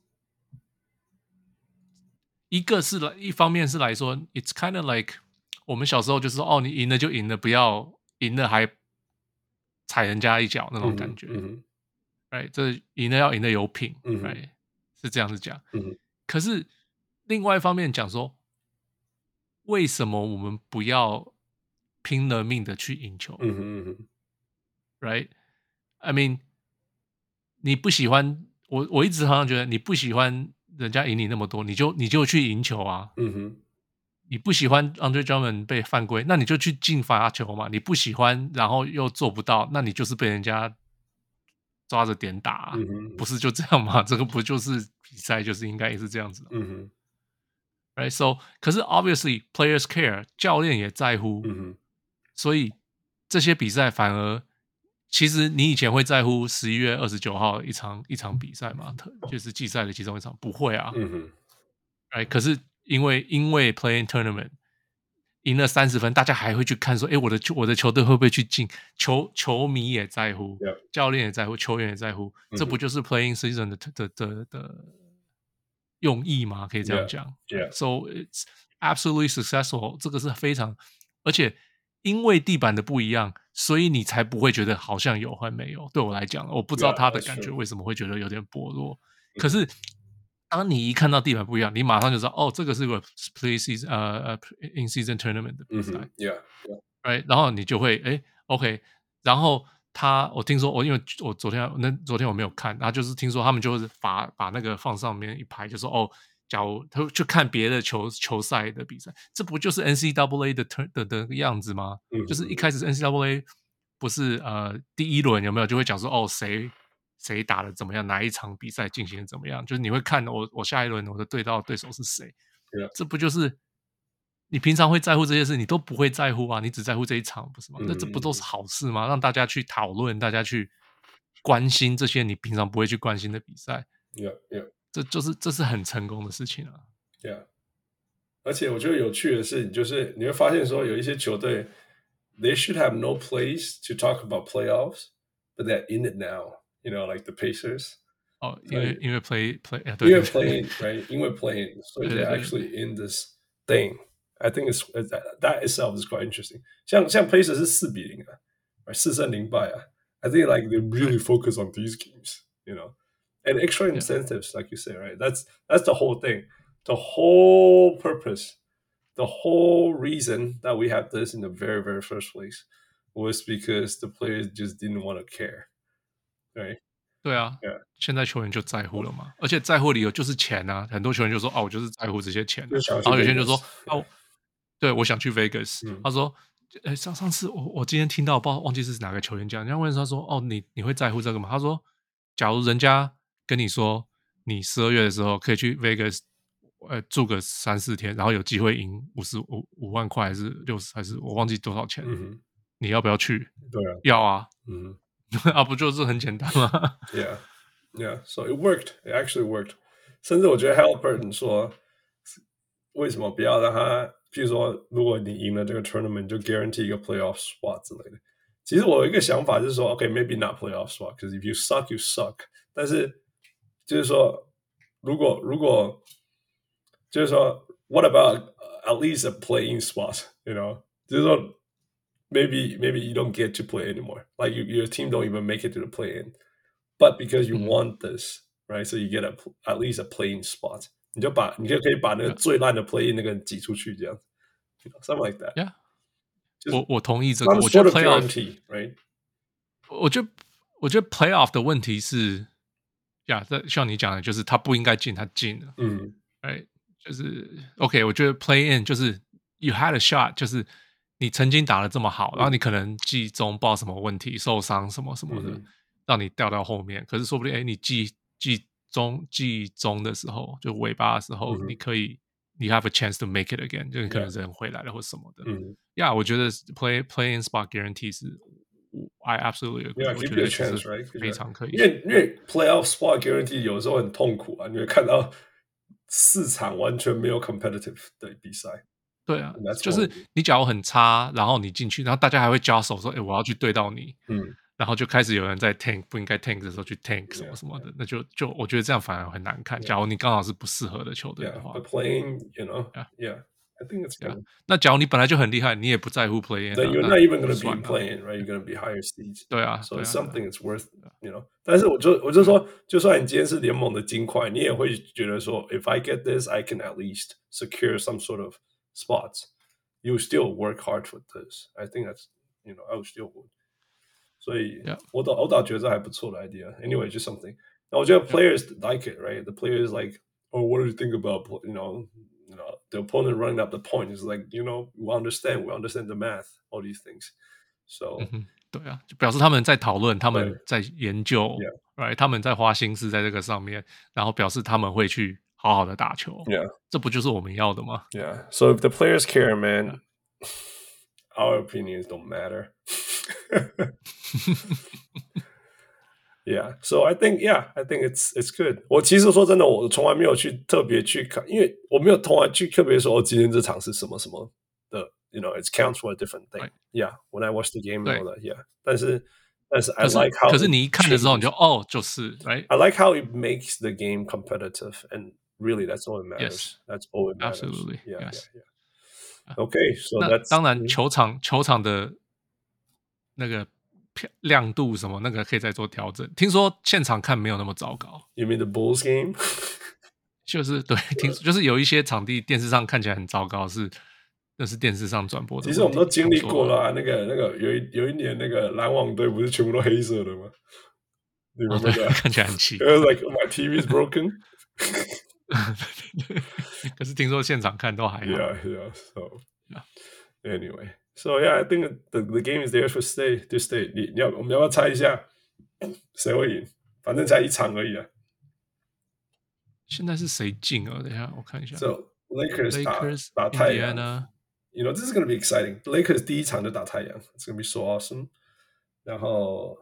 一个是来，一方面是来说，it's kind of like 我们小时候就是说，哦，你赢了就赢了，不要赢了还踩人家一脚那种感觉，嗯哎，这赢了要赢的有品，，right？，是这样子讲。嗯，可是另外一方面讲说，为什么我们不要拼了命的去赢球？嗯哼嗯哼，right？I mean，你不喜欢我，我一直好像觉得你不喜欢。人家赢你那么多，你就你就去赢球啊！嗯哼，你不喜欢 Andre Drummond 被犯规，那你就去进罚球嘛。你不喜欢，然后又做不到，那你就是被人家抓着点打啊，嗯哼，不是就这样吗？这个不就是比赛，就是应该也是这样子。嗯哼，right so，可是 obviously players care，教练也在乎，嗯哼，所以这些比赛反而。其实你以前会在乎十一月二十九号一场一场比赛吗？就是季赛的其中一场，不会啊。嗯哼。哎，可是因为因为 playing Tournament 赢了三十分，大家还会去看说，哎，我的球我的球队会不会去进？球球迷也在乎.教练也在乎，球员也在乎，嗯、这不就是 playing Season 的的的的用意吗？可以这样讲。Yeah. So it's absolutely successful。这个是非常，而且。因为地板的不一样，所以你才不会觉得好像有还没有。对我来讲，我不知道他的感觉为什么会觉得有点薄弱。可是，当你一看到地板不一样，你马上就知道，哦，这个是个 play season 呃呃 in season tournament 的比赛。Mm-hmm. Yeah, yeah. Right，然后你就会哎，OK。然后他，我听说，我因为我昨天那昨天我没有看，然后就是听说他们就是把把那个放上面一排，就说哦。假如他去看别的球球赛的比赛，这不就是 NCAA 的 turn 的的样子吗？嗯、就是一开始 NCAA 不是呃第一轮有没有就会讲说哦谁谁打的怎么样，哪一场比赛进行的怎么样？就是你会看我我下一轮我的对到对手是谁？对啊，这不就是你平常会在乎这些事，你都不会在乎啊？你只在乎这一场不是吗？那这不都是好事吗？让大家去讨论，大家去关心这些你平常不会去关心的比赛。Yeah, yeah. 这就是这是很成功的事情啊，Yeah，而且我觉得有趣的是，就是你会发现说，有一些球队，they should have no place to talk about playoffs，but they're in it now，you know，like the Pacers。哦，因为因为 play play，因为 playing，right，因为 playing，所以 they're actually in this thing。I think it's that itself is quite interesting。像像 Pacers 是四比零啊，四胜零败啊。I think like they really focus on these games，you know。 And extra incentives, yeah. like you say, right? That's that's the whole thing. The whole purpose, the whole reason that we have this in the very, very first place was because the players just didn't want to care, right? 对啊，yeah. 现在球员就在乎了嘛，而且在乎理由就是钱啊。很多球员就说：“哦，我就是在乎这些钱。”然后有些人就说：“哦，对，我想去 Vegas。嗯”他说：“哎，上上次我我今天听到，不知道忘记是哪个球员讲，人家问他说：‘哦，你你会在乎这个吗？’他说：‘假如人家’。” 跟你说，你十二月的时候可以去 Vegas，呃，住个三四天，然后有机会赢五十五五万块，还是六十，还是我忘记多少钱？嗯、你要不要去？对啊，要啊。嗯，啊，不就是很简单吗？Yeah, yeah. So it worked. It actually worked. 甚至我觉得 Haliburton 说，为什么不要让他？譬如说，如果你赢了这个 tournament，就 guarantee 一个 playoff spot 之类的。其实我有一个想法就是说，OK，maybe、okay, not playoff spot，because if you suck, you suck。但是就是说，如果如果就是说，What about at least a playing spot？You know，就是说，maybe maybe you don't get to play anymore. Like you, your team don't even make it to the play-in, but because you want this, right? So you get a at least a playing spot. 你就把你就可以把那个最烂的 play in 那个人挤出去，这样，something like that。Yeah，我我同意这个。我觉得 playoff，right？我觉得我觉得 playoff 的问题是， 呀，这像你讲的，就是他不应该进，他进了。嗯，哎，就是 OK。我觉得 play in 就是 you had a shot，就是你曾经打得这么好，然后你可能季中不知道什么问题，受伤什么什么的，让你掉到后面。可是说不定，哎，你季季。中季中的时候，就尾巴的时候，你可以，你 have a chance to make it again，就你可能人回来了或什么的。嗯，呀，我觉得 play play in spot guarantee 是，I absolutely agree，我觉得是非常可以。因为因为 playoff spot guarantee 有时候很痛苦啊，你会看到四场完全没有 competitive 的比赛。对啊，就是你假如很差，然后你进去，然后大家还会交手说，哎，我要去对到你。嗯。然后就开始有人在 tank 不应该 tank 的时候去 tank 什么什么的，yeah, yeah. 那就就我觉得这样反而很难看。Yeah. 假如你刚好是不适合的球队的话 yeah, playing, you know, yeah, yeah, I think it's good. 那假如你本来就很厉害，你也不在乎 playing，对，you're not even going to be playing, right? You're going to be higher seeds. 对啊，so it's something that's worth, you know. 但是我就我就说，就算你今天是联盟的金块，你也会觉得说，if I get this, I can at least secure some sort of spots. You still work hard for this. I think that's, you know, I would still would. 所以我倒我倒觉得这还不错的 idea. Anyway, just something. 那我觉得 players like it, right? The players like, oh, what do you think about, you know, you know, the opponent running up the point is like, you know, we understand, we understand the math, all these things. So，对啊，就表示他们在讨论，他们在研究，right？他们在花心思在这个上面，然后表示他们会去好好的打球。Yeah，这不就是我们要的吗？Yeah. So if the players care, man, our opinions don't matter. yeah, so I think yeah, I think it's it's good. 我其实说真的，我从来没有去特别去看，因为我没有从来去特别说，哦，今天这场是什么什么的，you know, it counts for a different thing. Yeah, when I watch the game, all that. Yeah，但是但是 I like how 可是你一看的时候，你就哦，就是 right. I like how it makes the game competitive, and really, that's all it matters. That's all it matters. Absolutely. Yeah, yeah. Okay, so that's 当然球场球场的。那个 亮度什么，那个可以再做调整。听说现场看没有那么糟糕。You mean the Bulls game？就是对，听说就是有一些场地电视上看起来很糟糕，是那是电视上转播的。其实我们都经历过了啊。那个那个有一有一年那个篮网队不是全部都黑色的吗？你们那个看起来很奇怪。Like my TV is broken。可是听说现场看都还好。Yeah, yeah. So anyway. So yeah, I think the the game is there to stay. To stay. 你你要我们要不要猜一下谁会赢？反正才一场而已啊。现在是谁进啊？等一下我看一下。So Lakers 打 Lakers, 打太阳呢？You know this is gonna be exciting. Lakers 第一场就打太阳，It's gonna be so awesome. 然后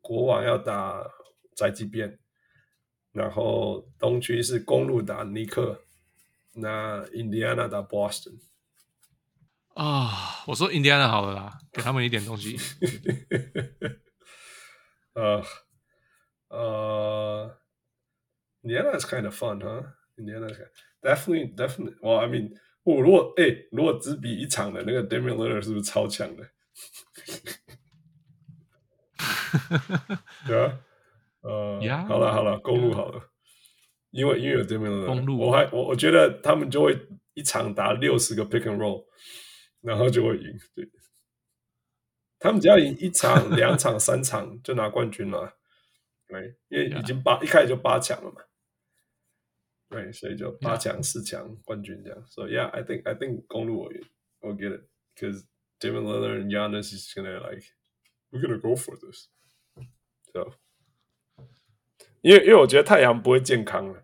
国王要打宅急便，然后东区是公鹿打尼克，那印第安纳打 Boston。 啊，我说印第安人好了啦，给他们一点东西。呃呃，Indiana is kind of fun, huh? Indiana is definitely definitely. Well, I mean，我如果哎，如果只比一场的那个 Damian Lillard 是不是超强的？对啊，呃，好了好了，公路好了，因为因为有 Damian Lillard，公路，我还我我觉得他们就会一场打六十个 pick and roll。然后就会赢，对，他们只要赢一场、两场、三场就拿冠军了，对，因为已经八.一开始就八强了嘛，对，所以就八强、四强冠军这样。So yeah, I think I think 公路我 will get it because Damian Lillard and Giannis is gonna like we're gonna go for this. So，因为因为我觉得太阳不会健康了，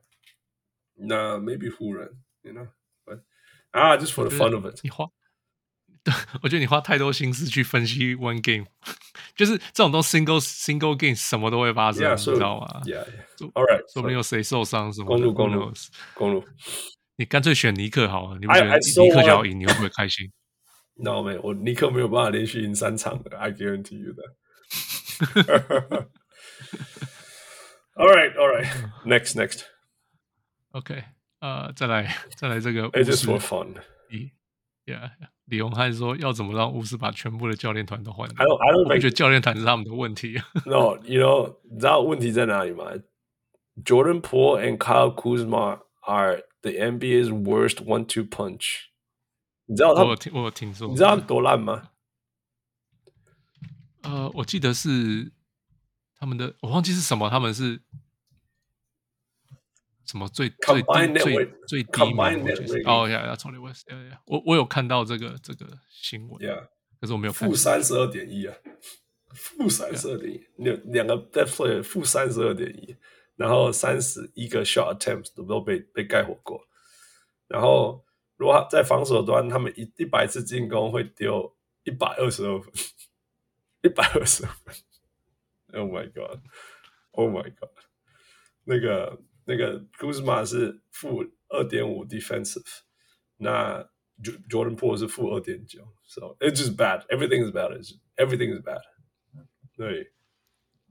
那 maybe 湖人，you know，but 啊，just for the fun of it。对，我觉得你花太多心思去分析 one game，就是这种都 single single game 什么都会发生，yeah, 你知道吗？Yeah，All right，说不定有谁受伤什么？公路公路公路，你干脆选尼克好了，你不觉得尼克要赢，你会不会开心？No man，我尼克没有办法连续赢三场的，I guarantee you that。All right，All right，Next next，OK，呃，再来再来这个 It's just for fun。Yeah，李荣汉说要怎么让巫师把全部的教练团都换掉？I don't, I don't 我觉得教练团是他们的问题。No，you know，你知道问题在哪里吗？Jordan Poole and Kyle Kuzma are The NBA's worst one-two punch。你知道他我听我有听说，你知道多烂吗？呃，我记得是他们的，我忘记是什么，他们是什么最最低最最低名？哦呀呀，从那位我我有看到这个这个新闻，yeah, 可是我没有看负三十二点一啊，负三十二点一，两两个 player 负三十二点一，然后三十一个 shot attempts 都都被被盖火过，然后如果在防守端，他们一一百次进攻会丢一百二十二分。一百二十二分，Oh my God，Oh my God，那个那个 Kuzma 是负二点五 defensive，那 Jordan Poole 是负二点九，So it's just bad，everything is bad，everything is bad。对，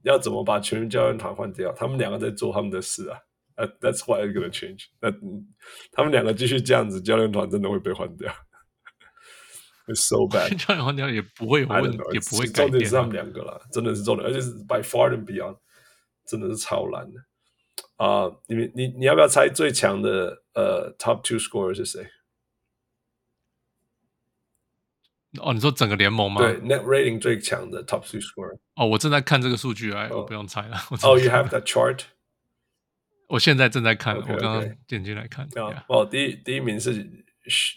要怎么把全教练团换掉？他们两个在做他们的事啊。That's why it's gonna change。那他们两个继续这样子，教练团真的会被换掉。It's so bad，教练换掉也不会有问，也不会改变。重点是他们两个啦，真的是重点，而且是 by far and beyond，真的是超难的啊！Uh, 你你你要不要猜最强的呃、uh, top two scorer 是谁？哦，你说整个联盟吗？对，net rating 最强的 top two scorer。哦，我正在看这个数据啊，oh. 我不用猜了。哦、oh,，you have that chart？我现在正在看.我刚刚点进来看。哦、oh,，第一第一名是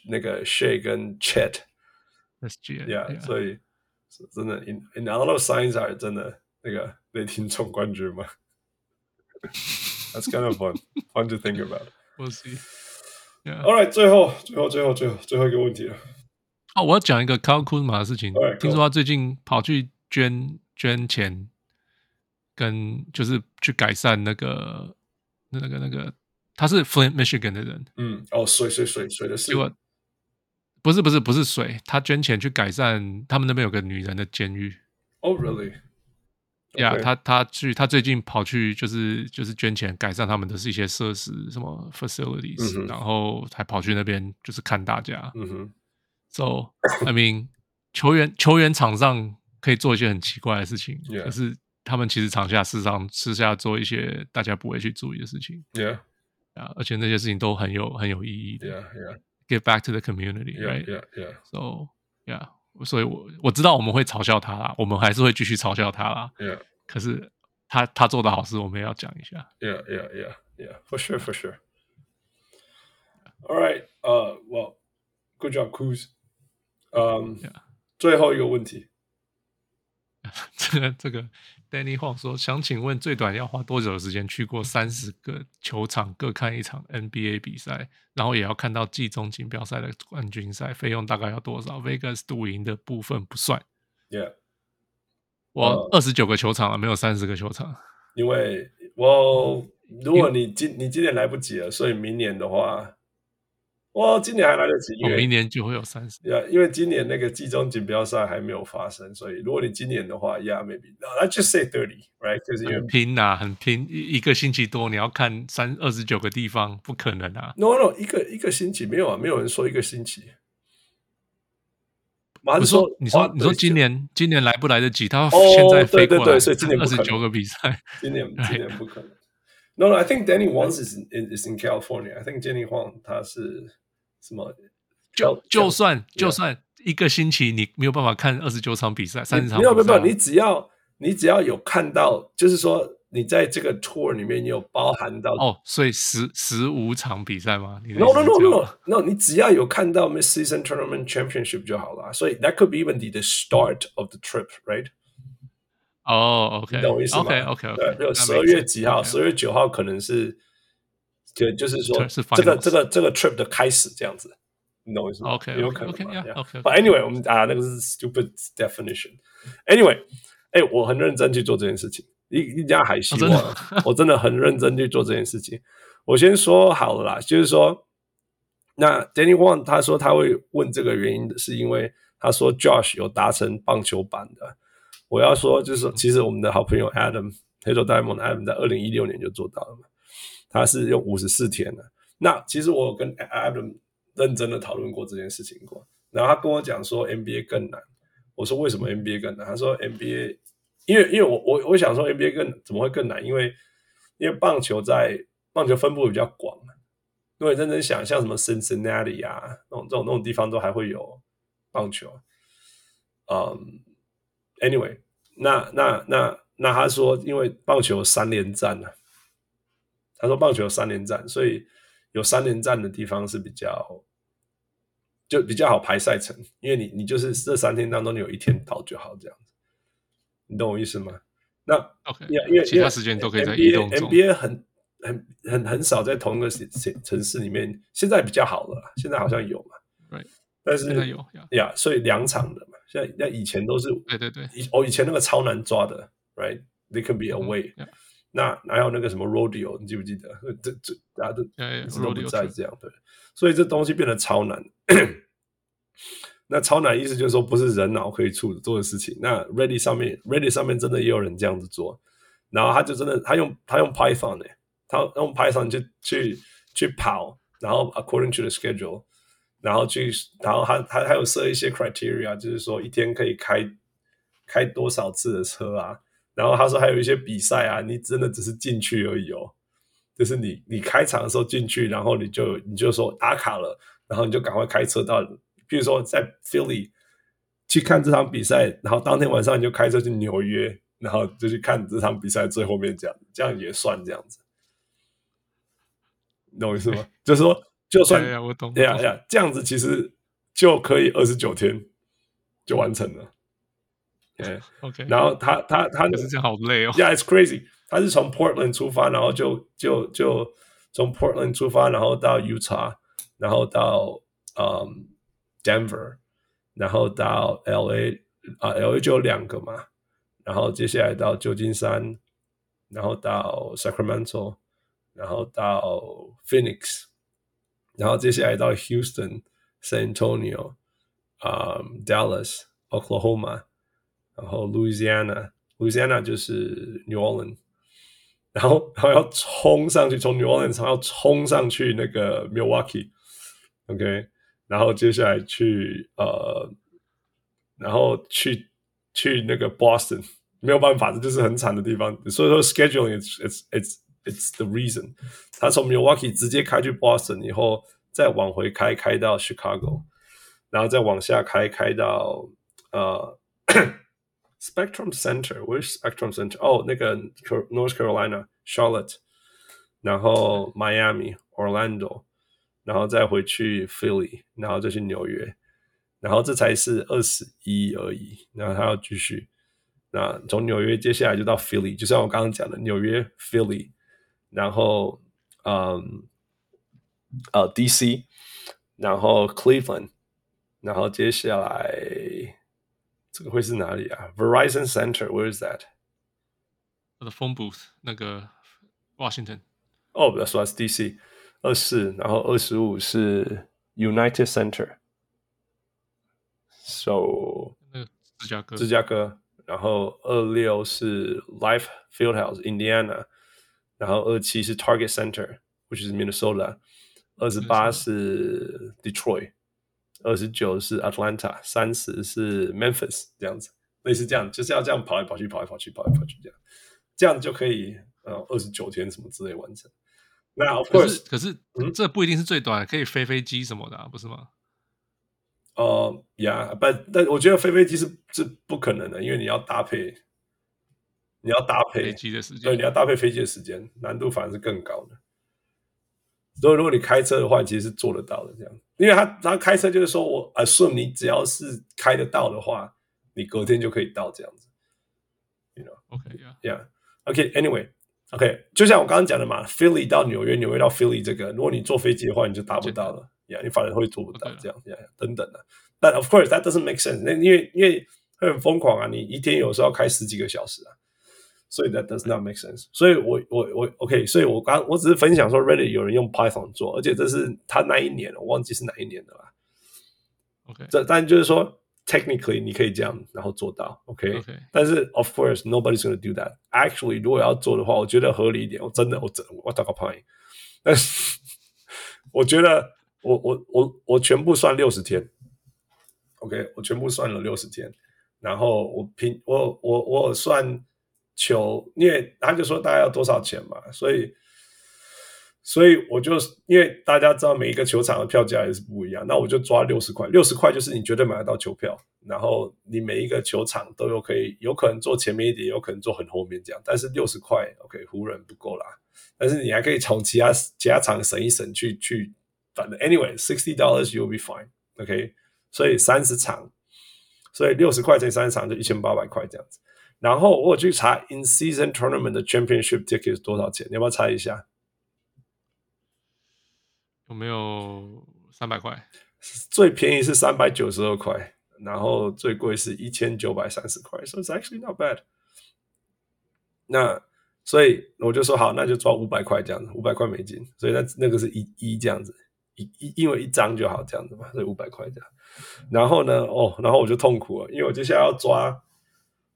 那个 Shai 跟 Chet。Yeah，所以真的，in in a lot of signs are 真的那个雷霆总冠军吗？That's kind of fun, fun to think about. We'll see. Yeah. All right，最后最后最后最后最后一个问题了。哦，我要讲一个 Kyle Kuzma 的事情。听说他最近跑去捐捐钱，跟就是去改善那个那个那个，他是 Flint Michigan 的人。嗯，哦，水水水水的是。不是不是不是水，他捐钱去改善他们那边有个女人的监狱。Oh really? 呀、yeah, 他他去他最近跑去就是就是捐钱改善他们的是一些设施什么 facilities，、嗯、然后还跑去那边就是看大家。嗯哼。So I mean，球员球员场上可以做一些很奇怪的事情，Yeah. 可是他们其实场下事实上私下做一些大家不会去注意的事情。Yeah. 啊，而且那些事情都很有很有意义的。Yeah. Give back to the community, right? Yeah, yeah. So, yeah. 所以我我知道我们会嘲笑他啦，我们还是会继续嘲笑他啦。Yeah. 可是他他做的好事，我们也要讲一下。Yeah, yeah, yeah, yeah. For sure, for sure. All right. Uh, well, good job, Kuz. Um, yeah. 最后一个问题。这个这个。Danny Huang 说：“想请问，最短要花多久的时间去过三十个球场，各看一场 NBA 比赛，然后也要看到季中锦标赛的冠军赛，费用大概要多少？Vegas 赌赢的部分不算。Yeah，我二十九个球场了，没有三十个球场。因为我如果你今你今年来不及了，所以明年的话。”哇，今年还来得及，我明年就会有三十。Yeah, 因为今年那个季中锦标赛还没有发生，所以如果你今年的话，Yeah，maybe。Let's just say thirty，right？就是很拼呐、啊，很拼，一一个星期多，你要看三二十九个地方，不可能啊。No，No，no, 一个一个星期没有啊，没有人说一个星期。马上说，你说你说今年今年来不来得及？他现在飞过来，所以今年二十九个比赛，今年 今年不可能。No，No，I think Danny Wang is in is in California. I think Danny Wang 他是。什么？就就算就算一个星期你没有办法看二十九场比赛，三十场，没有没有没有，你只要你只要有看到，就是说你在这个 tour 里面你有包含到哦，所以十十五场比赛吗？No no no no no，你只要有看到 Miss Season Tournament Championship 就好了。所以 that could be even the start of the trip，right？哦，OK，懂我意思吗？OK OK，对，就十二月几号？十二月九号可能是。就就是说，这个这个这个 trip 的开始这样子，你懂我意思吗？OK，有可能 okay. But anyway，我们啊，那个是 stupid definition。Anyway，哎，我很认真去做这件事情，一一家还希望，我真的很认真去做这件事情。我先说好了啦，就是说，那 Danny Wang 他说他会问这个原因的是因为他说 Josh 有达成棒球版的。我要说就是说，其实我们的好朋友 Adam 黑手大联盟的 Adam 在二零一六年就做到了嘛。他是用五十四天的。那其实我跟 Adam 认真的讨论过这件事情过。然后他跟我讲说 NBA 更难。我说为什么 NBA 更难？他说 NBA 因为因为我我我想说 NBA 更怎么会更难？因为因为棒球在棒球分布比较广。因为认真想，像什么 Cincinnati 啊，那种这种那种地方都还会有棒球。嗯，Anyway，那那那那他说，因为棒球三连战呢、啊，他说棒球有三连战，所以有三连战的地方是比较就比较好排赛程，因为你你就是这三天当中你有一天到就好这样子，你懂我意思吗？那 OK，因为其他时间都可以在移动中。NBA 很很很很少在同一个城城市里面，现在比较好了，现在好像有嘛，对，但是有呀，yeah, 所以两场的嘛，现在那以前都是对对对，以哦以前那个超难抓的，right？They can be away，、嗯 yeah. 那哪有那个什么 rodeo？你记不记得？这这大家都 yeah, 都不在这样对，所以这东西变得超难。那超难意思就是说不是人脑可以处做的事情。那 Reddit 上面 Reddit 上面真的也有人这样子做，然后他就真的他用他用 Python 呢，他用 Python 去去去跑，然后 according to the schedule，然后去然后他他还有设一些 criteria，就是说一天可以开开多少次的车啊，然后他说还有一些比赛啊，你真的只是进去而已哦，就是你你开场的时候进去，然后你就你就说打卡了，然后你就赶快开车到。比如说在 Philly 去看这场比赛，然后当天晚上你就开车去纽约，然后就去看这场比赛最后面这样，这样也算这样子，你懂我意思吗？欸、就是说，就算对呀，我懂，对呀对呀，这样子其实就可以二十九天就完成了。对，OK，然后他他他可是这样好累哦。Yeah，it's crazy。他是从 Portland 出发，然后就就就从 Portland 出发，然后到 Utah，然后到嗯。Denver，然后到 LA 啊，LA 就有两个嘛，然后接下来到旧金山，然后到 Sacramento，然后到 Phoenix，然后接下来到 Houston、San Antonio，啊、um,，Dallas、Oklahoma， 然后 Louisiana，Louisiana 就是 New Orleans，然后然后要冲上去，从 New Orleans 要冲上去那个 Milwaukee，OK。然后接下来去呃，然后去去那个 Boston，没有办法，这就是很惨的地方。所以说 scheduling it's it's it's it's the reason。他从 Milwaukee 直接开去 Boston 以后，再往回开开到 Chicago，然后再往下开开到呃 Spectrum Center，Where Spectrum Center？哦，那个 North Carolina Charlotte，然后 Miami Orlando。然后再回去 Philly，然后再去纽约，然后这才是二十一而已。然后他要继续，那从纽约接下来就到 Philly，就像我刚刚讲的纽约 Philly，然后嗯呃 DC，然后 Cleveland，然后接下来这个会是哪里啊？Verizon Center，Where is that？我的 phone booth，那个 Washington。哦，不要说是 DC。二四，然后二十五是 United Center，so 芝加哥，芝加哥，然后二六是 Life Fieldhouse Indiana，然后二七是 Target Center，which is Minnesota，二十八是 Detroit， 二十九是 Atlanta，三十是 Memphis，这样子，类似这样，就是要这样跑来跑去，跑来跑去，跑来跑去，这样，这样就可以呃二十九天什么之类完成。那 of course，可是，可是这不一定是最短，可以飞飞机什么的，啊，不是吗？哦，yeah，但但我觉得飞飞机是是不可能的，因为你要搭配，你要搭配飞机的时间，对，你要搭配飞机的时间，难度反而是更高的。所以如果你开车的话，其实是做得到的，这样，因为他他开车就是说我 assume 你只要是开得到的话，你隔天就可以到这样子，you know？OK，yeah，yeah，OK，Anyway。OK，就像我刚刚讲的嘛，Philly 到纽约，纽约到 Philly 这个，如果你坐飞机的话，你就达不到了，呀，你反而会做不到这样，呀，等等的。但 Of course that doesn't make sense，那因为因为会很疯狂啊，你一天有时候要开十几个小时啊，所以 that does not make sense。所以我我我 OK，所以我刚我只是分享说 Reddit 有人用 Python 做，而且这是他那一年，我忘记是哪一年的了。OK，这但就是说。Technically，你可以这样，然后做到，OK。Okay. 但是，of course，nobody's gonna do that. Actually，如果要做的话，我觉得合理一点。我真的，我真，我打个牌。但是，我觉得，我我我我全部算六十天，OK。我全部算了六十天，然后我平，我我我算球，因为他就说大概要多少钱嘛，所以，所以我就因为大家知道每一个球场的票价也是不一样，那我就抓六十块，六十块就是你绝对买得到球票，然后你每一个球场都有可以，有可能坐前面一点，有可能坐很后面这样，但是六十块，OK，湖人不够啦，但是你还可以从其他其他场省一省去去，反正 anyway，sixty dollars you'll be fine，OK，所以三十场，所以六十块乘以三十场就一千八百块这样子。然后我去查 in season tournament 的 championship ticket 是多少钱，你要不要猜一下？有没有三百块？最便宜是三百九十二块，然后最贵是一千九百三十块，so it's actually not bad。那所以我就说好，那就抓五百块这样子，五百块美金。所以那那个是一一这样子，一一因为一张就好这样子嘛，所以五百块这样。然后呢，哦，然后我就痛苦了，因为我接下来要抓，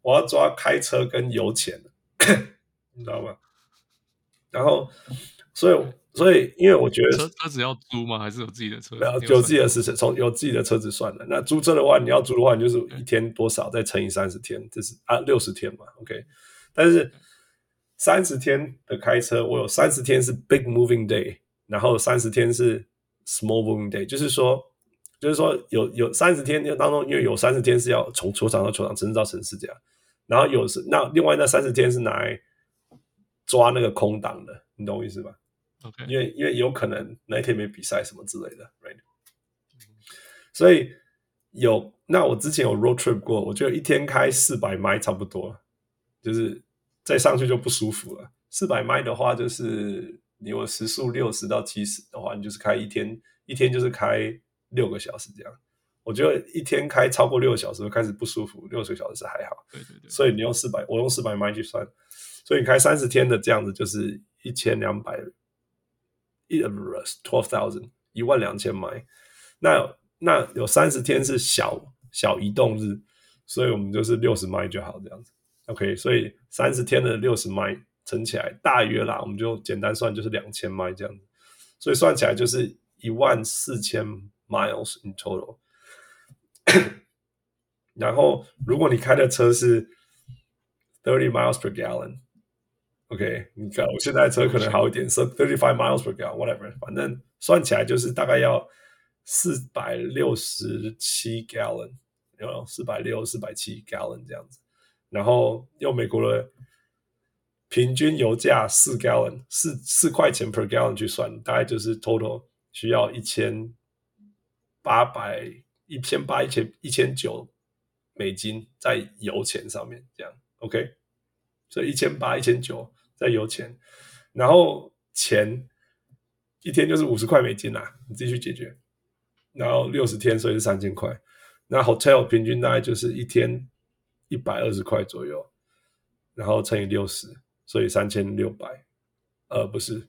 我要抓开车跟油钱，你知道吗？然后所以。所以，因为我觉得车车子要租吗？还是有自己的车？有有自己的事情，从有自己的车子算的。那租车的话，你要租的话，你就是一天多少再乘以三十天，这是啊六十天嘛，OK。但是三十天的开车，我有三十天是 big moving day，然后三十天是 small moving day，就是说，就是说有有三十天当中，因为有三十天是要从球场到球场，城市到城市这样，然后有时那另外那三十天是拿来抓那个空档的，你懂我意思吧？Okay. 因为因为有可能那一天没比赛什么之类的，right？所以有那我之前有 road trip 过，我觉得一天开四百迈差不多，就是再上去就不舒服了。四百迈的话，就是你有时速六十到七十的话，你就是开一天，一天就是开六个小时这样。我觉得一天开超过六个小时会开始不舒服，六十个小时是还好。对对对。所以你用四百，我用四百迈去算，所以你开三十天的这样子就是一千两百。一 twelve thousand 一万两千迈，那那有三十天是小小移动日，所以我们就是六十迈就好这样子。OK，所以三十天的六十迈乘起来大约啦，我们就简单算就是两千迈这样子，所以算起来就是一万四千 miles in total。然后如果你开的车是 thirty miles per gallon。OK，你看我现在车可能好一点，是 thirty five miles per gallon，whatever，反正算起来就是大概要四百六十七 gallon，有四百六、四百七 gallon 这样子。然后用美国的平均油价四 gallon，四四块钱 per gallon 去算，大概就是 total 需要一千八百、一千八、一千一千九美金在油钱上面，这样 OK，所以一千八、一千九。在油钱，然后钱一天就是五十块美金啦，你自己去解决。然后六十天，所以是三千块。那 hotel 平均大概就是一天一百二十块左右，然后乘以六十，所以三千六百。呃，不是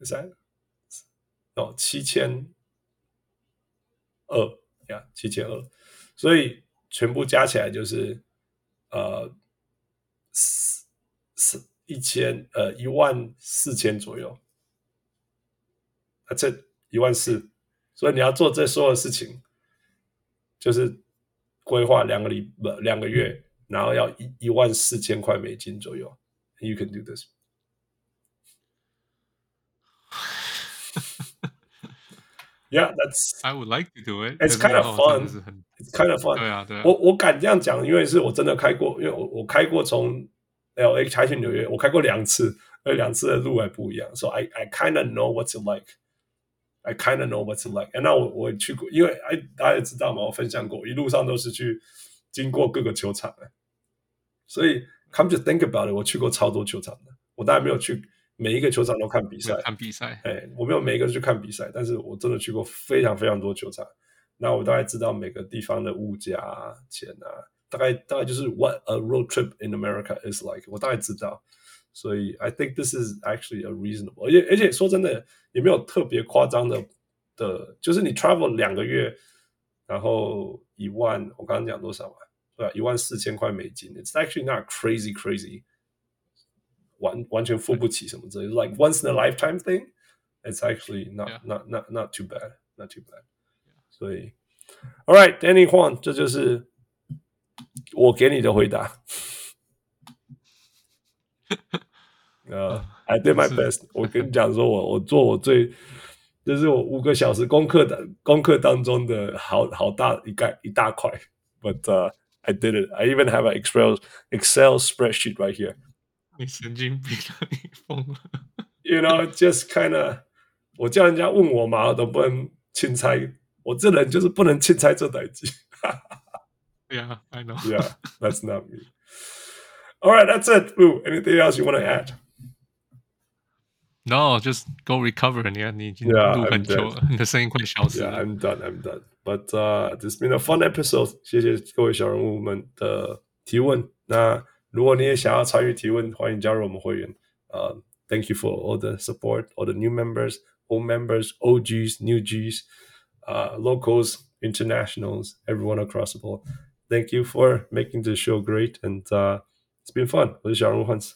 三哦，七千二呀，七千二。所以全部加起来就是呃四四。一千呃一万四千左右，啊，这一万四，所以你要做这所有事情，就是规划两个礼不两个月，然后要一一万四千块美金左右。You can do this. Yeah, that's. I would like to do it. It's kind of fun. It's kind of fun. 对啊，对啊。我我敢这样讲，因为是我真的开过，因为我我开过从。L A 开去纽约，我开过两次，而两次的路还不一样，so I I kind of know what's like. I kind of know what's like. 那我我去过，因为哎大家也知道嘛，我分享过，一路上都是去经过各个球场的，所以 come to think about it，我去过超多球场的，我当然没有去 每一个球场都看比赛，看比赛，哎，我没有每一个都去看比赛，但是我真的去过非常非常多球场，那我大概知道每个地方的物价啊、钱啊。大概大概就是 what a road trip in America is like，我大概知道，所以 I think this is actually a reasonable，而且而且说真的也没有特别夸张的的，就是你 travel 两个月，然后一万，我刚刚讲多少啊？对吧？一万四千块美金，It's actually not crazy crazy，完完全付不起什么之类，like once in a lifetime thing，it's actually not Yeah. not not not too bad，not too bad，所以，All right，Danny Huang，这就是。我给你的回答 呃、uh,，I did my best。我跟你讲说我，我我做我最，这、就是我五个小时功课的功课当中的好好大一概一大块。But、uh, I did it. I even have an Excel Excel spreadsheet right here. 你神经病，你疯了。You know, just kind of，我叫人家问我嘛，我都不能凊彩。我这人就是不能凊彩做代志。 Yeah, I know. Yeah, that's not me. All right, that's it. Boo. Anything else you want to add? No, just go recover. 你看，你已经录很久了，你的声音快消失了。Yeah, I'm done. I'm done. But uh, this has been a fun episode. 谢谢各位小人物们的提问。那 如果你也想要参与提问，欢迎加入我们会员。Uh, thank you for all the support, all the new members, old members, OGs, new Gs, uh, locals, internationals, everyone across the board. Thank you for making the show great and uh, it's been fun. 我是小人物 Hans，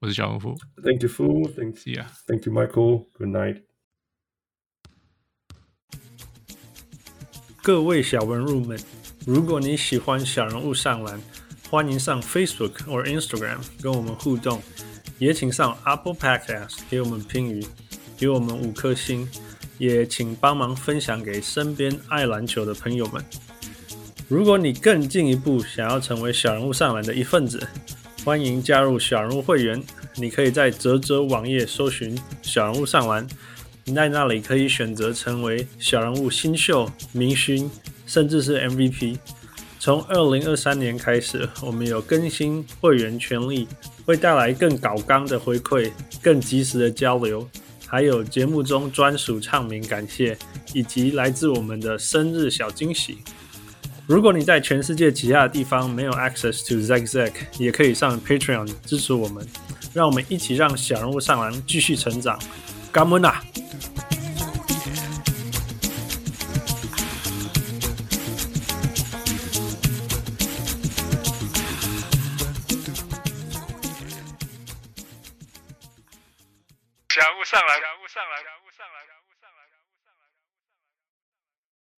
我是小人物。Thank you, Fu. Thanks. Yeah. Thank you, Michael. Good night. 各位小文入们，如果你喜欢小人物上篮， 欢迎上 Facebook 或 Instagram 跟我们互动，也请上 Apple Podcast 给我们评语，给我们五颗星，也请帮忙分享给身边爱篮球的朋友们。如果你更进一步想要成为小人物上篮的一份子，欢迎加入小人物会员。你可以在泽泽网页搜寻小人物上篮，你在那里可以选择成为小人物新秀、明星，甚至是 MVP。从二零二三年开始，我们有更新会员权利，会带来更高纲的回馈、更及时的交流，还有节目中专属唱名感谢，以及来自我们的生日小惊喜。如果你在全世界其他的地方没有 access to Zack Zack，也可以上 Patreon 支持我们，让我们一起让小人物上篮继续成长。感恩啊！想不上来。